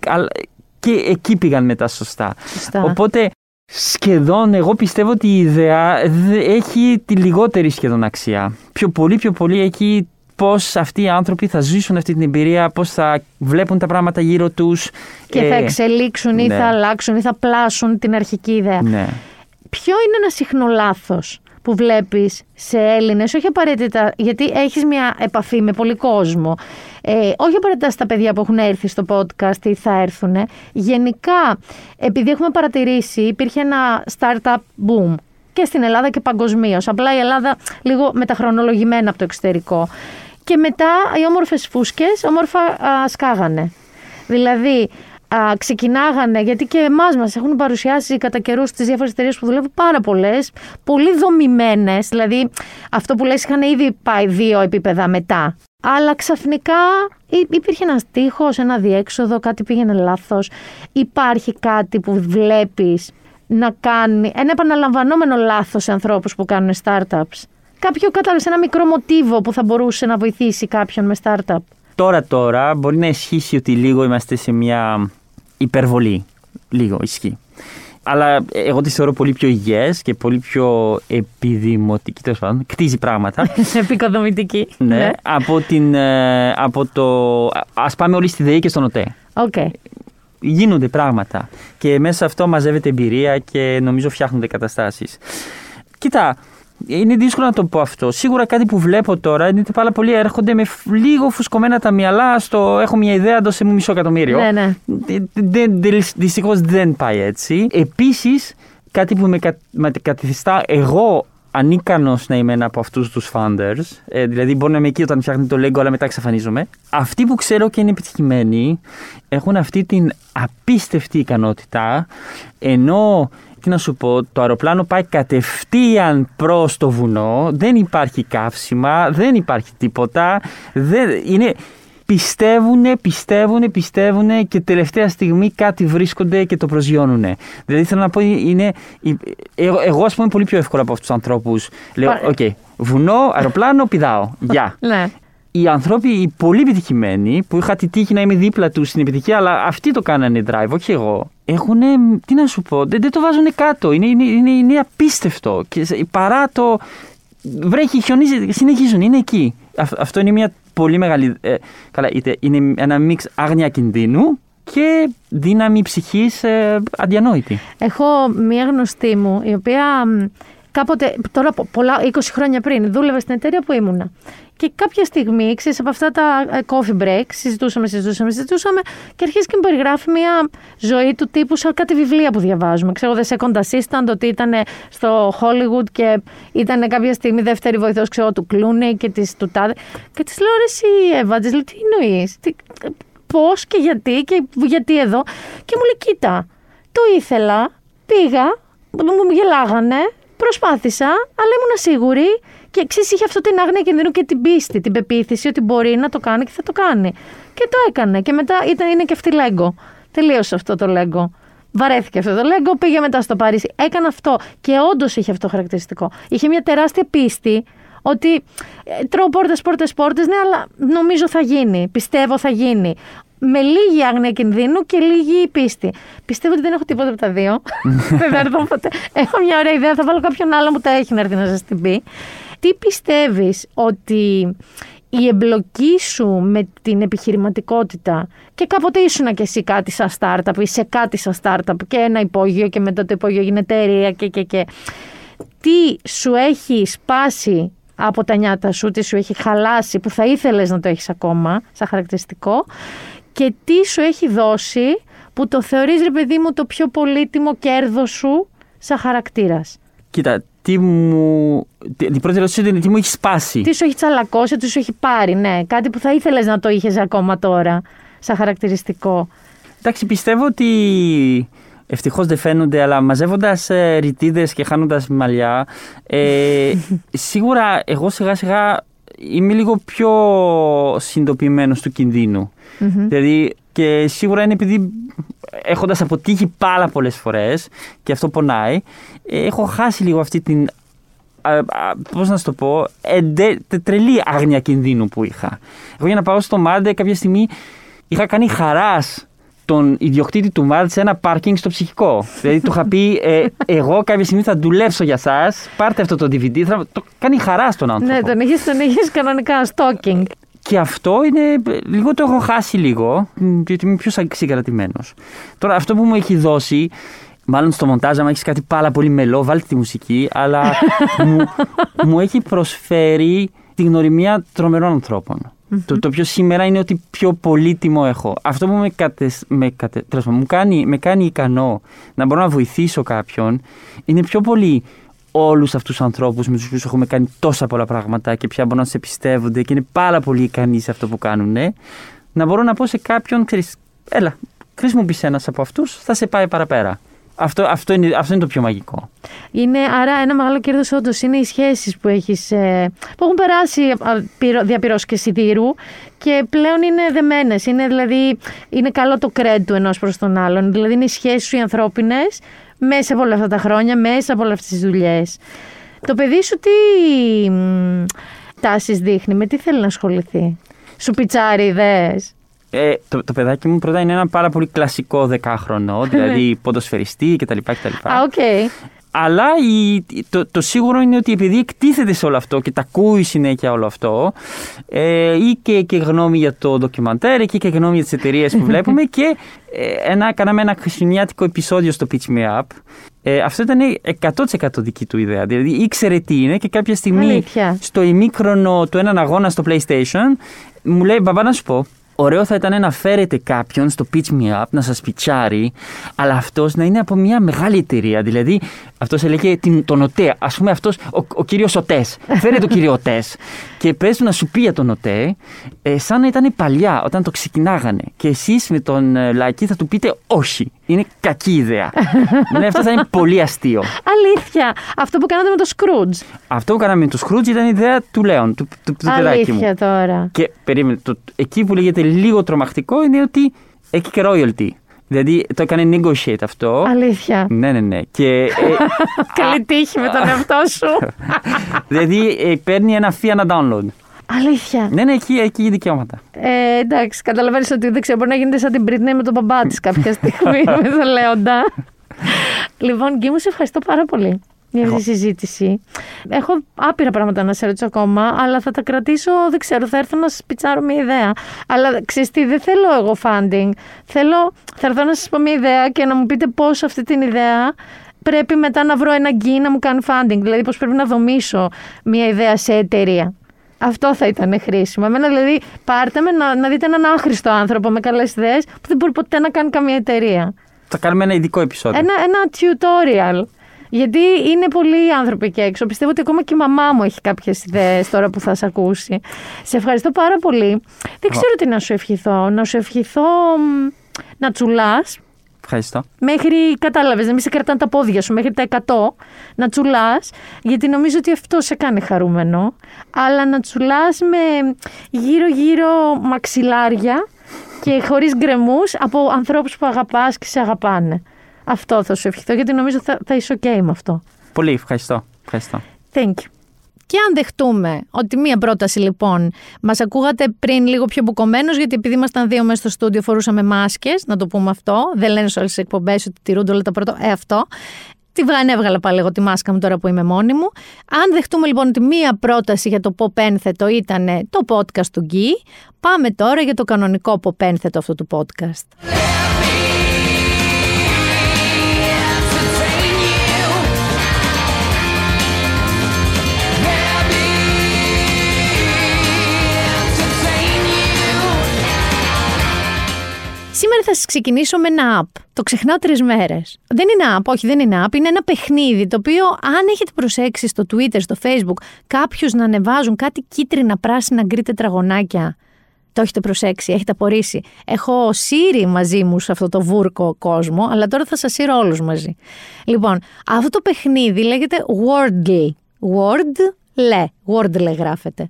και εκεί πήγαν μετά σωστά. Σωστά. Οπότε σχεδόν εγώ πιστεύω ότι η ιδέα έχει τη λιγότερη σχεδόν αξία. Πιο πολύ πιο πολύ έχει πώς αυτοί οι άνθρωποι θα ζήσουν αυτή την εμπειρία, πώς θα βλέπουν τα πράγματα γύρω τους. Και θα Ε, εξελίξουν ή ναι. θα αλλάξουν ή θα πλάσουν την αρχική ιδέα. Ναι. Ποιο είναι ένα συχνό λάθος; Που βλέπεις σε Έλληνες, όχι απαραίτητα, γιατί έχεις μια επαφή με πολύ κόσμο, ε, όχι απαραίτητα στα παιδιά που έχουν έρθει στο podcast ή θα έρθουν. Γενικά, επειδή έχουμε παρατηρήσει, υπήρχε ένα startup boom και στην Ελλάδα και παγκοσμίως. Απλά η Ελλάδα λίγο μεταχρονολογημένα από το εξωτερικό. Και μετά οι όμορφες φούσκες όμορφα α, σκάγανε. Δηλαδή, α, ξεκινάγανε, γιατί και εμάς μας έχουν παρουσιάσει κατά καιρούς τις διάφορες εταιρείες που δουλεύουν πάρα πολλές, πολύ δομημένες. Δηλαδή, αυτό που λες είχαν ήδη πάει δύο επίπεδα μετά. Αλλά ξαφνικά υ- υπήρχε ένας τείχος, ένα διέξοδο, κάτι πήγαινε λάθος. Υπάρχει κάτι που βλέπεις να κάνει ένα επαναλαμβανόμενο λάθος σε ανθρώπους που κάνουν startups. Κάποιο κατάλαβες ένα μικρό μοτίβο που θα μπορούσε να βοηθήσει κάποιον με startup. Τώρα τώρα μπορεί να ισχύσει ότι λίγο είμαστε σε μια υπερβολή. Λίγο ισχύει. Αλλά εγώ τη θεωρώ πολύ πιο υγιές και πολύ πιο επιδημοτική, τέλος πάντων. Κτίζει πράγματα. Επικοδομητική. ναι, από, την, ε, από το. Α πάμε όλοι στη ΔΕΗ και στον ΟΤΕ. Οκ. Γίνονται πράγματα. Και μέσα σε αυτό μαζεύεται εμπειρία και νομίζω φτιάχνονται καταστάσεις. Κοίτα, είναι δύσκολο να το πω αυτό. Σίγουρα κάτι που βλέπω τώρα είναι ότι πάρα πολλοί έρχονται με φ- λίγο φουσκωμένα τα μυαλά στο έχω μια ιδέα, δώσε μου μισό εκατομμύριο. Ναι, ναι. Δυστυχώς δεν πάει έτσι. Επίσης, κάτι που με, κα, με καθιστά εγώ ανίκανος να είμαι ένα από αυτούς τους founders. Ε, δηλαδή, μπορεί να είμαι εκεί όταν φτιάχνει το Lego, αλλά μετά εξαφανίζομαι. Αυτοί που ξέρω και είναι επιτυχημένοι έχουν αυτή την απίστευτη ικανότητα, ενώ τι να σου πω, το αεροπλάνο πάει κατευθείαν προς το βουνό, δεν υπάρχει καύσιμα, δεν υπάρχει τίποτα, δεν, είναι, πιστεύουν, πιστεύουν, πιστεύουν και τελευταία στιγμή κάτι βρίσκονται και το προσγειώνουν. Δηλαδή θέλω να πω, είναι, εγώ, εγώ ας πούμε πολύ πιο εύκολα από αυτούς τους ανθρώπους. Λέω, Πα- οκ, βουνό, αεροπλάνο, πηδάω, γεια. Ναι. Οι άνθρωποι, οι πολύ επιτυχημένοι, που είχα τη τύχη να είμαι δίπλα τους στην επιτυχία, αλλά αυτοί το κάνανε drive, όχι εγώ. Έχουν, τι να σου πω, δεν, δεν το βάζουν κάτω. Είναι, είναι, είναι, είναι απίστευτο. Και σε- παρά το. Βρέχει, χιονίζει, συνεχίζουν, είναι εκεί. Αυ- αυτό είναι μια πολύ μεγάλη. ε, καλά, είτε είναι ένα mix άγνοια κινδύνου και δύναμη ψυχής ε, αδιανόητη. Έχω μία γνωστή μου, η οποία μ, κάποτε, τώρα πο- πολλά, 20 χρόνια πριν, δούλευε στην εταιρεία που ήμουνα. Και κάποια στιγμή, ξέρεις, από αυτά τα ε, coffee break, συζητούσαμε, συζητούσαμε, συζητούσαμε και αρχίζει και μου περιγράφει μια ζωή του τύπου σαν κάτι βιβλία που διαβάζουμε. Ξέρω, The Second Assistant, ότι ήταν στο Hollywood και ήταν κάποια στιγμή δεύτερη βοηθός, ξέρω, του Κλούνεϊ και της του Τάδε. Και της λέω, ρε εσύ, Εύα, της λέω, τι εννοείς, τι, πώς και γιατί και γιατί εδώ; Και μου λέει, κοίτα, το ήθελα, πήγα, μου γελάγανε, προσπάθησα, αλλά ήμουν σίγουρη και εξή είχε αυτό την άγνοια κινδύνου και την πίστη, την πεποίθηση ότι μπορεί να το κάνει και θα το κάνει. Και το έκανε. Και μετά ήταν, είναι και αυτή Λέγκο. Τελείωσε αυτό το Λέγκο. Βαρέθηκε αυτό το Λέγκο, πήγε μετά στο Παρίσι. Έκανε αυτό. Και όντως είχε αυτό χαρακτηριστικό. Είχε μια τεράστια πίστη ότι ε, τρώω πόρτες, πόρτες, πόρτες, ναι, αλλά νομίζω θα γίνει. Πιστεύω θα γίνει. Με λίγη άγνοια κινδύνου και λίγη πίστη. Πιστεύω ότι δεν έχω τίποτα από τα δύο. δεν θα έρθω ποτέ. Έχω μια ωραία ιδέα, θα βάλω κάποιον άλλο που τα έχει να έρθει να σας την πει. Τι πιστεύεις ότι η εμπλοκή σου με την επιχειρηματικότητα και κάποτε ήσουν και εσύ κάτι σαν startup ή σε κάτι σαν startup και ένα υπόγειο και μετά το υπόγειο γίνεται εταιρεία και και και τι σου έχει σπάσει από τα νιάτα σου, τι σου έχει χαλάσει που θα ήθελες να το έχεις ακόμα σαν χαρακτηριστικό και τι σου έχει δώσει που το θεωρείς ρε παιδί μου το πιο πολύτιμο κέρδος σου σαν χαρακτήρας; Κοίτα, τι μου. τι- Την πρώτη ερώτηση είναι τι μου έχεις σπάσει. Τι σου έχει τσαλακώσει, τι σου έχει πάρει, ναι. Κάτι που θα ήθελες να το είχες ακόμα τώρα σαν χαρακτηριστικό. Εντάξει, πιστεύω ότι Ευτυχώς δεν φαίνονται, αλλά μαζεύοντας ε, ρητίδες και χάνοντας μαλλιά, ε, σίγουρα εγώ σιγά σιγά είμαι λίγο πιο συνειδητοποιημένος του κινδύνου. Δηλαδή, και σίγουρα είναι επειδή έχοντας αποτύχει πάρα πολλές φορές και αυτό πονάει, ε, έχω χάσει λίγο αυτή την. Πώς να σου το πω, εντε, τρελή άγνοια κινδύνου που είχα. Εγώ για να πάω στο Μάντε κάποια στιγμή είχα κάνει χαράς τον ιδιοκτήτη του Μάρτ σε ένα πάρκινγκ στο ψυχικό. δηλαδή του είχα πει, ε, εγώ κάποια στιγμή θα δουλέψω για εσά, πάρτε αυτό το DVD, θα το κάνει χαρά στον άνθρωπο. Ναι, τον έχεις, τον έχεις κανονικά stalking. Και αυτό είναι, λίγο το έχω χάσει λίγο, γιατί είμαι πιο συγκρατημένος. Τώρα αυτό που μου έχει δώσει, μάλλον στο μοντάζ, άμα έχεις κάτι πάρα πολύ μελό, βάλτε τη μουσική, αλλά μου, μου έχει προσφέρει τη γνωριμία τρομερών ανθρώπων. Το, το πιο σήμερα είναι ότι πιο πολύτιμο έχω. Αυτό που με, κατε, με, κατε, μου κάνει, με κάνει ικανό να μπορώ να βοηθήσω κάποιον είναι πιο πολύ όλους αυτούς τους ανθρώπους με τους οποίους έχουμε κάνει τόσα πολλά πράγματα και πια μπορούν να σε πιστεύονται και είναι πάρα πολύ ικανοί σε αυτό που κάνουν. Να μπορώ να πω σε κάποιον, ξέρεις, έλα, χρησιμοποιήσει ένας από αυτούς, θα σε πάει παραπέρα. Αυτό, αυτό, είναι, αυτό είναι το πιο μαγικό. Είναι, άρα ένα μεγάλο κέρδος όντως είναι οι σχέσεις που, έχεις, ε, που έχουν περάσει διά πυρός και σιδήρου και πλέον είναι δεμένες. Είναι, δηλαδή, είναι καλό το cred του ενός προς τον άλλον. Δηλαδή είναι οι σχέσεις σου οι ανθρώπινες μέσα από όλα αυτά τα χρόνια, μέσα από όλε αυτές τις δουλειές. Το παιδί σου τι τάσεις δείχνει, με τι θέλει να ασχοληθεί; Σου πιτσάρει ιδέες; Ε, το, το παιδάκι μου πρώτα είναι ένα πάρα πολύ κλασικό δεκάχρονο, δηλαδή ποδοσφαιριστή κτλ. κτλ. Α, οκέι. Okay. Αλλά η, το, το σίγουρο είναι ότι επειδή εκτίθεται σε όλο αυτό και τα ακούει συνέχεια όλο αυτό, ε, ή και, και γνώμη για το ντοκιμαντέρ, και, και γνώμη για τις εταιρείες που βλέπουμε, και ε, ένα, κάναμε ένα χριστουγεννιάτικο επεισόδιο στο Pitch Me Up. Ε, αυτό ήταν 100% δική του ιδέα. Δηλαδή ήξερε τι είναι και κάποια στιγμή Αλήθεια. στο ημίχρονο του έναν αγώνα στο PlayStation μου λέει: Μπαμπά, να σου πω, Ωραίο θα ήταν να φέρετε κάποιον στο Pitch Me Up να σας πιτσάρει, αλλά αυτός να είναι από μια μεγάλη εταιρεία. Δηλαδή, αυτός έλεγε τον ΟΤΕ. Α πούμε, αυτός ο, ο κύριος ΟΤΕ. Φέρε τον κύριο ΟΤΕ. Και πες του να σου πει για τον ΟΤΕ, ε, σαν να ήταν παλιά όταν το ξεκινάγανε. Και εσείς με τον ε, Λάκη θα του πείτε όχι. Είναι κακή ιδέα. ναι, αυτό θα είναι πολύ αστείο. Αλήθεια. Αυτό που κάνατε με το Σκρούτζ. Αυτό που κάναμε με το Σκρούτζ ήταν η ιδέα του Λέων, του, του, του παιδάκι μου. Αλήθεια τώρα. Και περίμενε, το, εκεί που λέγεται λίγο τρομακτικό είναι ότι έχει και royalty. Δηλαδή το έκανε negotiate αυτό. Αλήθεια. Ναι, ναι, ναι. Και, ε, Καλή τύχη με τον εαυτό σου. δηλαδή ε, παίρνει ένα fee ένα download. Αλήθεια. Ναι, ναι, εκεί έχει δικαιώματα. Ε, εντάξει, καταλαβαίνεις ότι δεν ξέρω, μπορεί να γίνεται σαν την Britney με τον μπαμπά της κάποια στιγμή με τον Λέοντα. λοιπόν, Γκί μου, σε ευχαριστώ πάρα πολύ για αυτή τη συζήτηση. Έχω άπειρα πράγματα να σε ρωτήσω ακόμα, αλλά θα τα κρατήσω, δεν ξέρω, θα έρθω να σας πιτσάρω μια ιδέα. Αλλά ξέρεις τι, δεν θέλω εγώ funding. Θέλω, θα έρθω να σας πω μια ιδέα και να μου πείτε πώς αυτή την ιδέα πρέπει μετά να βρω ένα γκί να μου κάνει funding. Δηλαδή, πώς πρέπει να δομήσω μια ιδέα σε εταιρεία. Αυτό θα ήταν χρήσιμο. Εμένα δηλαδή, πάρτε με να, να δείτε έναν άχρηστο άνθρωπο με καλές ιδέες που δεν μπορεί ποτέ να κάνει καμία εταιρεία. Θα κάνουμε ένα ειδικό επεισόδιο. Ένα, ένα tutorial. Γιατί είναι πολλοί άνθρωποι εκεί έξω. Πιστεύω ότι ακόμα και η μαμά μου έχει κάποιες ιδέες τώρα που θα σε ακούσει. Σε ευχαριστώ πάρα πολύ. Δεν ξέρω τι να σου ευχηθώ. Να σου ευχηθώ να τσουλάς. Ευχαριστώ. Μέχρι, κατάλαβες, να μην σε κρατάνε τα πόδια σου μέχρι τα 100, να τσουλάς, γιατί νομίζω ότι αυτό σε κάνει χαρούμενο. Αλλά να τσουλάς με γύρω-γύρω μαξιλάρια και χωρίς γκρεμούς από ανθρώπους που αγαπάς και σε αγαπάνε. Αυτό θα σου ευχηθώ, γιατί νομίζω θα, θα είσαι OK με αυτό. Πολύ ευχαριστώ. ευχαριστώ. Thank you. Και αν δεχτούμε ότι μία πρόταση λοιπόν μας ακούγατε πριν λίγο πιο μπουκωμένο, γιατί επειδή ήμασταν δύο μέσα στο στούντιο φορούσαμε μάσκες, να το πούμε αυτό. Δεν λένε σε όλες τις εκπομπές ότι τηρούνται όλα τα πρώτα. Ε, αυτό. Τη βγάνε, έβγαλα πάλι εγώ τη μάσκα μου τώρα που είμαι μόνη μου. Αν δεχτούμε λοιπόν ότι μία πρόταση για το ποπένθετο ήταν το podcast του Γκί, πάμε τώρα για το κανονικό ποπένθετο αυτού του podcast. Σήμερα θα σας ξεκινήσω με ένα app. Το ξεχνάω τρεις μέρες. Δεν είναι app, όχι, δεν είναι app. Είναι ένα παιχνίδι το οποίο, αν έχετε προσέξει στο Twitter, στο Facebook, κάποιους να ανεβάζουν κάτι κίτρινα, πράσινα, γκρι τετραγωνάκια. το έχετε προσέξει, έχετε απορρίσει. Έχω σύρει μαζί μου σε αυτό το βούρκο κόσμο, αλλά τώρα θα σας σύρω όλους μαζί. Λοιπόν, αυτό το παιχνίδι λέγεται Wordle. Wordle, Wordle γράφεται.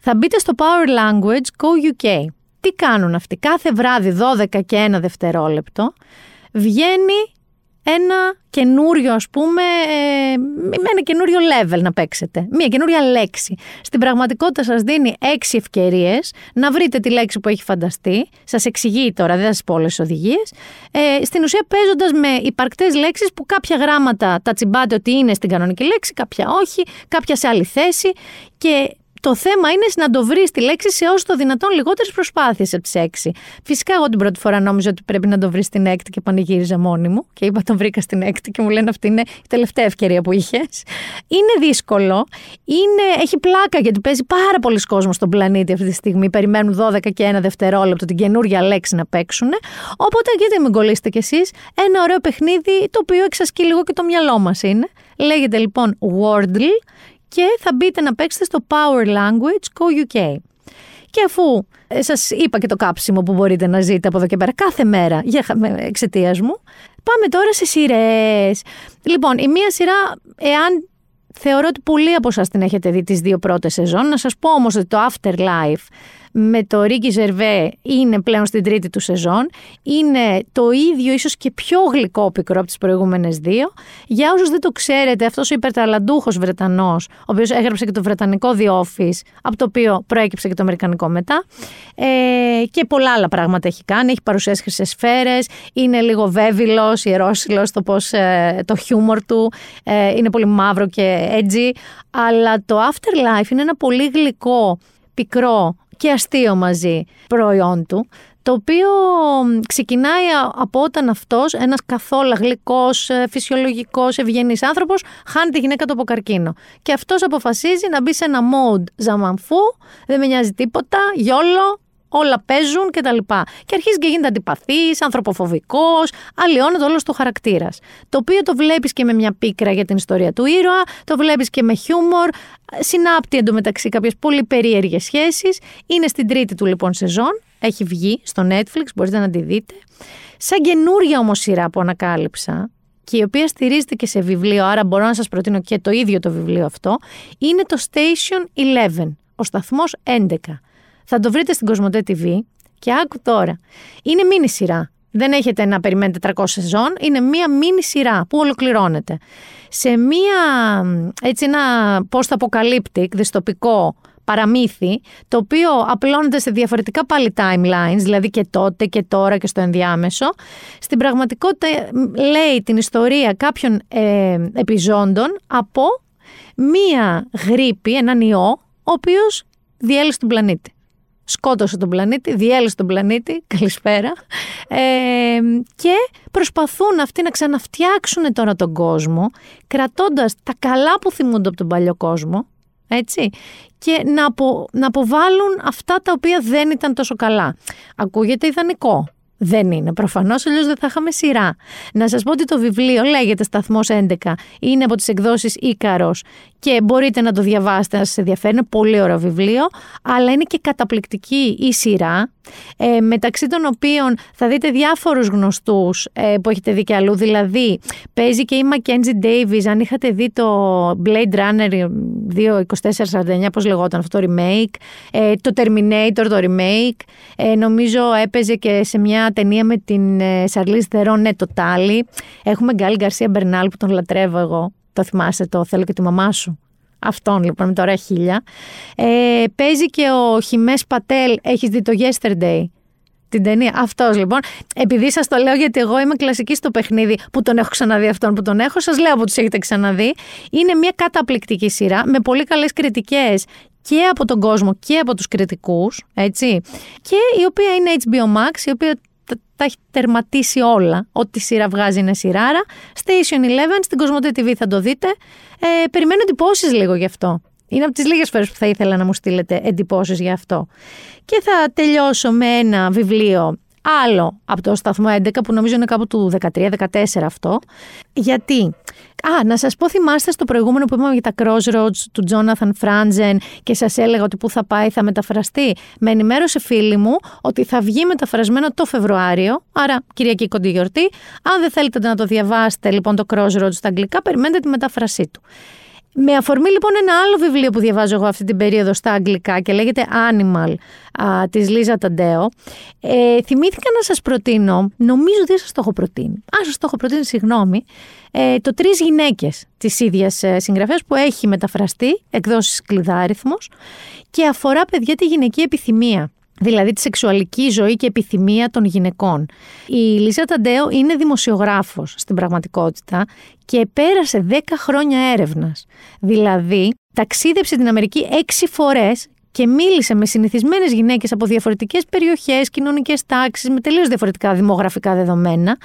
Θα μπείτε στο Power Language Go UK. Τι κάνουν αυτοί; Κάθε βράδυ 12 και 1 δευτερόλεπτο βγαίνει ένα καινούριο, ας πούμε, ε, με ένα καινούριο level να παίξετε. Μία καινούρια λέξη. Στην πραγματικότητα σας δίνει έξι ευκαιρίες να βρείτε τη λέξη που έχει φανταστεί. Σας εξηγεί τώρα, δεν θα σας πω όλες τις οδηγίες. Ε, στην ουσία παίζοντας με υπαρκτές λέξεις που κάποια γράμματα τα τσιμπάτε ότι είναι στην κανονική λέξη, κάποια όχι, κάποια σε άλλη θέση και το θέμα είναι να το βρεις τη λέξη σε όσο το δυνατόν λιγότερες προσπάθειες από τις έξι. Φυσικά, εγώ την πρώτη φορά νόμιζα ότι πρέπει να το βρεις στην έκτη και πανηγύριζα μόνη μου. Και είπα, τον βρήκα στην έκτη και μου λένε αυτή είναι η τελευταία ευκαιρία που είχες. Είναι δύσκολο. Είναι, έχει πλάκα γιατί παίζει πάρα πολλοί κόσμος στον πλανήτη αυτή τη στιγμή. Περιμένουν 12 και ένα δευτερόλεπτο την καινούργια λέξη να παίξουν. Οπότε, γιατί μην κολλήσετε κι εσείς. Ένα ωραίο παιχνίδι το οποίο εξασκεί λίγο και το μυαλό μας είναι. Λέγεται λοιπόν Wordle και θα μπείτε να παίξετε στο Power Language Co UK. Και αφού ε, σας είπα και το κάψιμο που μπορείτε να ζείτε από εδώ και πέρα κάθε μέρα για εξαιτίας μου, πάμε τώρα σε σειρές. Λοιπόν, η μία σειρά, εάν θεωρώ ότι πολλοί από εσά την έχετε δει τις δύο πρώτες σεζόν, να σας πω όμως ότι το Afterlife με το Ρίκη Ζερβέ είναι πλέον στην τρίτη του σεζόν. Είναι το ίδιο, ίσως και πιο γλυκό πικρό από τις προηγούμενες δύο. Για όσους δεν το ξέρετε, αυτός ο υπερταλαντούχος Βρετανός, ο οποίος έγραψε και το Βρετανικό The Office, από το οποίο προέκυψε και το Αμερικανικό μετά. Ε, και πολλά άλλα πράγματα έχει κάνει. Έχει παρουσιάσει χρυσές σφαίρες. Είναι λίγο βέβυλο, ιερόσιλος το, πώς, ε, το χιούμορ του. Ε, είναι πολύ μαύρο και edgy. Αλλά το Afterlife είναι ένα πολύ γλυκό, πικρό και αστείο μαζί προϊόν του, το οποίο ξεκινάει από όταν αυτός, ένας καθόλου γλυκός, ε, φυσιολογικός, ευγενής άνθρωπος, χάνει τη γυναίκα του από καρκίνο. Και αυτός αποφασίζει να μπει σε ένα mode ζαμανφού, δεν με νοιάζει τίποτα, γιόλο, όλα παίζουν κτλ. Και, και αρχίζει και γίνεται αντιπαθής, ανθρωποφοβικός, αλλοιώνεται όλος το χαρακτήρας. Το οποίο το βλέπεις και με μια πίκρα για την ιστορία του ήρωα, το βλέπεις και με χιούμορ, συνάπτει εντωμεταξύ κάποιες πολύ περίεργες σχέσεις. Είναι στην τρίτη του λοιπόν σεζόν, έχει βγει στο Netflix, μπορείτε να τη δείτε. Σαν καινούρια όμως σειρά που ανακάλυψα, και η οποία στηρίζεται και σε βιβλίο, άρα μπορώ να σας προτείνω και το ίδιο το βιβλίο αυτό, είναι το Station 11, ο σταθμός 11. Θα το βρείτε στην Κοσμοτέ TV και άκου τώρα. Είναι μίνι σειρά. Δεν έχετε να περιμένετε 300 σεζόν, είναι μία μίνι σειρά που ολοκληρώνεται. Σε μία, έτσι ένα post-apocalyptic, δυστοπικό παραμύθι, το οποίο απλώνεται σε διαφορετικά πάλι timelines, δηλαδή και τότε και τώρα και στο ενδιάμεσο. Στην πραγματικότητα λέει την ιστορία κάποιων ε, επιζώντων από μία γρήπη, έναν ιό, ο οποίος διέλυσε τον πλανήτη σκότωσε τον πλανήτη, διέλυσε τον πλανήτη, καλησπέρα, ε, και προσπαθούν αυτοί να ξαναφτιάξουν τώρα τον κόσμο, κρατώντας τα καλά που θυμούνται από τον παλιό κόσμο, έτσι, και να, απο, να αποβάλουν αυτά τα οποία δεν ήταν τόσο καλά. Ακούγεται ιδανικό. Δεν είναι. Προφανώς, αλλιώς δεν θα είχαμε σειρά. Να σας πω ότι το βιβλίο λέγεται Σταθμός 11. Είναι από τις εκδόσεις Ήκαρος και μπορείτε να το διαβάσετε να σας ενδιαφέρει. Είναι πολύ ωραίο βιβλίο, αλλά είναι και καταπληκτική η σειρά. Ε, μεταξύ των οποίων θα δείτε διάφορους γνωστούς ε, που έχετε δει και αλλού, δηλαδή παίζει και η Mackenzie Davis, αν είχατε δει το Blade Runner 2.2449, πώς λεγόταν αυτό το remake, ε, το Terminator το remake, ε, νομίζω έπαιζε και σε μια ταινία με την ε, Charlize Theron, ναι το Τάλι, έχουμε Γκάλι Γκαρσία Μπερνάλ που τον λατρεύω εγώ, το θυμάστε το θέλω και τη μαμά σου. Αυτόν λοιπόν με τα ωραία χίλια. Ε, παίζει και ο Χιμές Πατέλ. Έχεις δει το Yesterday. Την ταινία. Αυτός λοιπόν. Επειδή σας το λέω, γιατί εγώ είμαι κλασική στο παιχνίδι που τον έχω ξαναδεί αυτόν που τον έχω, σας λέω που τους έχετε ξαναδεί. Είναι μια καταπληκτική σειρά με πολύ καλές κριτικές και από τον κόσμο και από τους κριτικούς, έτσι, και η οποία είναι HBO Max, η οποία τα έχει τερματίσει όλα. Ό,τι σειρά βγάζει είναι σειράρα. Station 11 στην Κοσμοτέ TV θα το δείτε. Ε, περιμένω εντυπώσεις λίγο γι' αυτό. Είναι από τις λίγες φορές που θα ήθελα να μου στείλετε εντυπώσεις γι' αυτό. Και θα τελειώσω με ένα βιβλίο άλλο από το σταθμό 11 που νομίζω είναι κάπου του 13-14 αυτό. Γιατί, α, να σας πω θυμάστε στο προηγούμενο που είπαμε για τα Crossroads του Jonathan Franzen και σας έλεγα ότι που θα πάει θα μεταφραστεί. Με ενημέρωσε φίλη μου ότι θα βγει μεταφρασμένο το Φεβρουάριο, άρα Κυριακή κοντή γιορτή. Αν δεν θέλετε να το διαβάσετε λοιπόν το Crossroads στα αγγλικά, περιμένετε τη μετάφρασή του. Με αφορμή λοιπόν ένα άλλο βιβλίο που διαβάζω εγώ αυτή την περίοδο στα αγγλικά και λέγεται Animal α, της Λίζα Ταντέο, ε, θυμήθηκα να σας προτείνω, νομίζω ότι σας το έχω προτείνει, α, σας το έχω προτείνει, συγγνώμη, ε, το «Τρεις γυναίκες» της ίδιας ε, συγγραφέας που έχει μεταφραστεί, εκδόσεις κλειδάριθμος και αφορά παιδιά τη γυναική επιθυμία δηλαδή τη σεξουαλική ζωή και επιθυμία των γυναικών. Η Λίζα Ταντέο είναι δημοσιογράφος στην πραγματικότητα και πέρασε 10 χρόνια έρευνας. Δηλαδή, ταξίδεψε την Αμερική 6 φορές και μίλησε με συνηθισμένες γυναίκες από διαφορετικές περιοχές, κοινωνικές τάξεις, με τελείως διαφορετικά δημογραφικά δεδομένα.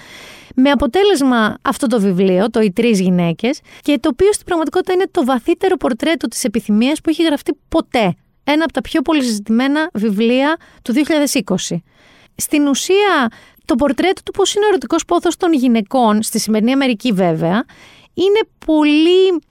Με αποτέλεσμα αυτό το βιβλίο, το Οι Τρεις Γυναίκες, και το οποίο στην πραγματικότητα είναι το βαθύτερο πορτρέτο της επιθυμίας που έχει γραφτεί ποτέ ένα από τα πιο πολύ συζητημένα βιβλία του 2020. Στην ουσία, το πορτρέτο του πώς είναι ο ερωτικός πόθος των γυναικών, στη σημερινή Αμερική βέβαια, είναι πολύ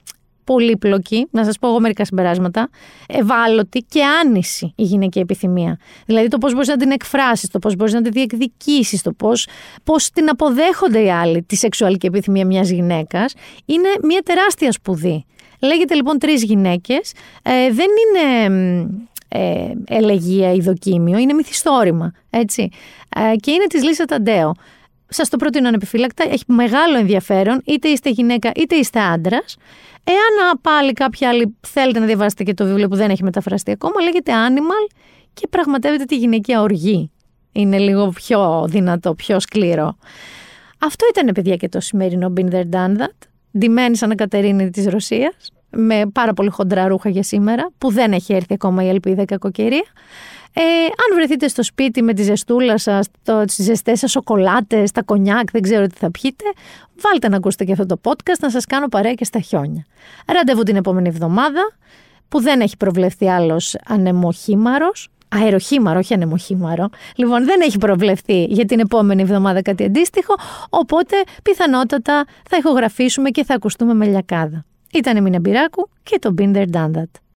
πολύπλοκη, να σας πω εγώ μερικά συμπεράσματα, ευάλωτη και άνηση η γυναική επιθυμία. Δηλαδή το πώς μπορείς να την εκφράσεις, το πώς μπορείς να την διεκδικήσεις, το πώς, πώς την αποδέχονται οι άλλοι τη σεξουαλική επιθυμία μιας γυναίκας, είναι μια τεράστια σπουδή. Λέγεται λοιπόν τρεις γυναίκες. Ε, δεν είναι ε, ελεγία ή δοκίμιο, είναι μυθιστόρημα, έτσι. Ε, και είναι της Λίσσα Ταντέο. Σας το προτείνω ανεπιφύλακτα. Έχει μεγάλο ενδιαφέρον, είτε είστε γυναίκα είτε είστε άντρας. Εάν πάλι κάποιοι άλλοι θέλετε να διαβάσετε και το βιβλίο που δεν έχει μεταφραστεί ακόμα, λέγεται Animal και πραγματεύεται τη γυναικεία οργή. Είναι λίγο πιο δυνατό, πιο σκληρό. Αυτό ήταν, παιδιά, και το σημερινό Been There Done That ντυμένη σαν Κατερίνη της Ρωσίας, με πάρα πολύ χοντρά ρούχα για σήμερα, που δεν έχει έρθει ακόμα η ελπίδα κακοκαιρία. Ε, αν βρεθείτε στο σπίτι με τη ζεστούλα σας, τις ζεστές σας σοκολάτες, τα κονιάκ, δεν ξέρω τι θα πιείτε, βάλτε να ακούσετε και αυτό το podcast να σας κάνω παρέα και στα χιόνια. Ραντεβού την επόμενη εβδομάδα, που δεν έχει προβλεφθεί άλλος ανεμοχήμαρος. Αεροχήμαρο, όχι ανεμοχήμαρο. Λοιπόν, δεν έχει προβλεφθεί για την επόμενη εβδομάδα κάτι αντίστοιχο, οπότε πιθανότατα θα ηχογραφήσουμε και θα ακουστούμε με λιακάδα. Ήταν η Μίνα Μπυράκου και το Binder Done